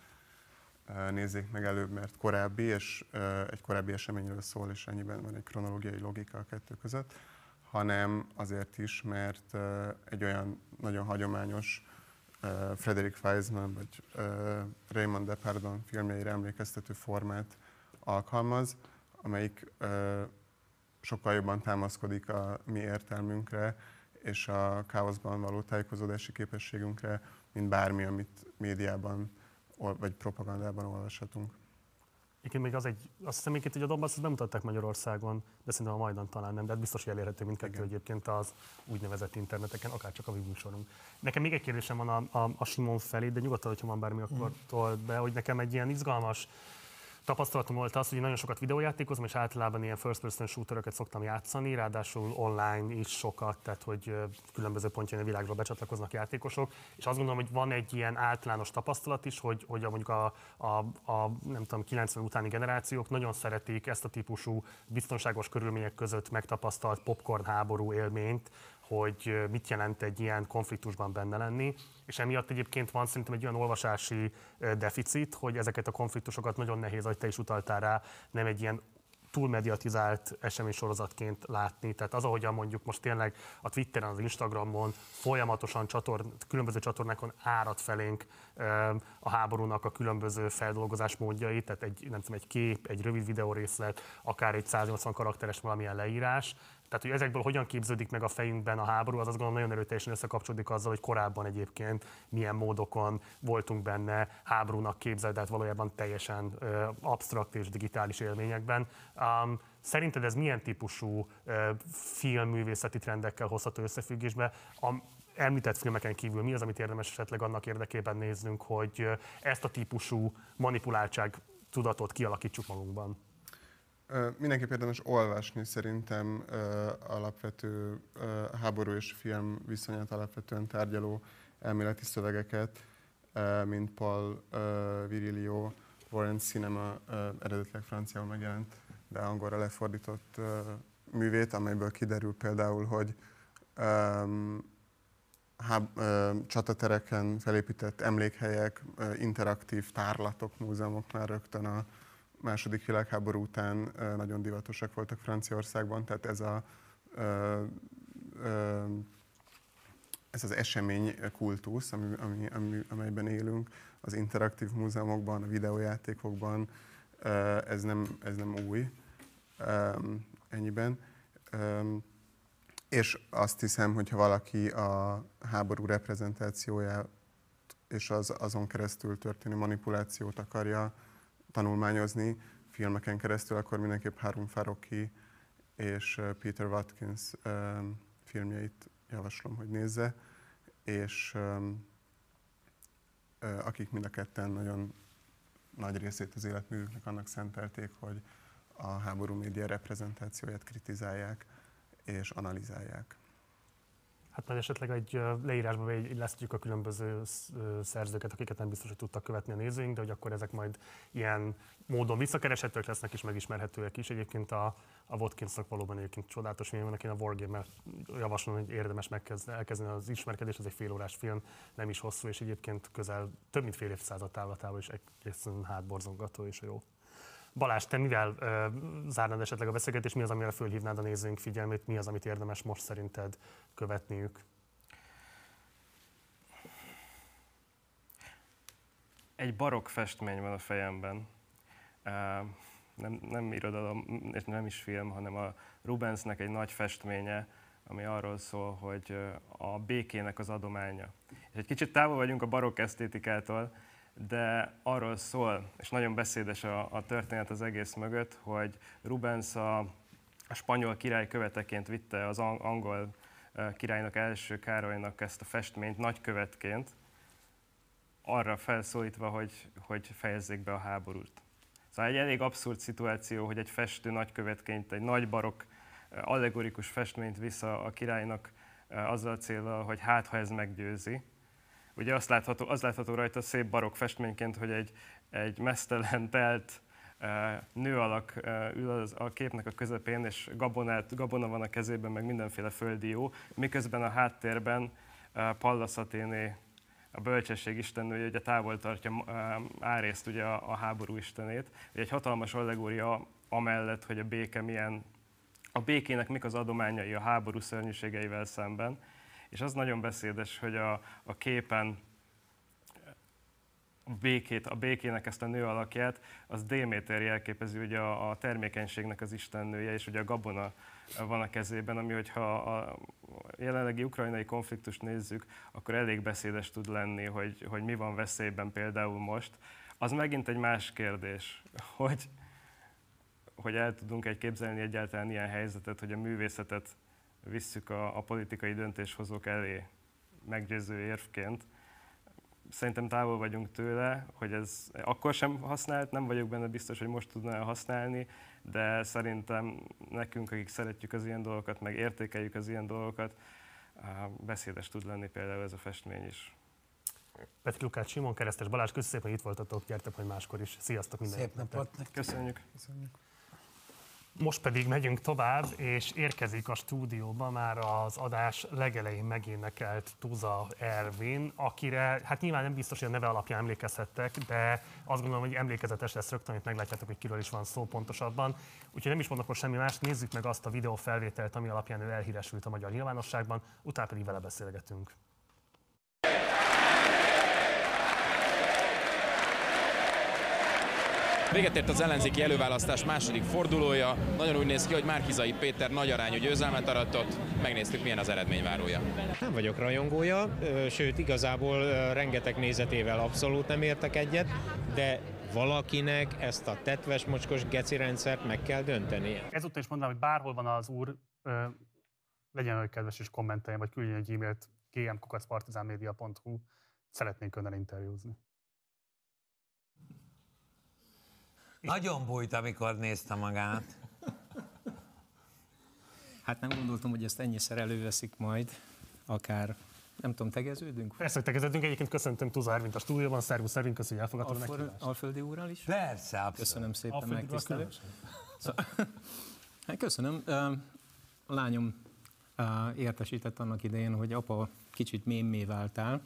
nézzék meg előbb, mert korábbi, és egy korábbi eseményről szól, és ennyiben van egy kronológiai logika a kettő között, hanem azért is, mert egy olyan nagyon hagyományos Frederick Weisman vagy Raymond Depardon filmjeire emlékeztető formát alkalmaz, amelyik sokkal jobban támaszkodik a mi értelmünkre és a káoszban való tájékozódási képességünkre, mint bármi, amit médiában vagy propagandában olvashatunk. Igen, még az egy, azt hiszem, hogy a Donbass bemutatták Magyarországon, de szerintem a Majdan talán nem, de hát biztos, hogy elérhető mindkettő Igen. egyébként az úgynevezett interneteken, akár csak a műsorunk. Nekem még egy kérdésem van a, a, a Simon felé, de nyugodtan, hogyha van bármi, akkor mm. told be, hogy nekem egy ilyen izgalmas tapasztalatom volt az, hogy nagyon sokat videójátékozom, és általában ilyen first person shooteröket szoktam játszani, ráadásul online is sokat, tehát hogy különböző pontjain a világról becsatlakoznak játékosok, és azt gondolom, hogy van egy ilyen általános tapasztalat is, hogy, hogy a, mondjuk a, a, a, nem tudom, 90 utáni generációk nagyon szeretik ezt a típusú biztonságos körülmények között megtapasztalt popcorn háború élményt, hogy mit jelent egy ilyen konfliktusban benne lenni, és emiatt egyébként van szerintem egy olyan olvasási deficit, hogy ezeket a konfliktusokat nagyon nehéz, ahogy te is utaltál rá, nem egy ilyen túlmediatizált sorozatként látni. Tehát az, ahogyan mondjuk most tényleg a Twitteren, az Instagramon folyamatosan csatorn, különböző csatornákon árad felénk a háborúnak a különböző feldolgozás módjai, tehát egy, nem tudom, egy kép, egy rövid videórészlet, akár egy 180 karakteres valamilyen leírás, tehát, hogy ezekből hogyan képződik meg a fejünkben a háború, az azt gondolom nagyon erőteljesen összekapcsolódik azzal, hogy korábban egyébként milyen módokon voltunk benne háborúnak képzelt, tehát valójában teljesen uh, absztrakt és digitális élményekben. Um, Szerinted ez milyen típusú filmművészeti trendekkel hozható összefüggésbe? A, említett filmeken kívül mi az, amit érdemes esetleg annak érdekében néznünk, hogy ezt a típusú manipuláltság tudatot kialakítsuk magunkban? Mindenképp érdemes olvasni szerintem alapvető háború és film viszonyát alapvetően tárgyaló elméleti szövegeket, mint Paul Virilio, Warren Cinema eredetileg franciául megjelent, de angolra lefordított művét, amelyből kiderül például, hogy csatatereken felépített emlékhelyek, interaktív tárlatok, múzeumok már rögtön a második világháború után nagyon divatosak voltak Franciaországban, tehát ez a ez az esemény kultusz, ami, ami, ami, amelyben élünk, az interaktív múzeumokban, a videójátékokban, ez nem, ez nem új ennyiben. És azt hiszem, hogyha valaki a háború reprezentációját és az azon keresztül történő manipulációt akarja tanulmányozni filmeken keresztül, akkor mindenképp Harun Faroki és Peter Watkins filmjeit javaslom, hogy nézze, és akik mind a ketten nagyon nagy részét az életművüknek annak szentelték, hogy a háború média reprezentációját kritizálják és analizálják. Hát majd esetleg egy leírásban lesztjük a különböző szerzőket, akiket nem biztos, hogy tudtak követni a nézőink, de hogy akkor ezek majd ilyen módon visszakereshetőek lesznek és megismerhetőek is. Egyébként a, a Watkinsnak valóban egyébként csodálatos film van, én a Wargame-mel javaslom, hogy érdemes megkezdeni, elkezdeni az ismerkedés, ez egy félórás film, nem is hosszú, és egyébként közel több mint fél évszázad távlatával is egészen hátborzongató és jó. Balázs, te mivel ö, zárnád esetleg a beszélgetést, mi az, amire fölhívnád a nézőink figyelmét, mi az, amit érdemes most szerinted követniük? egy barokk festmény van a fejemben. Nem, nem irodalom, nem is film, hanem a Rubensnek egy nagy festménye, ami arról szól, hogy a békének az adománya. És egy kicsit távol vagyunk a barokk esztétikától, de arról szól, és nagyon beszédes a, a történet az egész mögött, hogy Rubens a, a spanyol király követeként vitte az angol királynak első Károlynak ezt a festményt nagykövetként, arra felszólítva, hogy, hogy fejezzék be a háborút. Szóval egy elég abszurd szituáció, hogy egy festő nagykövetként egy nagy barok allegorikus festményt vissza a királynak azzal a célral, hogy hát, ha ez meggyőzi. Ugye azt látható, az látható rajta szép barok festményként, hogy egy, egy mesztelen, telt nő alak ül az, a képnek a közepén, és gabonát, gabona van a kezében, meg mindenféle földi jó, miközben a háttérben Pallas Athéné, a bölcsesség istennője ugye távol tartja Árészt, ugye a, a háború istenét. Ugye egy hatalmas allegória amellett, hogy a béke milyen, a békének mik az adományai a háború szörnyűségeivel szemben. És az nagyon beszédes, hogy a, a képen a békét, a békének ezt a nő alakját, az Déméter jelképezi ugye a, a termékenységnek az istennője, és ugye a gabona van a kezében, ami hogyha a jelenlegi ukrajnai konfliktust nézzük, akkor elég beszédes tud lenni, hogy, hogy mi van veszélyben például most. Az megint egy más kérdés, hogy, hogy el tudunk egy képzelni egyáltalán ilyen helyzetet, hogy a művészetet visszük a, a politikai döntéshozók elé meggyőző érvként, szerintem távol vagyunk tőle, hogy ez akkor sem használt, nem vagyok benne biztos, hogy most tudná használni, de szerintem nekünk, akik szeretjük az ilyen dolgokat, meg értékeljük az ilyen dolgokat, beszédes tud lenni például ez a festmény is. Petri Lukács, Simon Keresztes Balázs, köszönöm szépen, hogy itt voltatok, gyertek majd máskor is. Sziasztok mindenkinek! Szép napot! Köszönjük! Köszönjük. Most pedig megyünk tovább, és érkezik a stúdióba már az adás legelején megénekelt Tuza Ervin, akire hát nyilván nem biztos, hogy a neve alapján emlékezhettek, de azt gondolom, hogy emlékezetes lesz rögtön, hogy meglátjátok, hogy kiről is van szó pontosabban. Úgyhogy nem is mondok most semmi más, nézzük meg azt a videófelvételt, ami alapján ő elhíresült a magyar nyilvánosságban, utána pedig vele beszélgetünk. Véget ért az ellenzéki előválasztás második fordulója. Nagyon úgy néz ki, hogy Márkizai Péter nagy arányú győzelmet aratott. Megnéztük, milyen az eredményvárója. Nem vagyok rajongója, sőt igazából rengeteg nézetével abszolút nem értek egyet, de valakinek ezt a tetves, mocskos geci rendszert meg kell döntenie. Ezúttal is mondanám, hogy bárhol van az úr, legyen olyan kedves és kommenteljen, vagy küldjön egy e-mailt gmkukacpartizánmedia.hu. Szeretnénk önnel interjúzni. Nagyon bújt, amikor nézte magát. Hát nem gondoltam, hogy ezt ennyiszer előveszik majd, akár nem tudom, tegeződünk? Persze, hogy tegeződünk. Egyébként köszöntöm Tuzár, mint a stúdióban. Szervusz, Ervin, köszönjük, hogy elfogadtad Alföld, a Alföldi úrral is? Persze, abszolút. Köszönöm szépen megtisztelő. Szóval, hát köszönöm. A lányom értesített annak idején, hogy apa kicsit mémé váltál,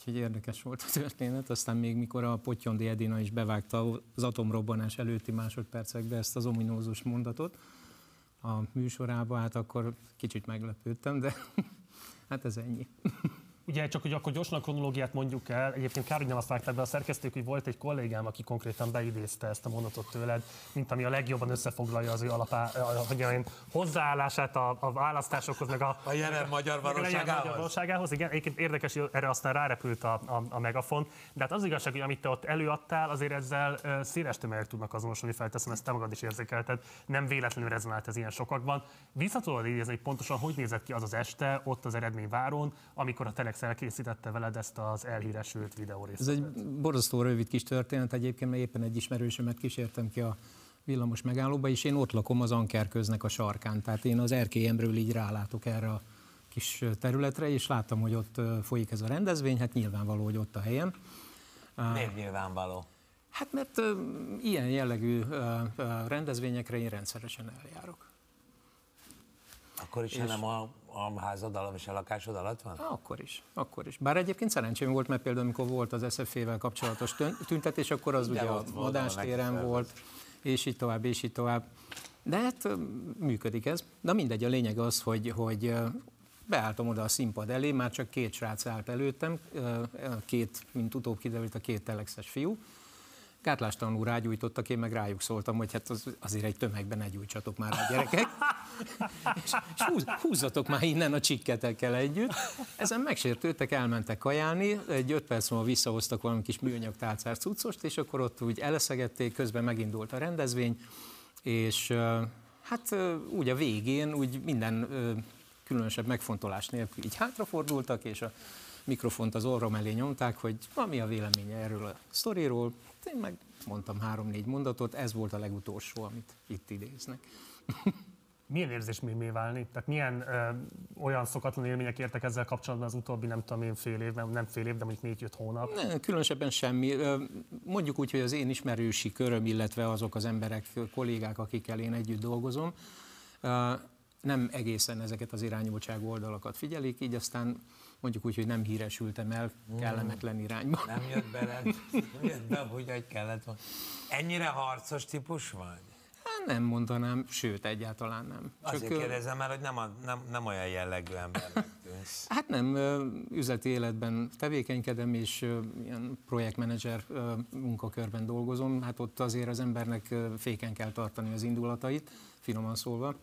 Úgyhogy érdekes volt a történet. Aztán még mikor a Potyondi Edina is bevágta az atomrobbanás előtti másodpercekbe ezt az ominózus mondatot a műsorába, hát akkor kicsit meglepődtem, de hát ez ennyi. Ugye csak, hogy akkor gyorsan a kronológiát mondjuk el, egyébként kár, hogy nem azt vágták be a szerkesztők, hogy volt egy kollégám, aki konkrétan beidézte ezt a mondatot tőled, mint ami a legjobban összefoglalja az ő alapá, hogy olyan hozzáállását a, a választásokhoz, meg a, a jelen magyar valóságához. valóságához. Igen, egyébként érdekes, hogy erre aztán rárepült a, a, a megafon, de hát az igazság, hogy amit te ott előadtál, azért ezzel széles tömegek tudnak azonosulni, felteszem, ezt te magad is érzékelted, nem véletlenül rezonált ez ilyen sokakban. Vissza tudod idézni, hogy pontosan hogy nézett ki az az este ott az eredményváron, amikor a Telex elkészítette veled ezt az elhíresült videórészt. Ez egy borzasztó rövid kis történet egyébként, mert éppen egy ismerősömet kísértem ki a villamos megállóba, és én ott lakom az Ankerköznek a sarkán. Tehát én az erkélyemről így rálátok erre a kis területre, és láttam, hogy ott folyik ez a rendezvény, hát nyilvánvaló, hogy ott a helyem. Miért nyilvánvaló? Hát mert uh, ilyen jellegű uh, rendezvényekre én rendszeresen eljárok. Akkor is, és... nem a a házad alatt és a lakásod alatt van? Akkor is, akkor is. Bár egyébként szerencsém volt, mert például amikor volt az SZF-vel kapcsolatos tüntetés, akkor az De ugye a madástéren volt, és így tovább, és így tovább. De hát működik ez. Na mindegy, a lényeg az, hogy, hogy beálltam oda a színpad elé, már csak két srác állt előttem, két, mint utóbb kiderült, a két telexes fiú, gátlástalanul rágyújtottak, én meg rájuk szóltam, hogy hát az, azért egy tömegben ne gyújtsatok már a gyerekek, és, és húz, húzzatok már innen a csikketekkel együtt. Ezen megsértődtek, elmentek kajálni, egy öt perc múlva visszahoztak valami kis műanyag tálcár cuccost, és akkor ott úgy eleszegették, közben megindult a rendezvény, és hát úgy a végén úgy minden különösebb megfontolás nélkül így hátrafordultak, és a mikrofont az orrom elé nyomták, hogy mi a véleménye erről a sztoriról. Én meg mondtam három-négy mondatot, ez volt a legutolsó, amit itt idéznek. milyen érzés mi válni? Tehát milyen ö, olyan szokatlan élmények értek ezzel kapcsolatban az utóbbi, nem tudom én, fél év, nem fél év, de mondjuk négy-öt hónap? Ne, különösebben semmi. Mondjuk úgy, hogy az én ismerősi köröm, illetve azok az emberek, kollégák, akikkel én együtt dolgozom, nem egészen ezeket az irányultság oldalakat figyelik, így aztán mondjuk úgy, hogy nem híresültem el kellemetlen irányba. Nem jött bele, nem jött be, hogy hogy kellett volna. Ennyire harcos típus vagy? Hát nem mondanám, sőt, egyáltalán nem. Azért Csak, kérdezem már, hogy nem, a, nem, nem olyan jellegű ember. Hát nem, üzleti életben tevékenykedem, és ilyen projektmenedzser munkakörben dolgozom. Hát ott azért az embernek féken kell tartani az indulatait, finoman szólva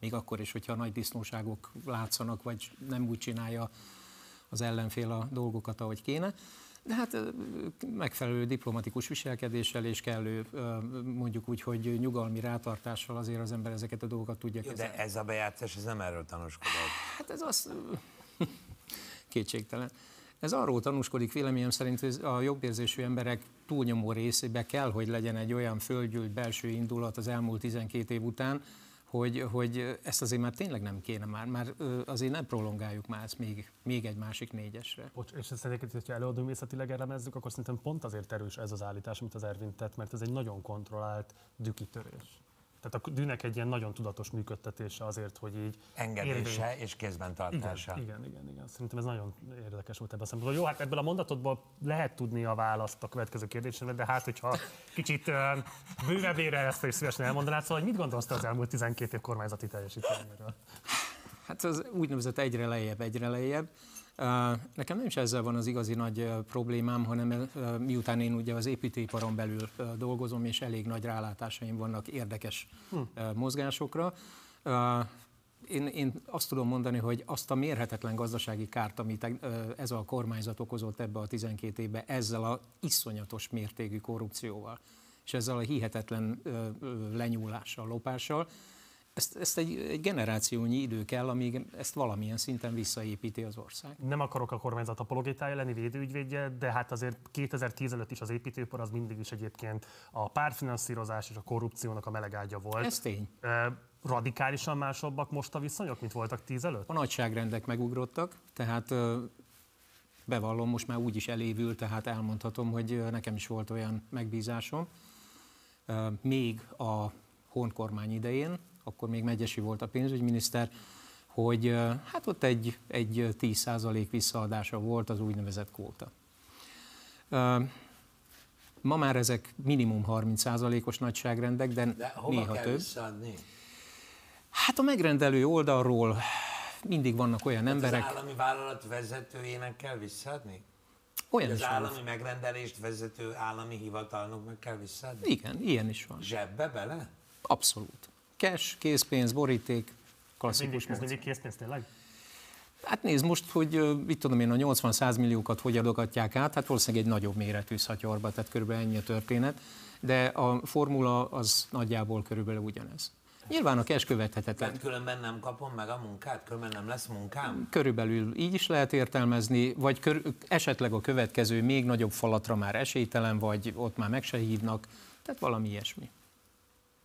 még akkor is, hogyha nagy disznóságok látszanak, vagy nem úgy csinálja az ellenfél a dolgokat, ahogy kéne. De hát megfelelő diplomatikus viselkedéssel és kellő, mondjuk úgy, hogy nyugalmi rátartással azért az ember ezeket a dolgokat tudja kezelni. De ez a bejátszás, ez nem erről tanúskodik. Hát ez az kétségtelen. Ez arról tanúskodik véleményem szerint, hogy a jobbérzésű emberek túlnyomó részébe kell, hogy legyen egy olyan földgyűlt belső indulat az elmúlt 12 év után, hogy, hogy ezt azért már tényleg nem kéne már, már azért nem prolongáljuk már ezt még, még egy másik négyesre. Bocs, és ezt egyébként, hogyha előadómészettileg elemezzük, akkor szerintem pont azért erős ez az állítás, amit az Ervin tett, mert ez egy nagyon kontrollált dükitörés. Tehát a dűnek egy ilyen nagyon tudatos működtetése azért, hogy így... Engedése érvény... és kézben tartása. Igen, igen, igen, igen. Szerintem ez nagyon érdekes volt ebben a szempontból. Jó, hát ebből a mondatodból lehet tudni a választ a következő kérdésre, de hát, hogyha kicsit bővebbére ezt is szívesen elmondanád, szóval hogy mit gondolsz az elmúlt 12 év kormányzati teljesítményről? Hát az úgynevezett egyre lejjebb, egyre lejjebb. Nekem nem is ezzel van az igazi nagy problémám, hanem miután én ugye az építőiparon belül dolgozom, és elég nagy rálátásaim vannak érdekes hm. mozgásokra, én, én azt tudom mondani, hogy azt a mérhetetlen gazdasági kárt, amit ez a kormányzat okozott ebbe a 12 évbe, ezzel a iszonyatos mértékű korrupcióval, és ezzel a hihetetlen lenyúlással, lopással, ezt, ezt egy, egy generációnyi idő kell, amíg ezt valamilyen szinten visszaépíti az ország. Nem akarok a kormányzat apologitája lenni, védőügyvédje, de hát azért 2010 előtt is az építőipar az mindig is egyébként a pártfinanszírozás és a korrupciónak a melegágya volt. Ez tény. Radikálisan másabbak most a viszonyok, mint voltak 10 előtt? A nagyságrendek megugrottak, tehát bevallom, most már úgy is elévül, tehát elmondhatom, hogy nekem is volt olyan megbízásom. Még a honkormány idején, akkor még Megyesi volt a pénzügyminiszter, hogy hát ott egy, egy 10% visszaadása volt az úgynevezett kóta. Ma már ezek minimum 30%-os nagyságrendek, de, de néha kell több. Visszaadni? Hát a megrendelő oldalról mindig vannak olyan hát emberek. Az állami vállalat vezetőjének kell visszaadni? Olyan az is állami van. megrendelést vezető állami hivatalnoknak kell visszaadni? Igen, ilyen is van. Zsebbe bele? Abszolút cash, készpénz, boríték, klasszikus mindig, ez mindig készpénz tényleg? Hát nézd most, hogy mit tudom én, a 80-100 milliókat hogy adogatják át, hát valószínűleg egy nagyobb méretű szatyorba, tehát körülbelül ennyi a történet, de a formula az nagyjából körülbelül ugyanez. Nyilván a cash követhetetlen. Tehát különben nem kapom meg a munkát, különben nem lesz munkám? Körülbelül így is lehet értelmezni, vagy kör, esetleg a következő még nagyobb falatra már esélytelen, vagy ott már meg se hívnak, tehát valami ilyesmi.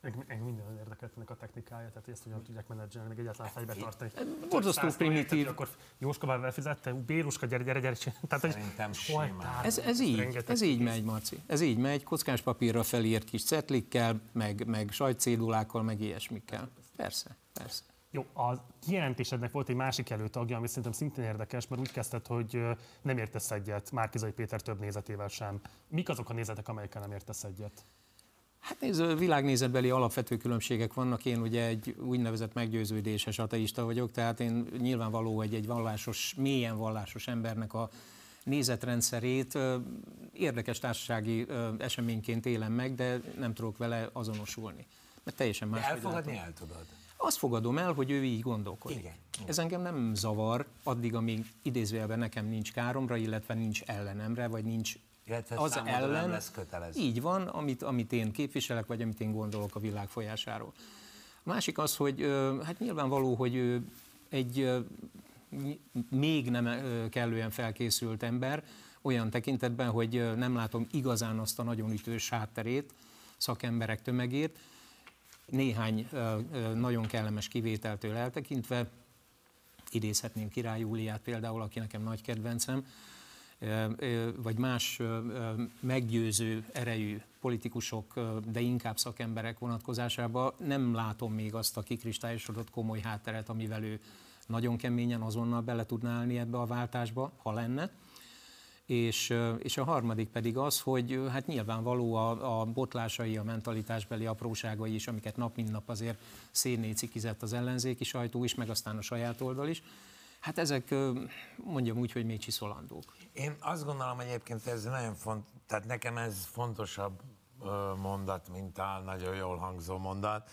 Engem minden érdekelt ennek a technikája, tehát ezt hogyan tudják menedzselni, meg egyáltalán fejbe tartani. Borzasztó primitív. Akkor Jóska már befizette, Béruska, gyere, gyere, gyere. Tehát, Szerintem simán. Ez, ez így, ez így megy, Marci. Ez így megy, kockás papírra felírt kis cetlikkel, meg, meg sajtcédulákkal, meg ilyesmikkel. Persze, persze. Jó, a kijelentésednek volt egy másik előtagja, ami szerintem szintén érdekes, mert úgy kezdted, hogy nem értesz egyet Márkizai Péter több nézetével sem. Mik azok a nézetek, amelyekkel nem értesz egyet? Hát nézd, világnézetbeli alapvető különbségek vannak. Én ugye egy úgynevezett meggyőződéses ateista vagyok, tehát én nyilvánvaló, hogy egy vallásos, mélyen vallásos embernek a nézetrendszerét érdekes társasági eseményként élem meg, de nem tudok vele azonosulni. Mert teljesen más. De elfogadni el tudod? Azt fogadom el, hogy ő így gondolkodik. Igen. Ez engem nem zavar, addig, amíg idézőjelben nekem nincs káromra, illetve nincs ellenemre, vagy nincs Illetve az ellen. lesz kötelező. Így van, amit, amit én képviselek, vagy amit én gondolok a világ folyásáról. A másik az, hogy hát nyilvánvaló, hogy egy még nem kellően felkészült ember, olyan tekintetben, hogy nem látom igazán azt a nagyon ütős hátterét, szakemberek tömegét, néhány nagyon kellemes kivételtől eltekintve, idézhetném Király Júliát például, aki nekem nagy kedvencem, vagy más meggyőző erejű politikusok, de inkább szakemberek vonatkozásában nem látom még azt a kikristályosodott komoly hátteret, amivel ő nagyon keményen azonnal bele tudná állni ebbe a váltásba, ha lenne. És, és a harmadik pedig az, hogy hát nyilvánvaló a, a botlásai, a mentalitásbeli apróságai is, amiket nap mint nap azért szénné cikizett az ellenzéki sajtó is, meg aztán a saját oldal is. Hát ezek mondjam úgy, hogy még csiszolandók. Én azt gondolom egyébként, ez nagyon font, tehát nekem ez fontosabb mondat, mint a nagyon jól hangzó mondat,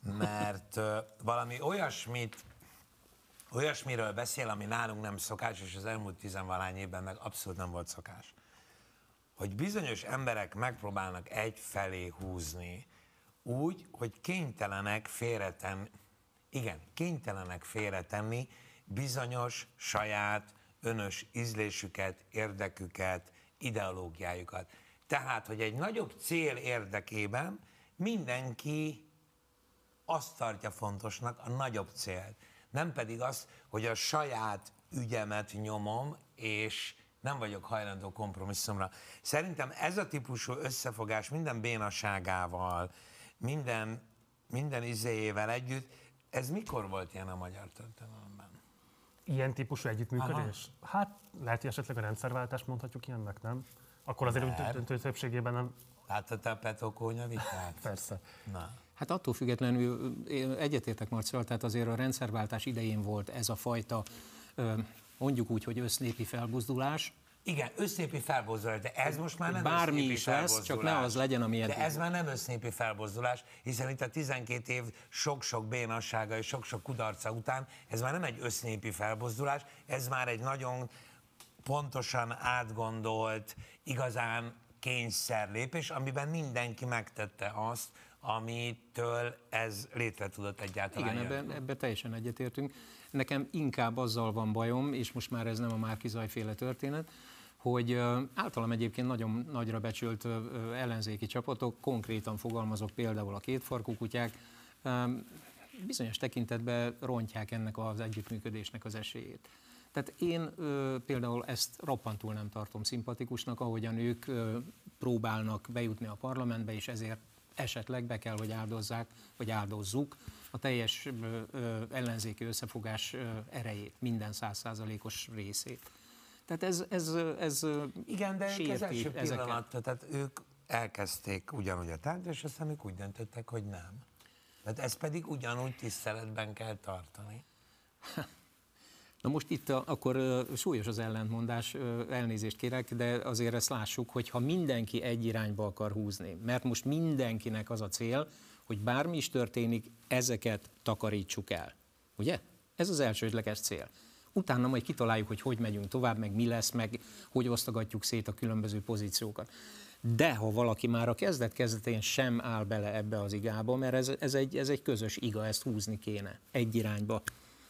mert valami olyasmit, olyasmiről beszél, ami nálunk nem szokás, és az elmúlt tizenvalány évben meg abszolút nem volt szokás. Hogy bizonyos emberek megpróbálnak egy felé húzni, úgy, hogy kénytelenek félretenni, igen, kénytelenek félretenni bizonyos saját önös ízlésüket, érdeküket, ideológiájukat. Tehát, hogy egy nagyobb cél érdekében mindenki azt tartja fontosnak, a nagyobb célt. Nem pedig azt, hogy a saját ügyemet nyomom, és nem vagyok hajlandó kompromisszumra. Szerintem ez a típusú összefogás minden bénaságával, minden, minden izéjével együtt, ez mikor volt ilyen a magyar történelemben? Ilyen típusú együttműködés? Hát lehet, hogy esetleg a rendszerváltást mondhatjuk ilyennek, nem? Akkor azért úgy Nem. döntő többségében nem. Te a Petokónya vitát? Persze. Na. Hát attól függetlenül én egyetértek Marcival, tehát azért a rendszerváltás idején volt ez a fajta, mondjuk úgy, hogy össznépi felbuzdulás. Igen, össznépi felbozdulás, de ez most már nem Bármi is lesz, csak ne az legyen, ami eddig. De ez már nem össznépi felbozdulás, hiszen itt a 12 év sok-sok bénassága és sok-sok kudarca után, ez már nem egy össznépi felbozdulás, ez már egy nagyon pontosan átgondolt, igazán kényszer lépés, amiben mindenki megtette azt, amitől ez létre tudott egyáltalán Igen, ebben, ebben teljesen egyetértünk. Nekem inkább azzal van bajom, és most már ez nem a Márki Zajféle történet, hogy általam egyébként nagyon nagyra becsült ellenzéki csapatok, konkrétan fogalmazok például a kétfarkú kutyák, bizonyos tekintetben rontják ennek az együttműködésnek az esélyét. Tehát én ö, például ezt roppantul nem tartom szimpatikusnak, ahogyan ők ö, próbálnak bejutni a parlamentbe, és ezért esetleg be kell, hogy áldozzák, vagy áldozzuk a teljes ö, ö, ellenzéki összefogás ö, erejét, minden százszázalékos részét. Tehát ez, ez, ez Igen, de ők az első pillanat, tehát ők elkezdték ugyanúgy a tárgyat, és aztán ők úgy döntöttek, hogy nem. Tehát ezt pedig ugyanúgy tiszteletben kell tartani. Na most itt a, akkor súlyos az ellentmondás, elnézést kérek, de azért ezt lássuk, hogy ha mindenki egy irányba akar húzni, mert most mindenkinek az a cél, hogy bármi is történik, ezeket takarítsuk el. Ugye? Ez az elsődleges cél. Utána majd kitaláljuk, hogy hogy megyünk tovább, meg mi lesz, meg hogy osztogatjuk szét a különböző pozíciókat. De ha valaki már a kezdet-kezdetén sem áll bele ebbe az igába, mert ez, ez, egy, ez egy közös iga, ezt húzni kéne egy irányba,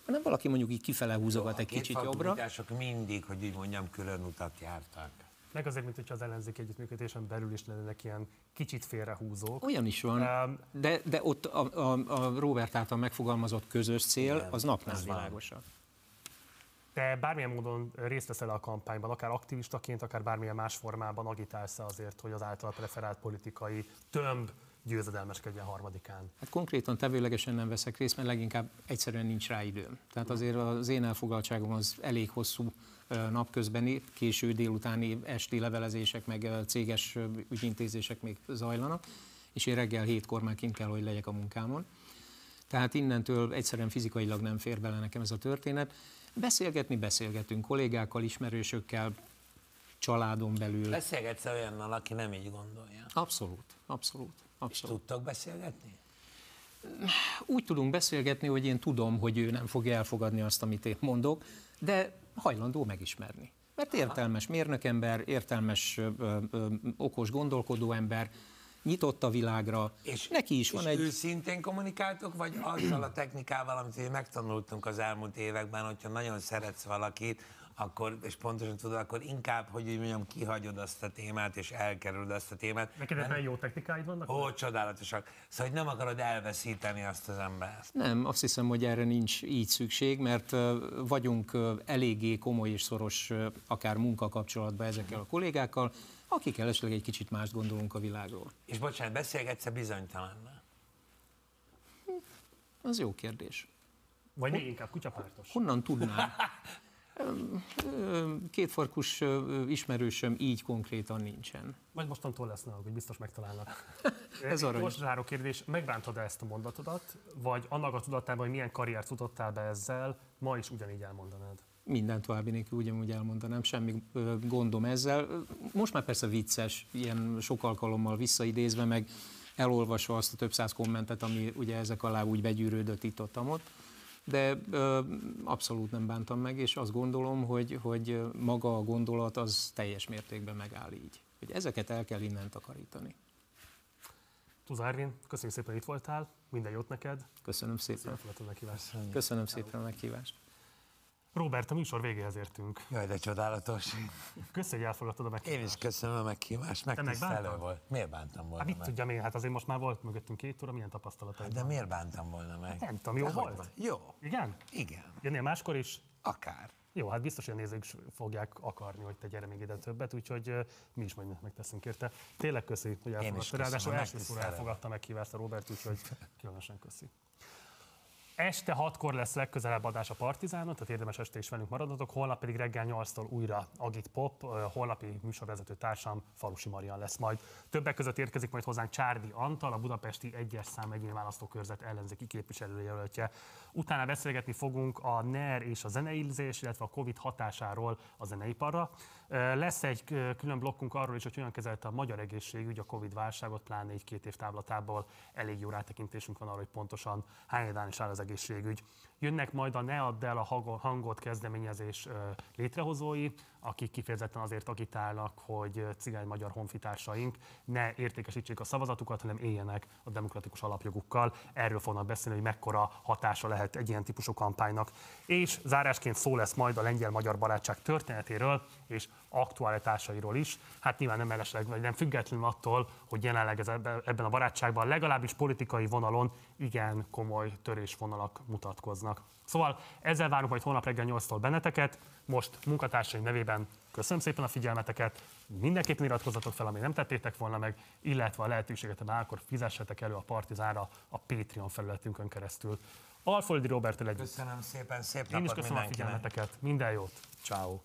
hanem valaki mondjuk így kifele húzogat egy kicsit jobbra. A mindig, hogy úgy mondjam, külön utat jártak. Meg azért, mint hogyha az ellenzék együttműködésen belül is lennének ilyen kicsit félrehúzók. Olyan is van, Um, de, de ott a, a, a Robert által megfogalmazott közös cél, Igen, az napnál világosabb. Te bármilyen módon részt veszel a kampányban, akár aktivistaként, akár bármilyen más formában agitálsz azért, hogy az által preferált politikai tömb győzedelmeskedjen harmadikán. Hát konkrétan tevőlegesen nem veszek részt, mert leginkább egyszerűen nincs rá időm. Tehát azért az én elfoglaltságom az elég hosszú napközbeni, késő délutáni esti levelezések, meg céges ügyintézések még zajlanak, és én reggel hétkor már kint kell, hogy legyek a munkámon. Tehát innentől egyszerűen fizikailag nem fér bele nekem ez a történet. Beszélgetni beszélgetünk kollégákkal, ismerősökkel, családon belül. Beszélgetsz olyannal, aki nem így gondolja. Abszolút, abszolút. abszolút. És tudtok beszélgetni? Úgy tudunk beszélgetni, hogy én tudom, hogy ő nem fogja elfogadni azt, amit én mondok, de hajlandó megismerni. Mert értelmes mérnökember, értelmes, ö, ö, okos gondolkodó ember, nyitott a világra, és neki is van és egy... őszintén kommunikáltok, vagy azzal a technikával, amit megtanultunk az elmúlt években, hogyha nagyon szeretsz valakit, akkor, és pontosan tudod, akkor inkább, hogy úgy mondjam, kihagyod azt a témát, és elkerüled azt a témát. Neked ebben jó technikáid vannak? Ó, csodálatosak. Szóval, hogy nem akarod elveszíteni azt az embert. Nem, azt hiszem, hogy erre nincs így szükség, mert vagyunk eléggé komoly és szoros akár munkakapcsolatban ezekkel a kollégákkal, akikkel esetleg egy kicsit mást gondolunk a világról. És bocsánat, beszélgetsz-e bizonytalannal? Az jó kérdés. Vagy még inkább kutyapártos? Honnan tudnám? Kétfarkus ismerősöm így konkrétan nincsen. Vagy mostantól lesz náluk, hogy biztos megtalálnak. Ez arany. Most záró kérdés, megbántod-e ezt a mondatodat, vagy annak a tudatában, hogy milyen karriert futottál be ezzel, ma is ugyanígy elmondanád? Minden további nélkül ugyanúgy elmondanám, semmi gondom ezzel. Most már persze vicces, ilyen sok alkalommal visszaidézve, meg elolvasva azt a több száz kommentet, ami ugye ezek alá úgy begyűrődött itt ott, ott. De ö, abszolút nem bántam meg, és azt gondolom, hogy, hogy maga a gondolat az teljes mértékben megáll így. Hogy ezeket el kell innen takarítani. Tuza Ervin, köszönjük szépen, hogy itt voltál, minden jót neked. Köszönöm szépen. Köszönöm. Köszönöm szépen a meghívást. Robert, a műsor végéhez értünk. Jaj, de csodálatos. Köszönjük, hogy elfogadtad a meghívást. Én is köszönöm a meghívást, Te megtisztelő volt. Miért bántam volna Hát mit meg? tudjam én, hát azért most már volt mögöttünk két óra, milyen tapasztalataid De van? miért bántam volna meg? Nem tudom, jó De volt? van? Jó. Igen? Igen. Jönnél máskor is? Akár. Jó, hát biztos, hogy a nézők is fogják akarni, hogy te gyere még ide többet, úgyhogy mi is majd megteszünk érte. Tényleg köszi, hogy köszönöm, Ráadásul első szóra elfogadta meghívást a Robert, úgyhogy különösen köszi. Este hatkor lesz legközelebb adás a Partizánon, tehát érdemes este is velünk maradnotok, holnap pedig reggel 8-tól újra Agit Pop, holnapi műsorvezető társam Falusi Marian lesz majd. Többek között érkezik majd hozzánk Csárdi Antal, a budapesti egyes szám egyéni választókörzet ellenzéki képviselőjelöltje. Utána beszélgetni fogunk a NER és a zeneillzés, illetve a Covid hatásáról a zeneiparra. Lesz egy külön blokkunk arról is, hogy hogyan kezelte a magyar egészségügy a Covid válságot, pláne egy két év távlatából elég jó rátekintésünk van arra, hogy pontosan hányadán is áll az egészségügy. Jönnek majd a Ne add el a hangot kezdeményezés létrehozói, akik kifejezetten azért agitálnak, hogy cigány magyar honfitársaink ne értékesítsék a szavazatukat, hanem éljenek a demokratikus alapjogukkal. Erről fognak beszélni, hogy mekkora hatása lehet egy ilyen típusú kampánynak. És zárásként szó lesz majd a lengyel-magyar barátság történetéről és aktualitásairól is. Hát nyilván nem mellesleg, vagy nem függetlenül attól, hogy jelenleg ez ebbe- ebben a barátságban legalábbis politikai vonalon igen komoly törésvonalak mutatkoznak. Szóval ezzel várunk majd holnap reggel 8-tól benneteket. Most munkatársaim nevében köszönöm szépen a figyelmeteket. Mindenképpen iratkozzatok fel, ami nem tettétek volna meg, illetve a lehetőséget, ha akkor fizessetek elő a Partizánra a Patreon felületünkön keresztül. Alföldi Robert együtt. Köszönöm szépen, szép Én is köszönöm a figyelmeteket. Minden jót. Ciao.